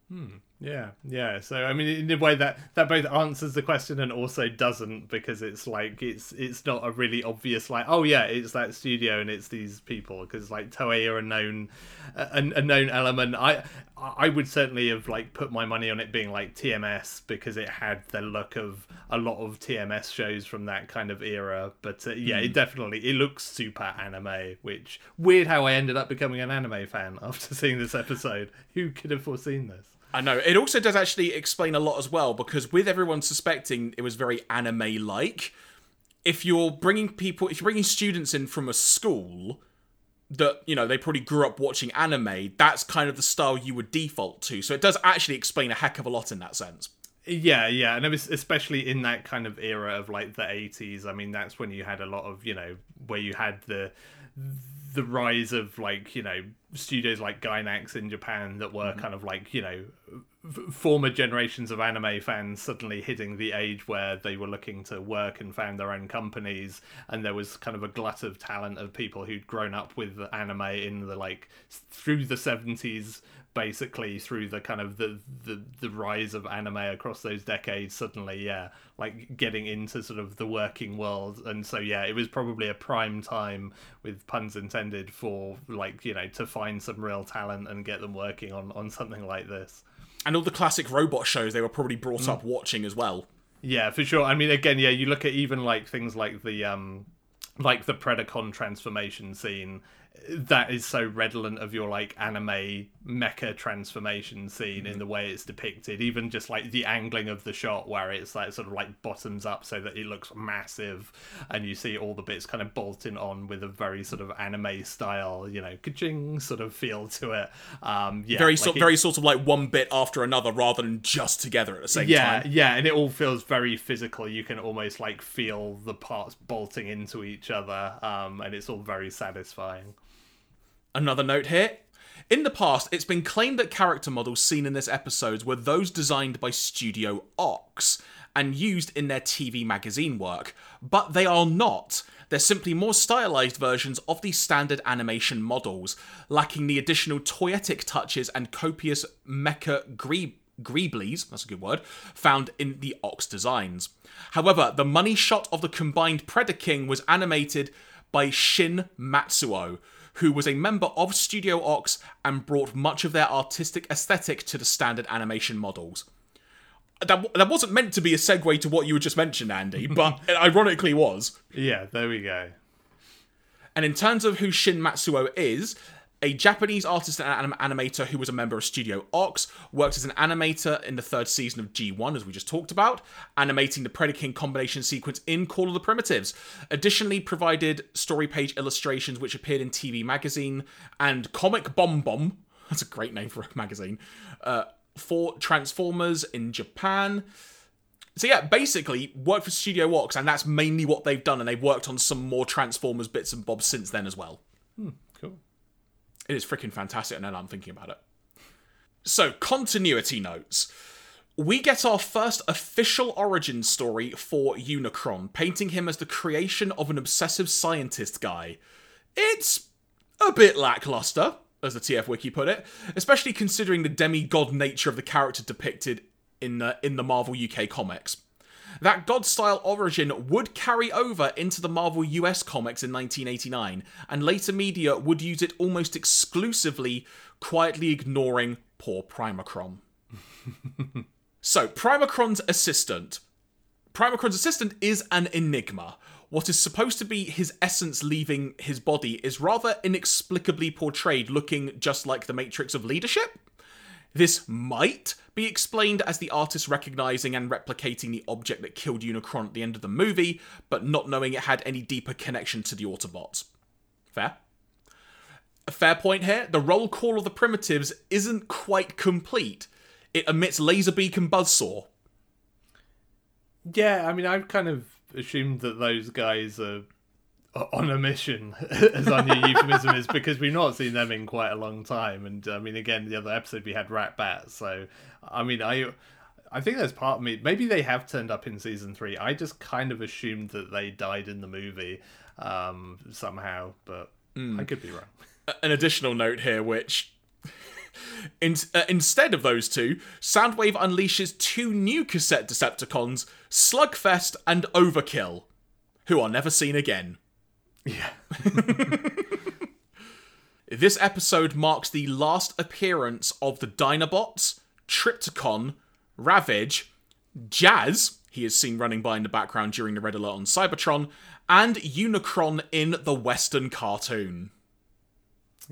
Hmm. Yeah, yeah. So I mean, in a way that that both answers the question and also doesn't because it's like it's it's not a really obvious like oh yeah it's that studio and it's these people because like Toei are a known a, a known element. I I would certainly have like put my money on it being like TMS because it had the look of a lot of TMS shows from that kind of era. But uh, yeah, mm. it definitely it looks super anime. Which weird how I ended up becoming an anime fan after seeing this episode. Who could have foreseen this? I know. It also does actually explain a lot as well because with everyone suspecting it was very anime like, if you're bringing people, if you're bringing students in from a school that, you know, they probably grew up watching anime, that's kind of the style you would default to. So it does actually explain a heck of a lot in that sense. Yeah, yeah, and especially in that kind of era of like the 80s. I mean, that's when you had a lot of, you know, where you had the the rise of like you know studios like Gainax in Japan that were mm-hmm. kind of like you know f- former generations of anime fans suddenly hitting the age where they were looking to work and found their own companies and there was kind of a glut of talent of people who'd grown up with anime in the like through the 70s basically through the kind of the, the the rise of anime across those decades suddenly yeah like getting into sort of the working world. And so yeah it was probably a prime time with puns intended for like you know to find some real talent and get them working on on something like this. And all the classic robot shows they were probably brought mm. up watching as well. Yeah for sure. I mean again yeah you look at even like things like the um like the predacon transformation scene that is so redolent of your like anime mecha transformation scene in the way it's depicted even just like the angling of the shot where it's like sort of like bottoms up so that it looks massive and you see all the bits kind of bolting on with a very sort of anime style you know kaching sort of feel to it. Um yeah very like so, very sort of like one bit after another rather than just together at the same yeah, time. yeah and it all feels very physical. You can almost like feel the parts bolting into each other um and it's all very satisfying. Another note here. In the past, it's been claimed that character models seen in this episode were those designed by Studio Ox and used in their TV magazine work, but they are not. They're simply more stylized versions of the standard animation models, lacking the additional toyetic touches and copious mecha greeb greeblies, that's a good word, found in the Ox designs. However, the money shot of the combined Predaking was animated by Shin Matsuo, who was a member of Studio Ox and brought much of their artistic aesthetic to the standard animation models. That, that wasn't meant to be a segue to what you were just mentioned, Andy, but it ironically was. Yeah, there we go. And in terms of who Shin Matsuo is, a Japanese artist and anim- animator who was a member of Studio Ox, worked as an animator in the third season of G1, as we just talked about, animating the Predaking combination sequence in Call of the Primitives. Additionally, provided story page illustrations which appeared in TV Magazine and Comic BomBom. That's a great name for a magazine. Uh, for Transformers in Japan. So yeah, basically worked for Studio Ox, and that's mainly what they've done, and they've worked on some more Transformers bits and bobs since then as well. Cool. It is freaking fantastic, and now I'm thinking about it. So, continuity notes. We get our first official origin story for Unicron, painting him as the creation of an obsessive scientist guy. It's a bit lackluster, as the TF Wiki put it, especially considering the demigod nature of the character depicted in the, in the Marvel UK comics. That god style origin would carry over into the Marvel US comics in 1989, and later media would use it almost exclusively, quietly ignoring poor Primacron. so, Primacron's assistant. Primacron's assistant is an enigma. What is supposed to be his essence leaving his body is rather inexplicably portrayed looking just like the Matrix of leadership. This might be explained as the artist recognizing and replicating the object that killed Unicron at the end of the movie, but not knowing it had any deeper connection to the Autobots. Fair? A fair point here. The roll call of the primitives isn't quite complete. It omits Laserbeak and Buzzsaw. Yeah, I mean, I've kind of assumed that those guys are on a mission, as on your euphemism is, because we've not seen them in quite a long time. And I mean, again, the other episode we had Ratbat, so I mean, I. I think there's part of me. Maybe they have turned up in season three. I just kind of assumed that they died in the movie um, somehow, but I could be wrong. an additional note here, which in, uh, instead of those two, Soundwave unleashes two new cassette Decepticons, Slugfest and Overkill, who are never seen again. Yeah. This episode marks the last appearance of the Dinobots, Trypticon, Ravage, Jazz, he is seen running by in the background during the red alert on Cybertron, and Unicron in the Western cartoon.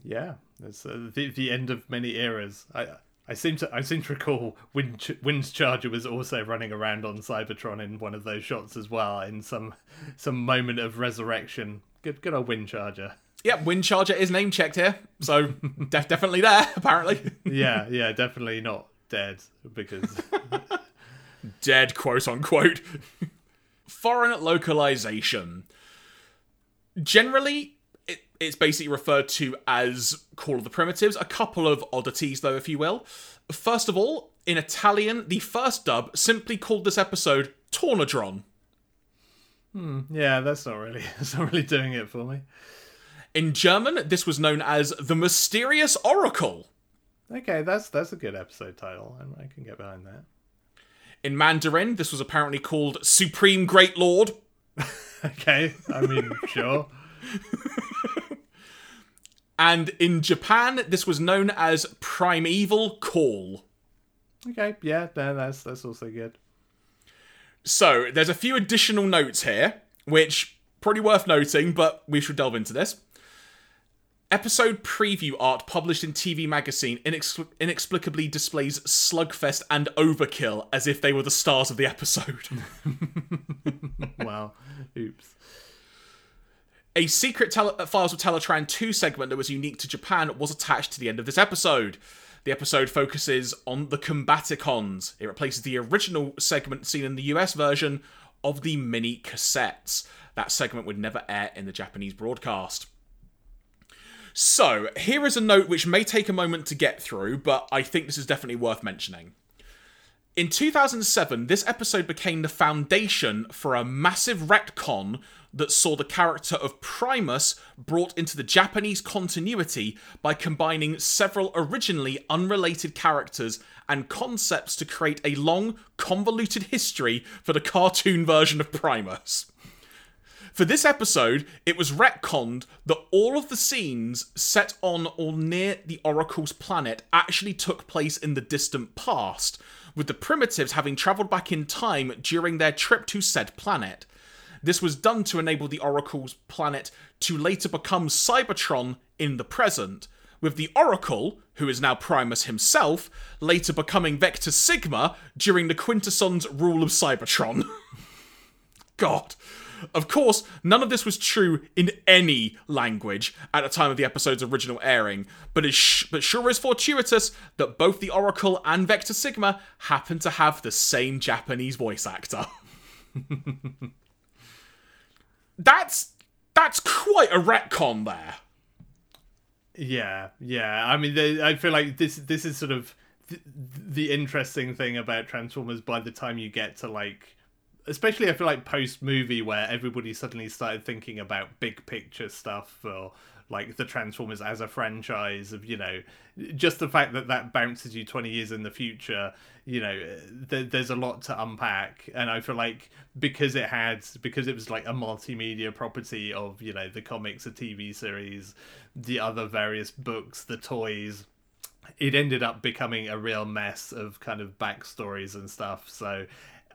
Yeah, it's uh, the the end of many eras. I I seem to I seem to recall Wind Ch- Wind's Charger was also running around on Cybertron in one of those shots as well, in some some moment of resurrection. Good good old Windcharger. Yep, wind charger is name checked here, so def- definitely there, apparently. Yeah, yeah, definitely not dead because dead, quote unquote. Foreign localization. Generally, it, it's basically referred to as Call of the Primitives. A couple of oddities, though, if you will. First of all, in Italian, the first dub simply called this episode Tornadron. Hmm, yeah, that's not really that's not really doing it for me. In German, this was known as the Mysterious Oracle. Okay, that's that's a good episode title. I, I can get behind that. In Mandarin, this was apparently called Supreme Great Lord. Okay, I mean sure. And in Japan, this was known as Primeval Call. Okay, yeah, no, that's that's also good. So, there's a few additional notes here, which pretty worth noting, but we should delve into this. Episode preview art published in TV Magazine inex- inexplicably displays Slugfest and Overkill as if they were the stars of the episode. Wow. Oops. A secret tele- Files of Teletraan 2 segment that was unique to Japan was attached to the end of this episode. The episode focuses on the Combaticons. It replaces the original segment seen in the US version of the mini cassettes. That segment would never air in the Japanese broadcast. So, here is a note which may take a moment to get through, but I think this is definitely worth mentioning. In 2007, this episode became the foundation for a massive retcon that saw the character of Primus brought into the Japanese continuity by combining several originally unrelated characters and concepts to create a long, convoluted history for the cartoon version of Primus. For this episode, it was retconned that all of the scenes set on or near the Oracle's planet actually took place in the distant past, with the primitives having travelled back in time during their trip to said planet. This was done to enable the Oracle's planet to later become Cybertron in the present, with the Oracle, who is now Primus himself, later becoming Vector Sigma during the Quintesson's rule of Cybertron. God. Of course, none of this was true in any language at the time of the episode's original airing, but, it sh- but sure is fortuitous that both the Oracle and Vector Sigma happen to have the same Japanese voice actor. that's that's quite a retcon there. Yeah, yeah. I mean, they, I feel like this this is sort of th- the interesting thing about Transformers. By the time you get to like, especially I feel like post movie where everybody suddenly started thinking about big picture stuff or like the Transformers as a franchise of you know just the fact that that bounces you 20 years in the future you know th- there's a lot to unpack. And I feel like because it had because it was like a multimedia property of you know the comics the TV series the other various books the toys it ended up becoming a real mess of kind of backstories and stuff. So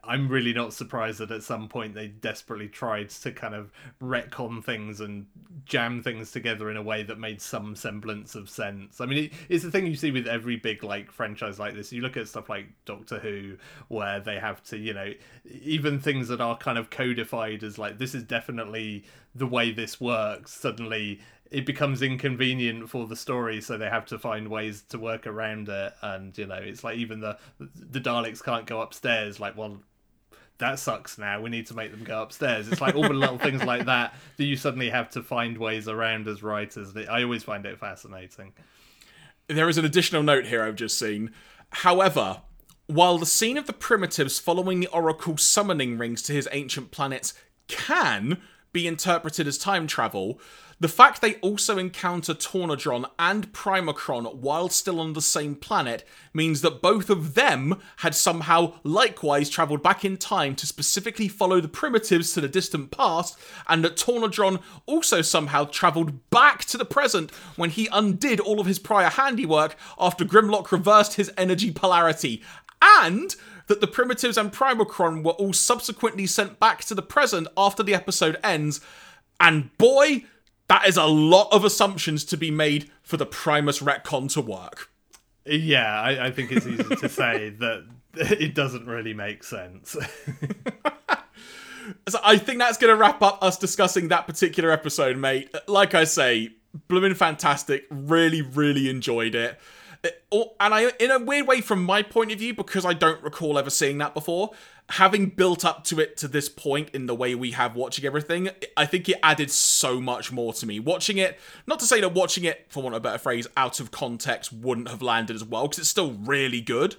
I'm really not surprised that at some point they desperately tried to kind of retcon things and jam things together in a way that made some semblance of sense. I mean, it, it's the thing you see with every big like franchise like this. You look at stuff like Doctor Who, where they have to, you know, even things that are kind of codified as like this is definitely the way this works. Suddenly, it becomes inconvenient for the story so they have to find ways to work around it and you know it's like even the the daleks can't go upstairs like well that sucks now. We need to make them go upstairs. It's like all the little things like that that you suddenly have to find ways around as writers. I always find it fascinating. There is an additional note here i've just seen. However while the scene of the primitives following the oracle summoning rings to his ancient planets can be interpreted as time travel the fact they also encounter Tornadron and Primacron while still on the same planet means that both of them had somehow likewise travelled back in time to specifically follow the primitives to the distant past, and that Tornadron also somehow travelled back to the present when he undid all of his prior handiwork after Grimlock reversed his energy polarity. And that the primitives and Primacron were all subsequently sent back to the present after the episode ends. And boy, that is a lot of assumptions to be made for the Primus retcon to work. Yeah, I, I think it's easy to say that it doesn't really make sense. so I think that's going to wrap up us discussing that particular episode, mate. Like I say, blooming fantastic. Really, really enjoyed it. And I, in a weird way, from my point of view, because I don't recall ever seeing that before, having built up to it to this point in the way we have watching everything, I think it added so much more to me. Watching it, not to say that watching it, for want of a better phrase, out of context wouldn't have landed as well, because it's still really good.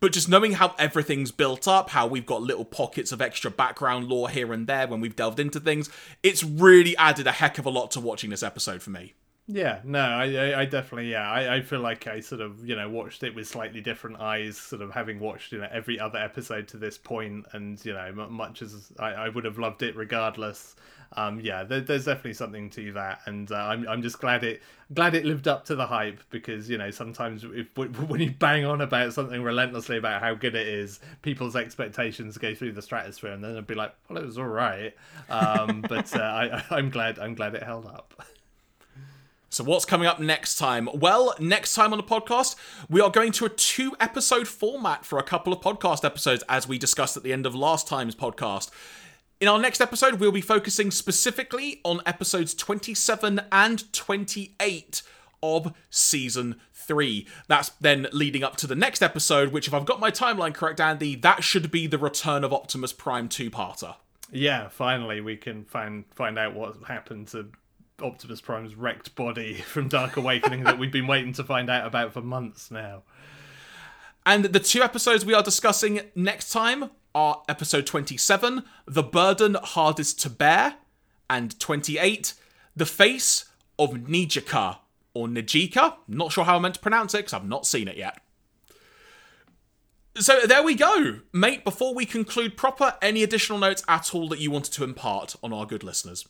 But just knowing how everything's built up, how we've got little pockets of extra background lore here and there when we've delved into things, it's really added a heck of a lot to watching this episode for me. Yeah, no, I, I, definitely, yeah, I, I feel like I sort of, you know, watched it with slightly different eyes, sort of having watched, you know, every other episode to this point, and you know, much as I, I would have loved it regardless. Um, yeah, there, there's definitely something to that, and uh, I'm, I'm just glad it, glad it lived up to the hype because you know sometimes if when you bang on about something relentlessly about how good it is, people's expectations go through the stratosphere, and then they'd be like, well, it was all right, um, but uh, I, I'm glad, I'm glad it held up. So, what's coming up next time? Well, next time on the podcast, we are going to a two episode format for a couple of podcast episodes, as we discussed at the end of last time's podcast. In our next episode, we'll be focusing specifically on episodes 27 and 28 of season three. That's then leading up to the next episode, which, if I've got my timeline correct, Andy, that should be the return of Optimus Prime two parter. Yeah, finally we can find find out what happened to Optimus Prime's wrecked body from Dark Awakening that we've been waiting to find out about for months now. And the two episodes we are discussing next time are episode 27, The Burden Hardest to Bear, and 28, The Face of Nijika, or Nijika. Not sure how I meant to pronounce it because I've not seen it yet. So there we go. Mate, before we conclude proper, any additional notes at all that you wanted to impart on our good listeners?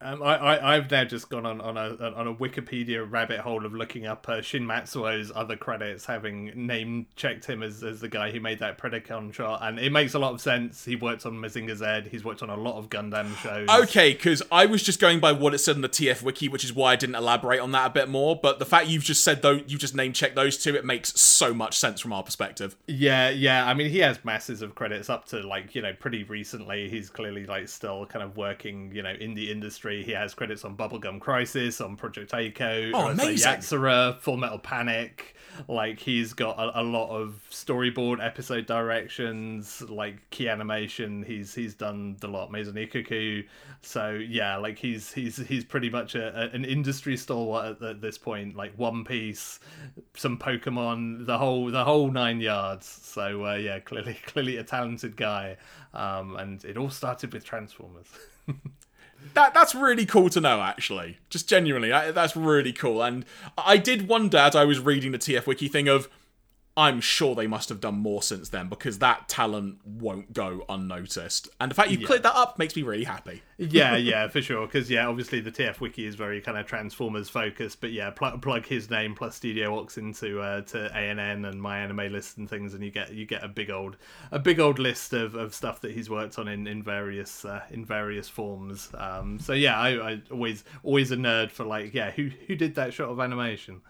Um, I, I I've now just gone on on a on a Wikipedia rabbit hole of looking up uh, Shin Matsuo's other credits, having name checked him as, as the guy who made that Predacon shot, and it makes a lot of sense. He worked on Mazinger Z. He's worked on a lot of Gundam shows. Okay, because I was just going by what it said in the TF wiki, which is why I didn't elaborate on that a bit more. But the fact you've just said though, you just name checked those two, it makes so much sense from our perspective. Yeah, yeah. I mean, he has masses of credits up to like you know pretty recently. He's clearly like still kind of working you know in the industry. He has credits on Bubblegum Crisis, on Project A-ko, Oh, amazing. Yatsura, Full Metal Panic. Like he's got a, a lot of storyboard episode directions, like key animation. He's he's done the lot, Maison Ikkoku. So yeah, like he's he's he's pretty much a, a- an industry stalwart at, at this point. Like One Piece, some Pokemon, the whole the whole nine yards. So uh, yeah, clearly clearly a talented guy. Um, and it all started with Transformers. That that's really cool to know, actually. Just genuinely, I, that's really cool. And I did wonder as I was reading the TF wiki thing of, I'm sure they must have done more since then because that talent won't go unnoticed. And the fact you cleared that up makes me really happy. yeah, yeah, for sure. Because yeah, obviously the TF wiki is very kind of Transformers focused, but yeah, pl- plug his name plus Studio Ox into uh, to ANN and MyAnimeList and things, and you get you get a big old a big old list of, of stuff that he's worked on in in various uh, in various forms. Um, so yeah, I, I always always a nerd for like yeah, who who did that shot of animation?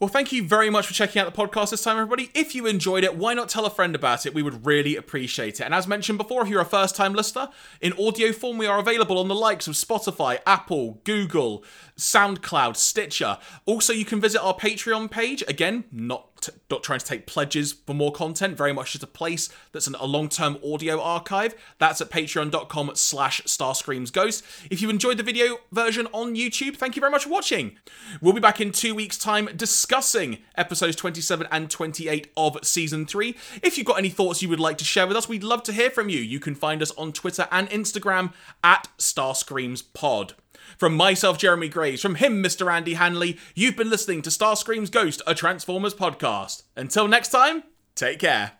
Well, thank you very much for checking out the podcast this time, everybody. If you enjoyed it, why not tell a friend about it? We would really appreciate it. And as mentioned before, if you're a first time listener, in audio form, we are available on the likes of Spotify, Apple, Google, SoundCloud, Stitcher. Also, you can visit our Patreon page. Again, not not trying to take pledges for more content, very much just a place that's an, a long-term audio archive. That's at patreon.com slash starscreamsghost. If you enjoyed the video version on YouTube, thank you very much for watching. We'll be back in two weeks' time discussing episodes 27 and 28 of season 3. If you've got any thoughts you would like to share with us, we'd love to hear from you. You can find us on Twitter and Instagram at starscreamspod. From myself, Jeremy Graves, from him, Mr. Andy Hanley, you've been listening to Starscream's Ghost, a Transformers podcast. Until next time, take care.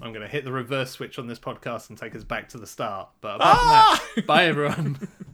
I'm going to hit the reverse switch on this podcast and take us back to the start. But apart from ah! that, bye everyone.